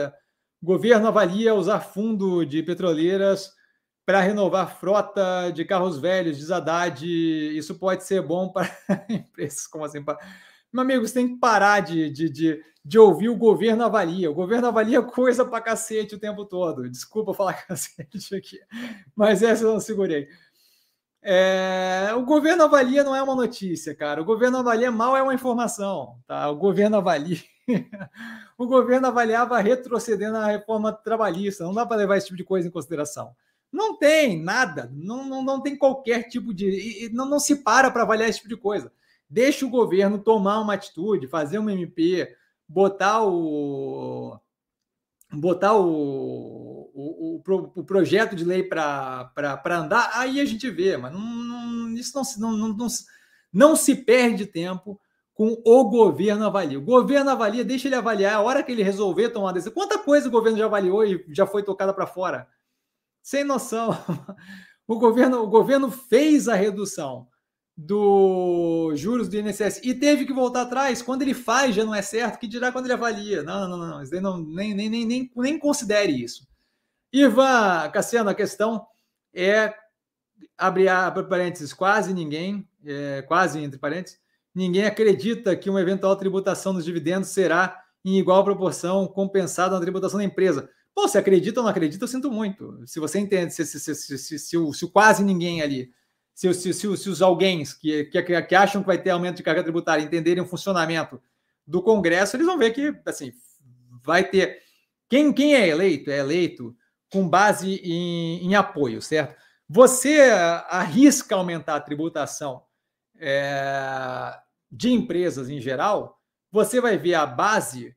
governo avalia usar fundo de petroleiras para renovar frota de carros velhos, diz Haddad. Isso pode ser bom para empresas, como assim? Meu amigo, você tem que parar de, de, de, de ouvir o governo avalia. O governo avalia coisa pra cacete o tempo todo. Desculpa falar cacete aqui, mas essa eu não segurei. É, o governo avalia não é uma notícia, cara. O governo avalia mal é uma informação, tá? O governo avalia. o governo avaliava retrocedendo a reforma trabalhista. Não dá para levar esse tipo de coisa em consideração. Não tem nada, não, não, não tem qualquer tipo de. Não, não se para para avaliar esse tipo de coisa. Deixa o governo tomar uma atitude, fazer uma MP, botar o. botar o o, o, o projeto de lei para andar, aí a gente vê, mas não, não, isso não, não, não, não se perde tempo com o governo avalia. O governo avalia, deixa ele avaliar, a hora que ele resolver tomar uma decisão. Quanta coisa o governo já avaliou e já foi tocada para fora? Sem noção. O governo, o governo fez a redução do juros do INSS e teve que voltar atrás. Quando ele faz, já não é certo, que dirá quando ele avalia. Não, não, não, não, não nem, nem, nem, nem, nem considere isso. Ivan Cassiano, a questão é, abre parênteses, quase ninguém, é, quase entre parênteses, ninguém acredita que uma eventual tributação dos dividendos será em igual proporção compensada na tributação da empresa. Pô, se acredita ou não acredita, eu sinto muito. Se você entende, se, se, se, se, se o, o, quase ninguém ali, se, se, se, os alguém que, que, que acham que vai ter aumento de carga tributária entenderem o funcionamento do Congresso, eles vão ver que assim vai ter. Quem, quem é eleito? É eleito com base em, em apoio, certo? Você arrisca aumentar a tributação é, de empresas em geral, você vai ver a base,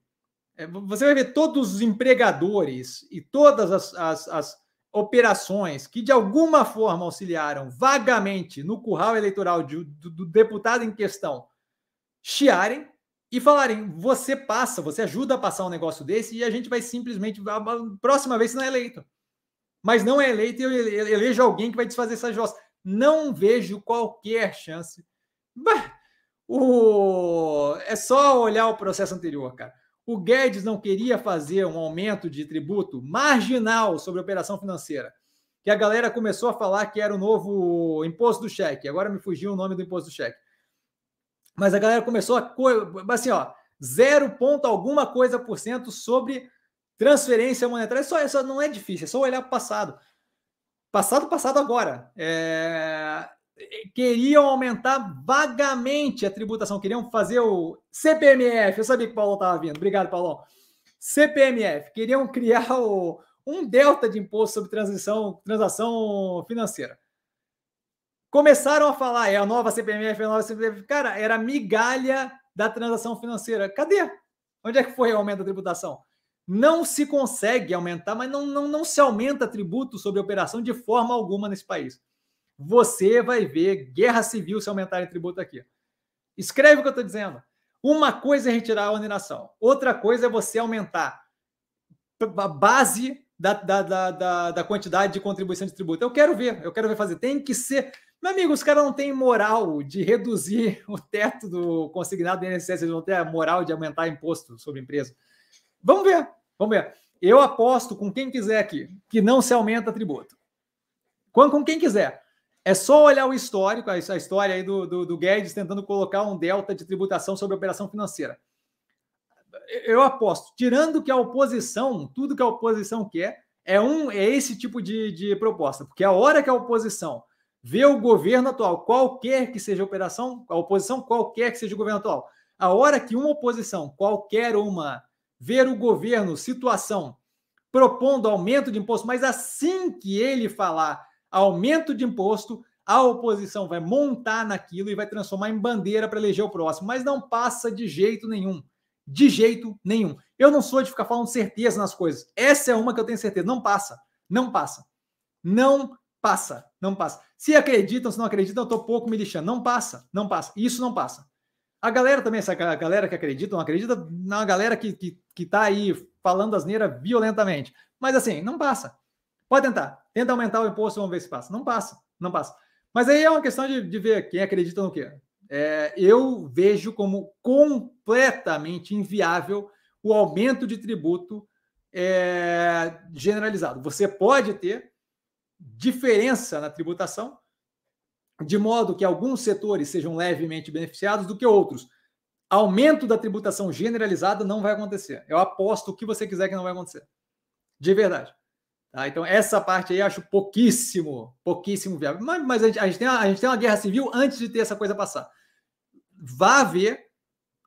é, você vai ver todos os empregadores e todas as, as, as operações que de alguma forma auxiliaram vagamente no curral eleitoral de, do, do, deputado em questão chiarem e falarem: você passa, você ajuda a passar um negócio desse e a gente vai simplesmente, a próxima vez, você não é eleito. Mas não é eleito e eu elejo alguém que vai desfazer essa jossa. Não vejo qualquer chance. O... É só olhar o processo anterior, cara. O Guedes não queria fazer um aumento de tributo marginal sobre operação financeira. Que a galera começou a falar que era o novo imposto do cheque. Agora me fugiu o nome do imposto do cheque mas a galera começou a assim, ó, zero ponto alguma coisa por cento sobre transferência monetária. Só isso não é difícil, é só olhar para o passado. Passado, passado agora. É... Queriam aumentar vagamente a tributação, queriam fazer o CPMF. Eu sabia que o Paulo estava vindo. Obrigado, Paulão. CPMF, queriam criar o... um delta de imposto sobre transição, transação financeira. Começaram a falar, é a nova CPMF, é a nova CPMF. Cara, era migalha da transação financeira. Cadê? Onde é que foi o aumento da tributação? Não se consegue aumentar, mas não, não, não se aumenta tributo sobre operação de forma alguma nesse país. Você vai ver guerra civil se aumentar em tributo aqui. Escreve o que eu estou dizendo. Uma coisa é retirar a oneração, outra coisa é você aumentar a base da, da, da, da, quantidade de contribuição de tributo. Eu quero ver, eu quero ver fazer. Tem que ser. Meu amigo, os caras não têm moral de reduzir o teto do consignado do INSS, eles vão ter a moral de aumentar imposto sobre empresa. Vamos ver, vamos ver. Eu aposto com quem quiser aqui que não se aumenta tributo. Com, com quem quiser. É só olhar o histórico, a história aí do, do, do Guedes tentando colocar um delta de tributação sobre a operação financeira. Eu aposto, tirando que a oposição, tudo que a oposição quer, é um é esse tipo de, de proposta. Porque a hora que a oposição vê o governo atual, qualquer que seja a operação, a oposição, qualquer que seja o governo atual, a hora que uma oposição, qualquer uma, ver o governo, situação, propondo aumento de imposto, mas assim que ele falar aumento de imposto, a oposição vai montar naquilo e vai transformar em bandeira para eleger o próximo, mas não passa de jeito nenhum. De jeito nenhum. Eu não sou de ficar falando certeza nas coisas. Essa é uma que eu tenho certeza. Não passa. Não passa. Não passa. Não passa. Se acreditam, se não acreditam, eu estou pouco me lixando. Não passa, não passa. Isso não passa. A galera também, essa galera que acredita, não acredita, na galera que, que, que tá aí falando asneira violentamente. Mas assim, não passa. Pode tentar. Tenta aumentar o imposto, vamos ver se passa. Não passa, não passa. Mas aí é uma questão de, de ver quem acredita no quê. É, eu vejo como completamente inviável o aumento de tributo é, generalizado. Você pode ter diferença na tributação, de modo que alguns setores sejam levemente beneficiados do que outros. aumento da tributação generalizada não vai acontecer. Eu aposto o que você quiser que não vai acontecer. De verdade. Tá? Então, essa parte aí eu acho pouquíssimo, pouquíssimo viável. Mas, mas a, gente, a, gente tem uma, a gente tem uma guerra civil antes de ter essa coisa passar. Vá ver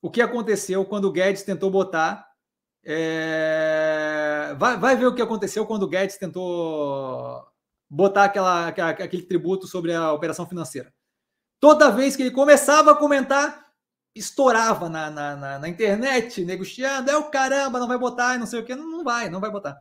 o que aconteceu quando o Guedes tentou botar. É... Vai, vai ver o que aconteceu quando o Guedes tentou botar aquela, aquele tributo sobre a operação financeira. Toda vez que ele começava a comentar, estourava na, na, na, na internet, negociando, é o caramba, não vai botar, não sei o que, não, não vai, não vai botar.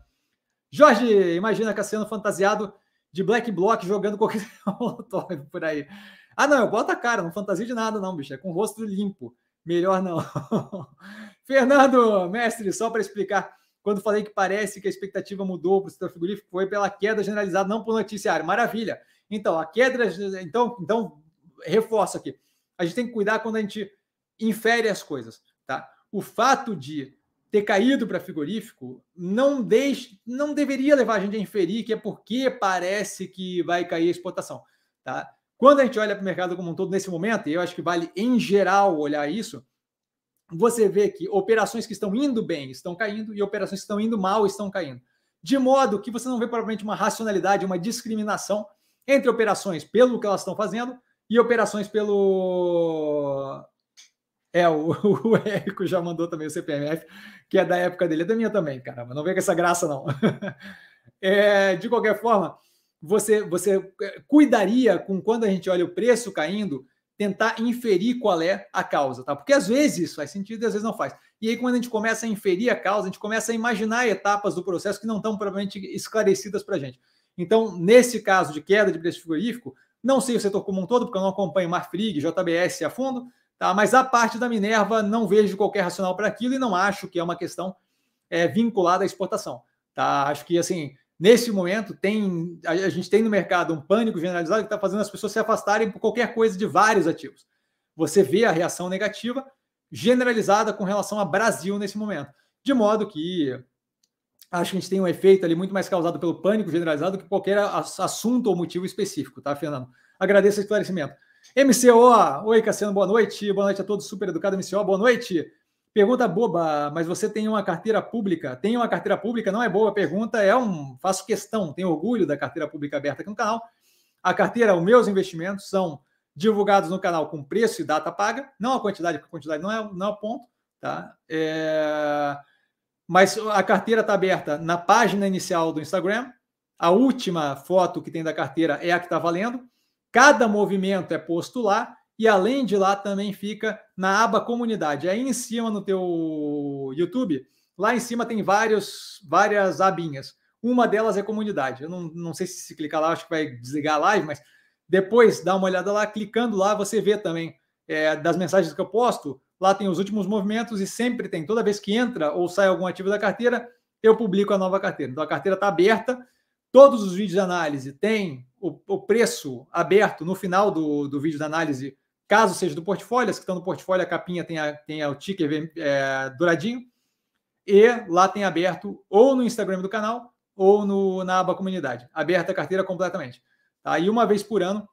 Jorge, imagina Cassiano fantasiado de Black Block jogando qualquer por aí. Ah, não, eu boto a cara, não fantasia de nada, não, bicho. É com o rosto limpo. Melhor não. Fernando, mestre, só para explicar, quando falei que parece que a expectativa mudou para o setor frigorífico, foi pela queda generalizada, não por noticiário. Maravilha. Então, a queda. Então, então reforço aqui. A gente tem que cuidar quando a gente infere as coisas. Tá? O fato de ter caído para frigorífico não, deixe, não deveria levar a gente a inferir que é porque parece que vai cair a exportação. Tá? Quando a gente olha para o mercado como um todo nesse momento, e eu acho que vale em geral olhar isso, você vê que operações que estão indo bem estão caindo e operações que estão indo mal estão caindo. De modo que você não vê provavelmente uma racionalidade, uma discriminação entre operações pelo que elas estão fazendo e operações pelo é, o, o Érico já mandou também o CPMF, que é da época dele, é da minha também, caramba, não vem com essa graça, não. É, de qualquer forma, você, você é, cuidaria com quando a gente olha o preço caindo, tentar inferir qual é a causa, tá? Porque às vezes isso faz sentido e às vezes não faz. E aí, quando a gente começa a inferir a causa, a gente começa a imaginar etapas do processo que não estão provavelmente esclarecidas para a gente. Então, nesse caso de queda de preço frigorífico, não sei o setor como um todo, porque eu não acompanho Marfrig, JBS a fundo, Tá? Mas a parte da Minerva não vejo qualquer racional para aquilo e não acho que é uma questão é, vinculada à exportação. Tá? Acho que assim, nesse momento tem a, gente tem no mercado um pânico generalizado que está fazendo as pessoas se afastarem por qualquer coisa de vários ativos. Você vê a reação negativa generalizada com relação a Brasil nesse momento. De modo que acho que a gente tem um efeito ali muito mais causado pelo pânico generalizado do que qualquer assunto ou motivo específico, tá, Fernando? Agradeço o esclarecimento. MCO, oi Cassiano, boa noite. Boa noite a todos, super educado MCO, boa noite. Pergunta boba, mas você tem uma carteira pública? Tem uma carteira pública? Não é boa pergunta, é um. Faço questão, tenho orgulho da carteira pública aberta aqui no canal. A carteira, os meus investimentos são divulgados no canal com preço e data paga, não a quantidade, porque a quantidade não é, não é o ponto, tá? É... Mas a carteira está aberta na página inicial do Instagram. A última foto que tem da carteira é a que está valendo. Cada movimento é posto lá e além de lá também fica na aba comunidade. Aí em cima no teu YouTube, lá em cima tem vários, várias abinhas. Uma delas é comunidade. Eu não, não sei se se clicar lá, acho que vai desligar a live, mas depois dá uma olhada lá, clicando lá, você vê também é, das mensagens que eu posto. Lá tem os últimos movimentos e sempre tem, toda vez que entra ou sai algum ativo da carteira, eu publico a nova carteira. Então a carteira está aberta, todos os vídeos de análise têm o, o preço aberto no final do, do vídeo da análise, caso seja do portfólio, as que estão no portfólio, a capinha tem, a, tem a, o ticker é, douradinho, e lá tem aberto ou no Instagram do canal ou no, na aba comunidade, aberta a carteira completamente. Tá? E uma vez por ano,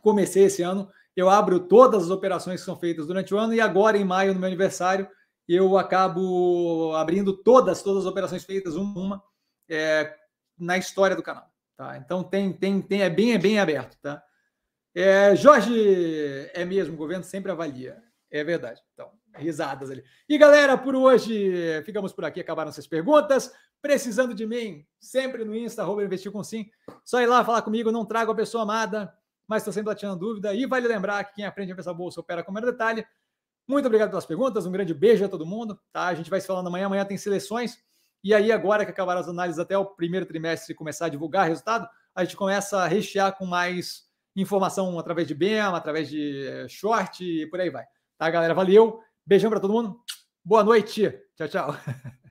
comecei esse ano, eu abro todas as operações que são feitas durante o ano e agora em maio, no meu aniversário, eu acabo abrindo todas, todas as operações feitas, uma, uma é, na história do canal. Tá? Então tem, tem, tem, é bem, é bem aberto, tá? É, Jorge, é mesmo, o governo sempre avalia. É verdade. Então, risadas ali. E galera, por hoje ficamos por aqui, acabaram essas perguntas. Precisando de mim, sempre no Insta, arroba investir com sim. Só ir lá falar comigo, não trago a pessoa amada, mas estou sempre tirando dúvida. E vale lembrar que quem aprende a pensar bolsa opera com o detalhe. Muito obrigado pelas perguntas, um grande beijo a todo mundo. Tá? A gente vai se falando amanhã, amanhã tem seleções. E aí, agora que acabaram as análises até o primeiro trimestre começar a divulgar resultado, a gente começa a rechear com mais informação através de BEM, através de eh, short e por aí vai. Tá, galera? Valeu. Beijão para todo mundo. Boa noite. Tchau, tchau.